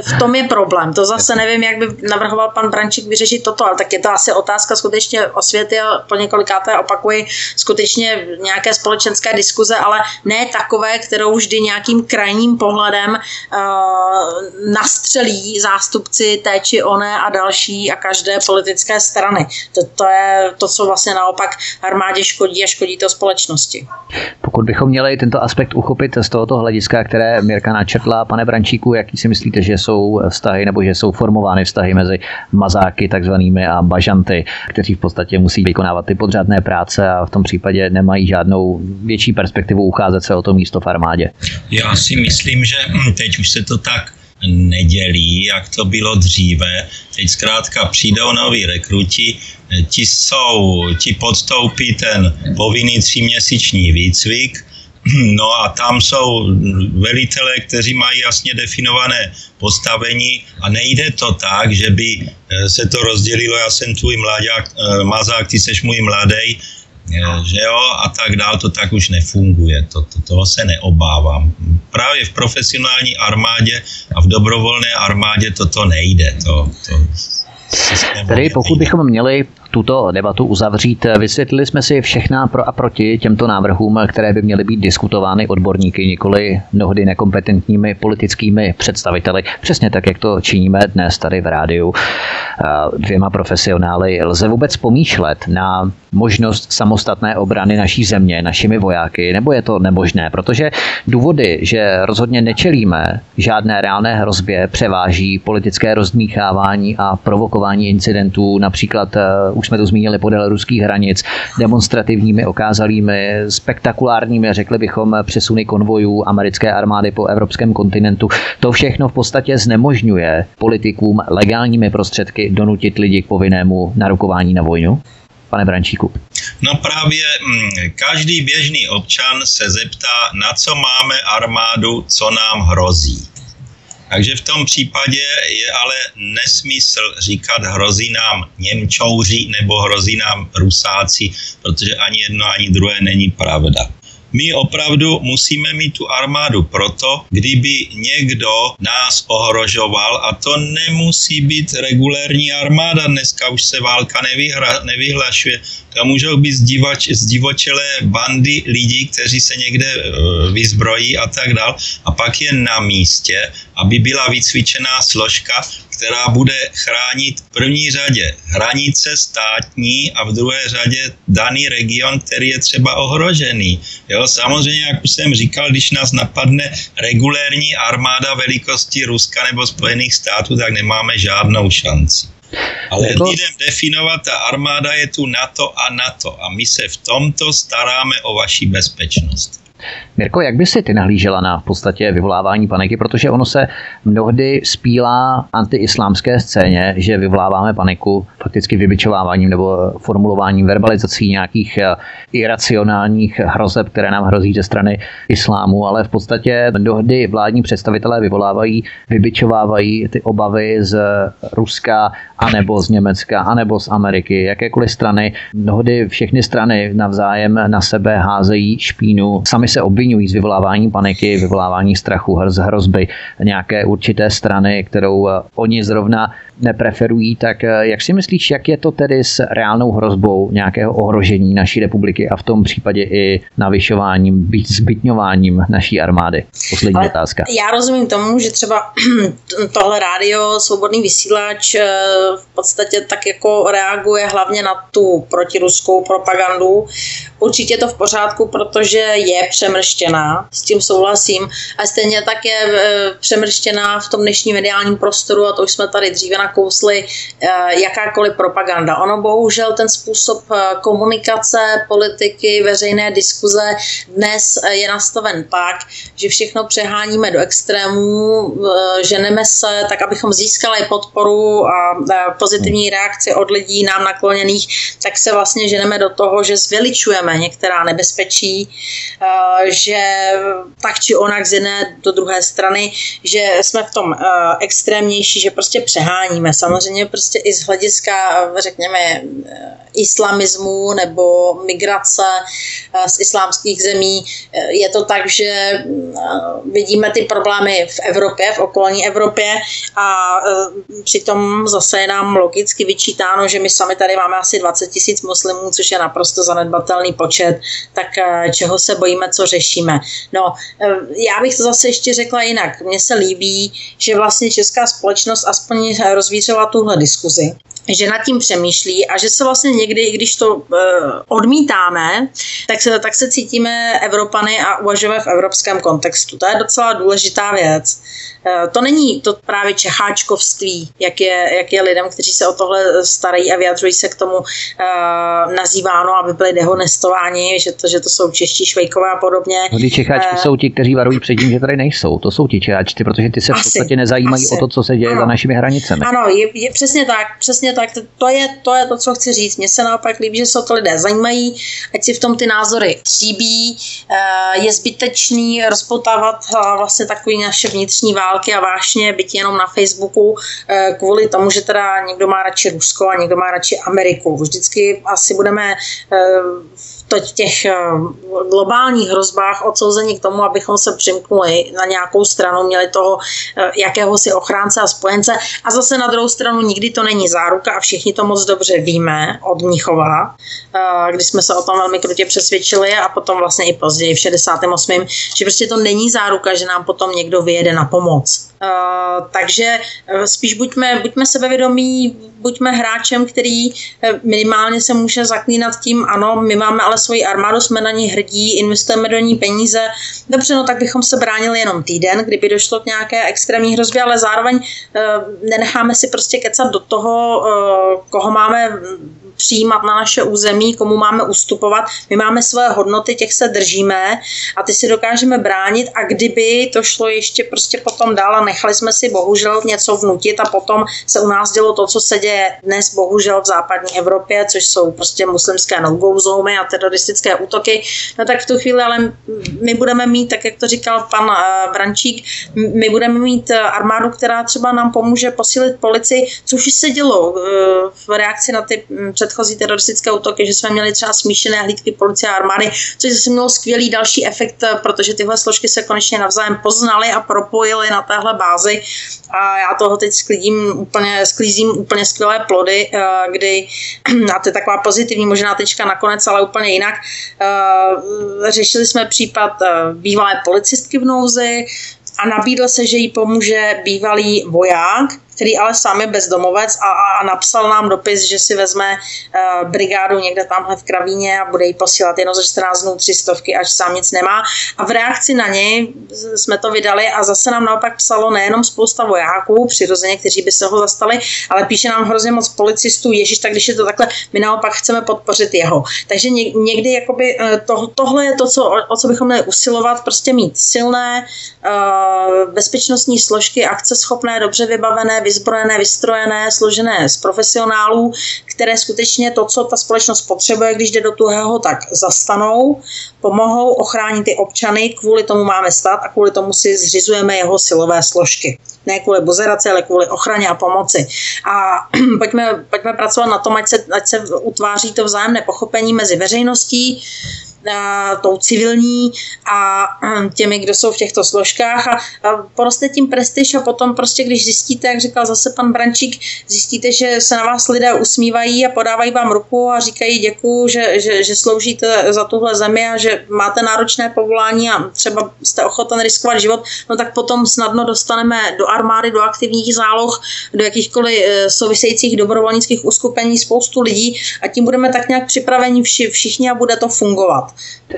V tom je problém. To zase nevím, jak by navrhoval pan Brančík vyřešit toto, ale tak je to asi otázka skutečně osvěty a po několikáté opakuji skutečně nějaké společenské diskuze, ale ne takové, kterou vždy nějakým krajním pohledem uh, nastřelí zástupci té či oné a další a každé politické strany. To, to je to, co vlastně naopak armádě škodí a škodí to společnosti. Pokud bychom měli tento aspekt uchopit z tohoto hlediska, které Mirka načetla, pane Brančíku, jaký si myslíte, že jsou vztahy nebo že jsou formovány vztahy mezi mazáky takzvanými a bažanty, kteří v podstatě musí vykonávat ty podřadné práce a v tom případě nemají žádnou větší perspektivu ucházet se o to místo v armádě. Já si myslím, že teď už se to tak nedělí, jak to bylo dříve. Teď zkrátka přijdou noví rekruti, ti jsou, ti podstoupí ten povinný tříměsíční výcvik, No a tam jsou velitelé, kteří mají jasně definované postavení a nejde to tak, že by eh, se to rozdělilo, já jsem tvůj mladák, eh, mazák, ty seš můj mladý, eh, že jo, a tak dál, to tak už nefunguje, to, to, toho se neobávám. Právě v profesionální armádě a v dobrovolné armádě toto nejde, to, to Tedy pokud bychom měli tuto debatu uzavřít. Vysvětlili jsme si všechna pro a proti těmto návrhům, které by měly být diskutovány odborníky, nikoli mnohdy nekompetentními politickými představiteli. Přesně tak, jak to činíme dnes tady v rádiu dvěma profesionály. Lze vůbec pomýšlet na možnost samostatné obrany naší země, našimi vojáky, nebo je to nemožné? Protože důvody, že rozhodně nečelíme žádné reálné hrozbě, převáží politické rozdmíchávání a provokování incidentů, například už jsme to zmínili, podél ruských hranic, demonstrativními, okázalými, spektakulárními, řekli bychom, přesuny konvojů americké armády po evropském kontinentu. To všechno v podstatě znemožňuje politikům legálními prostředky donutit lidi k povinnému narukování na vojnu? Pane Brančíku. No právě mm, každý běžný občan se zeptá, na co máme armádu, co nám hrozí. Takže v tom případě je ale nesmysl říkat hrozí nám Němčouři nebo hrozí nám Rusáci, protože ani jedno, ani druhé není pravda. My opravdu musíme mít tu armádu proto, kdyby někdo nás ohrožoval a to nemusí být regulérní armáda. Dneska už se válka nevyhra, nevyhlašuje. To můžou být zdivač, zdivočelé bandy lidí, kteří se někde e, vyzbrojí a tak dál. A pak je na místě, aby byla vycvičená složka, která bude chránit v první řadě hranice státní a v druhé řadě daný region, který je třeba ohrožený. Jo, samozřejmě, jak už jsem říkal, když nás napadne regulérní armáda velikosti Ruska nebo Spojených států, tak nemáme žádnou šanci. Ale jako... lidem definovat, ta armáda je tu NATO a NATO a my se v tomto staráme o vaši bezpečnost. Mirko, jak by si ty nahlížela na v podstatě vyvolávání paniky, protože ono se mnohdy spílá antiislámské scéně, že vyvoláváme paniku fakticky vybičováváním nebo formulováním verbalizací nějakých eh, iracionálních hrozeb, které nám hrozí ze strany islámu, ale v podstatě mnohdy vládní představitelé vyvolávají, vybičovávají ty obavy z Ruska, anebo z Německa, anebo z Ameriky, jakékoliv strany. Mnohdy všechny strany navzájem na sebe házejí špínu, sami se obvinují z vyvolávání paniky, vyvolávání strachu, hrozby nějaké určité strany, kterou eh, oni zrovna nepreferují, tak eh, jak si myslíš, jak je to tedy s reálnou hrozbou nějakého ohrožení naší republiky a v tom případě i navyšováním, být zbytňováním naší armády? Poslední Ale otázka. Já rozumím tomu, že třeba tohle rádio, svobodný vysílač eh, v podstatě tak jako reaguje hlavně na tu protiruskou propagandu. Určitě to v pořádku, protože je přemrštěná, s tím souhlasím. A stejně tak je eh, přemrštěná v tom dnešním mediálním prostoru, a to už jsme tady dříve nakousli, eh, jakákoliv propaganda. Ono bohužel ten způsob eh, komunikace, politiky, veřejné diskuze dnes je nastaven tak, že všechno přeháníme do extrémů, ženeme se tak, abychom získali podporu a pozitivní reakci od lidí nám nakloněných, tak se vlastně ženeme do toho, že zveličujeme některá nebezpečí, že tak či onak z jedné do druhé strany, že jsme v tom extrémnější, že prostě přeháníme. Samozřejmě prostě i z hlediska, řekněme, islamismu nebo migrace z islámských zemí je to tak, že vidíme ty problémy v Evropě, v okolní Evropě a přitom zase je nám logicky vyčítáno, že my sami tady máme asi 20 tisíc muslimů, což je naprosto zanedbatelný počet, tak čeho se bojíme, co řešíme. No, já bych to zase ještě řekla jinak. Mně se líbí, že vlastně česká společnost aspoň rozvířila tuhle diskuzi že nad tím přemýšlí a že se vlastně někdy, i když to uh, odmítáme, tak se, tak se cítíme Evropany a uvažujeme v evropském kontextu. To je docela důležitá věc. Uh, to není to právě čecháčkovství, jak je, jak je lidem, kteří se o tohle starají a vyjadřují se k tomu uh, nazýváno, aby byli dehonestováni, že to, že to jsou čeští švejkové a podobně. No, ty čecháčky uh, jsou ti, kteří varují před tím, že tady nejsou. To jsou ti čecháčci, protože ty se asi, v podstatě nezajímají asi. o to, co se děje ano. za našimi hranicemi. Ano, je, je přesně tak, přesně tak to je, to je to, co chci říct. Mně se naopak líbí, že se o to lidé zajímají, ať si v tom ty názory tříbí. Eh, je zbytečný rozpotávat eh, vlastně takový naše vnitřní války a vášně, byť jenom na Facebooku, eh, kvůli tomu, že teda někdo má radši Rusko a někdo má radši Ameriku. Vždycky asi budeme v těch eh, globálních hrozbách odsouzení k tomu, abychom se přimknuli na nějakou stranu, měli toho eh, jakéhosi ochránce a spojence. A zase na druhou stranu nikdy to není záruka a všichni to moc dobře víme od Mnichova, eh, kdy jsme se o tom velmi krutě přesvědčili a potom vlastně i později v 68. že prostě to není záruka, že nám potom někdo vyjede na pomoc. Takže spíš buďme, buďme sebevědomí, buďme hráčem, který minimálně se může zaklínat tím, ano, my máme ale svoji armádu, jsme na ní hrdí, investujeme do ní peníze. Dobře, no tak bychom se bránili jenom týden, kdyby došlo k nějaké extrémní hrozbě, ale zároveň uh, nenecháme si prostě kecat do toho, uh, koho máme přijímat na naše území, komu máme ustupovat. My máme své hodnoty, těch se držíme a ty si dokážeme bránit a kdyby to šlo ještě prostě potom dál a nechali jsme si bohužel něco vnutit a potom se u nás dělo to, co se děje dnes bohužel v západní Evropě, což jsou prostě muslimské no a teroristické útoky, no tak v tu chvíli ale my budeme mít, tak jak to říkal pan uh, Brančík, my budeme mít eh, armádu, která třeba nám pomůže posílit policii, což už se dělo uh, v reakci na ty mm, předchozí teroristické útoky, že jsme měli třeba smíšené hlídky policie a armády, což zase mělo skvělý další efekt, protože tyhle složky se konečně navzájem poznaly a propojily na téhle bázi a já toho teď sklidím úplně, sklízím úplně skvělé plody, kdy, a to je taková pozitivní možná tečka nakonec, ale úplně jinak. Eh, řešili jsme případ eh, bývalé policistky v nouzi a nabídl se, že jí pomůže bývalý voják, který ale sám je bezdomovec a, a napsal nám dopis, že si vezme uh, brigádu někde tamhle v Kravíně a bude jí posílat jenom za 14 dnů tři stovky, až sám nic nemá. A v reakci na něj jsme to vydali a zase nám naopak psalo nejenom spousta vojáků, přirozeně, kteří by se ho zastali, ale píše nám hrozně moc policistů, ježíš, tak když je to takhle, my naopak chceme podpořit jeho. Takže někdy jakoby eh, to, tohle je to, co, o, o co bychom měli usilovat, prostě mít silné uh, bezpečnostní složky, akceschopné, dobře vybavené, vyzbrojené, vystrojené, složené z profesionálů, které skutečně to, co ta společnost potřebuje, když jde do tuhého, tak zastanou, pomohou ochránit ty občany, kvůli tomu máme stát a kvůli tomu si zřizujeme jeho silové složky. Ne kvůli buzeraci, ale kvůli ochraně a pomoci. A pojďme, pojďme pracovat na tom, ať se, ať se utváří to vzájemné pochopení mezi veřejností, tou civilní a těmi, kdo jsou v těchto složkách a, poroste tím prestiž a potom prostě, když zjistíte, jak říkal zase pan Brančík, zjistíte, že se na vás lidé usmívají a podávají vám ruku a říkají děkuju, že, že, že sloužíte za tuhle zemi a že máte náročné povolání a třeba jste ochoten riskovat život, no tak potom snadno dostaneme do armády, do aktivních záloh, do jakýchkoliv e, souvisejících dobrovolnických uskupení spoustu lidí a tím budeme tak nějak připraveni vši, všichni a bude to fungovat.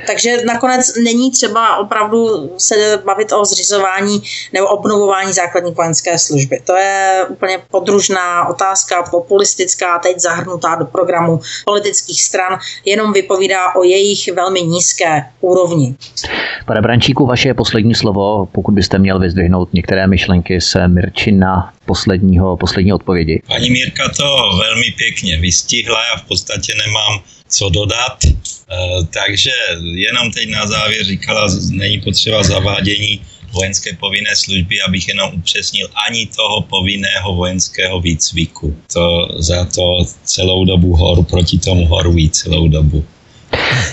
Takže nakonec není třeba opravdu se bavit o zřizování nebo obnovování základní vojenské služby. To je úplně podružná otázka, populistická, teď zahrnutá do programu politických stran, jenom vypovídá o jejich velmi nízké úrovni. Pane Brančíku, vaše poslední slovo, pokud byste měl vyzdvihnout některé myšlenky se Mirčina posledního, poslední odpovědi. Paní Mírka to velmi pěkně vystihla, já v podstatě nemám co dodat. Eh, takže jenom teď na závěr říkala, není potřeba zavádění vojenské povinné služby, abych jenom upřesnil, ani toho povinného vojenského výcviku. To za to celou dobu horu, proti tomu horují celou dobu.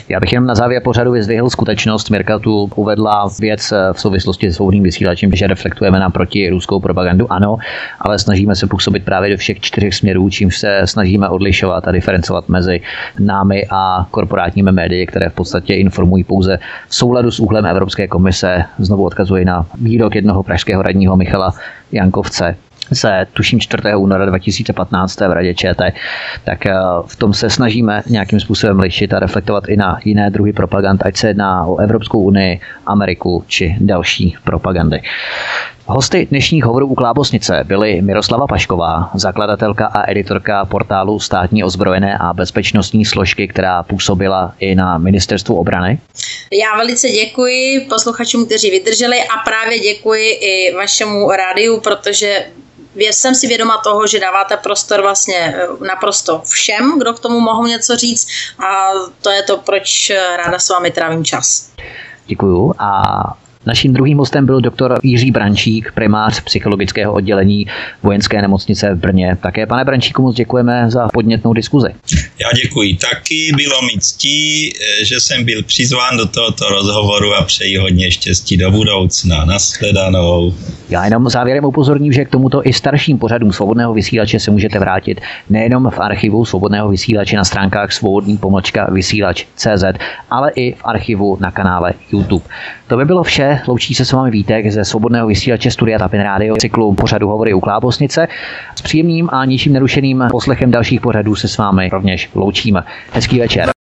Já bych jenom na závěr pořadu vyzvihl skutečnost. Mirka tu uvedla věc eh, v souvislosti s svobodným vysílačem, že reflektujeme na ruskou propagandu, ano, ale snažíme se působit právě do všech čtyřech směrů, čím se snažíme odlišovat a diferencovat mezi námi a korporátními médii, které v podstatě informují pouze v souladu s úhlem Evropské komise. Znovu odkazuji na výrok jednoho pražského radního Michala Jankovce, se tuším 4. února 2015 v Radě ČT, tak eh, v tom se snažíme nějakým způsobem lišit a reflektovat i na jiné druhy propagand, ať se jedná o Evropskou unii, Ameriku či další propagandy. Hosty dnešních hovorů u Klábosnice byly Miroslava Pašková, zakladatelka a editorka portálu státní ozbrojené a bezpečnostní složky, která působila i na ministerstvu obrany. Já velice děkuji posluchačům, kteří vydrželi a právě děkuji i vašemu rádiu, protože jsem si vědoma toho, že dáváte prostor vlastně eh, naprosto všem, kdo k tomu mohou něco říct a to je to, proč eh, ráda s vámi trávím čas. Děkuju a Naším druhým hostem byl doktor Jiří Brančík, primář psychologického oddělení vojenské nemocnice v Brně. Také, pane Brančíku, moc děkujeme za podnětnou diskuzi. Já děkuji taky, bylo mi ctí, že jsem byl přizván do tohoto rozhovoru a přeji hodně štěstí do budoucna. Naschledanou. Já jenom závěrem upozorním, že k tomuto i starším pořadům svobodného vysílače se můžete vrátit nejenom v archivu svobodného vysílače na stránkách svobodný pomlčka vysílač CZ, ale i v archivu na kanále YouTube. To by bylo vše. Loučí se s vámi Vítek ze svobodného vysílače Studia Tapin Radio cyklu pořadu Hovory u Klábosnice. S příjemným a ničím nerušeným poslechem dalších pořadů se s vámi rovněž loučíme. Hezký večer.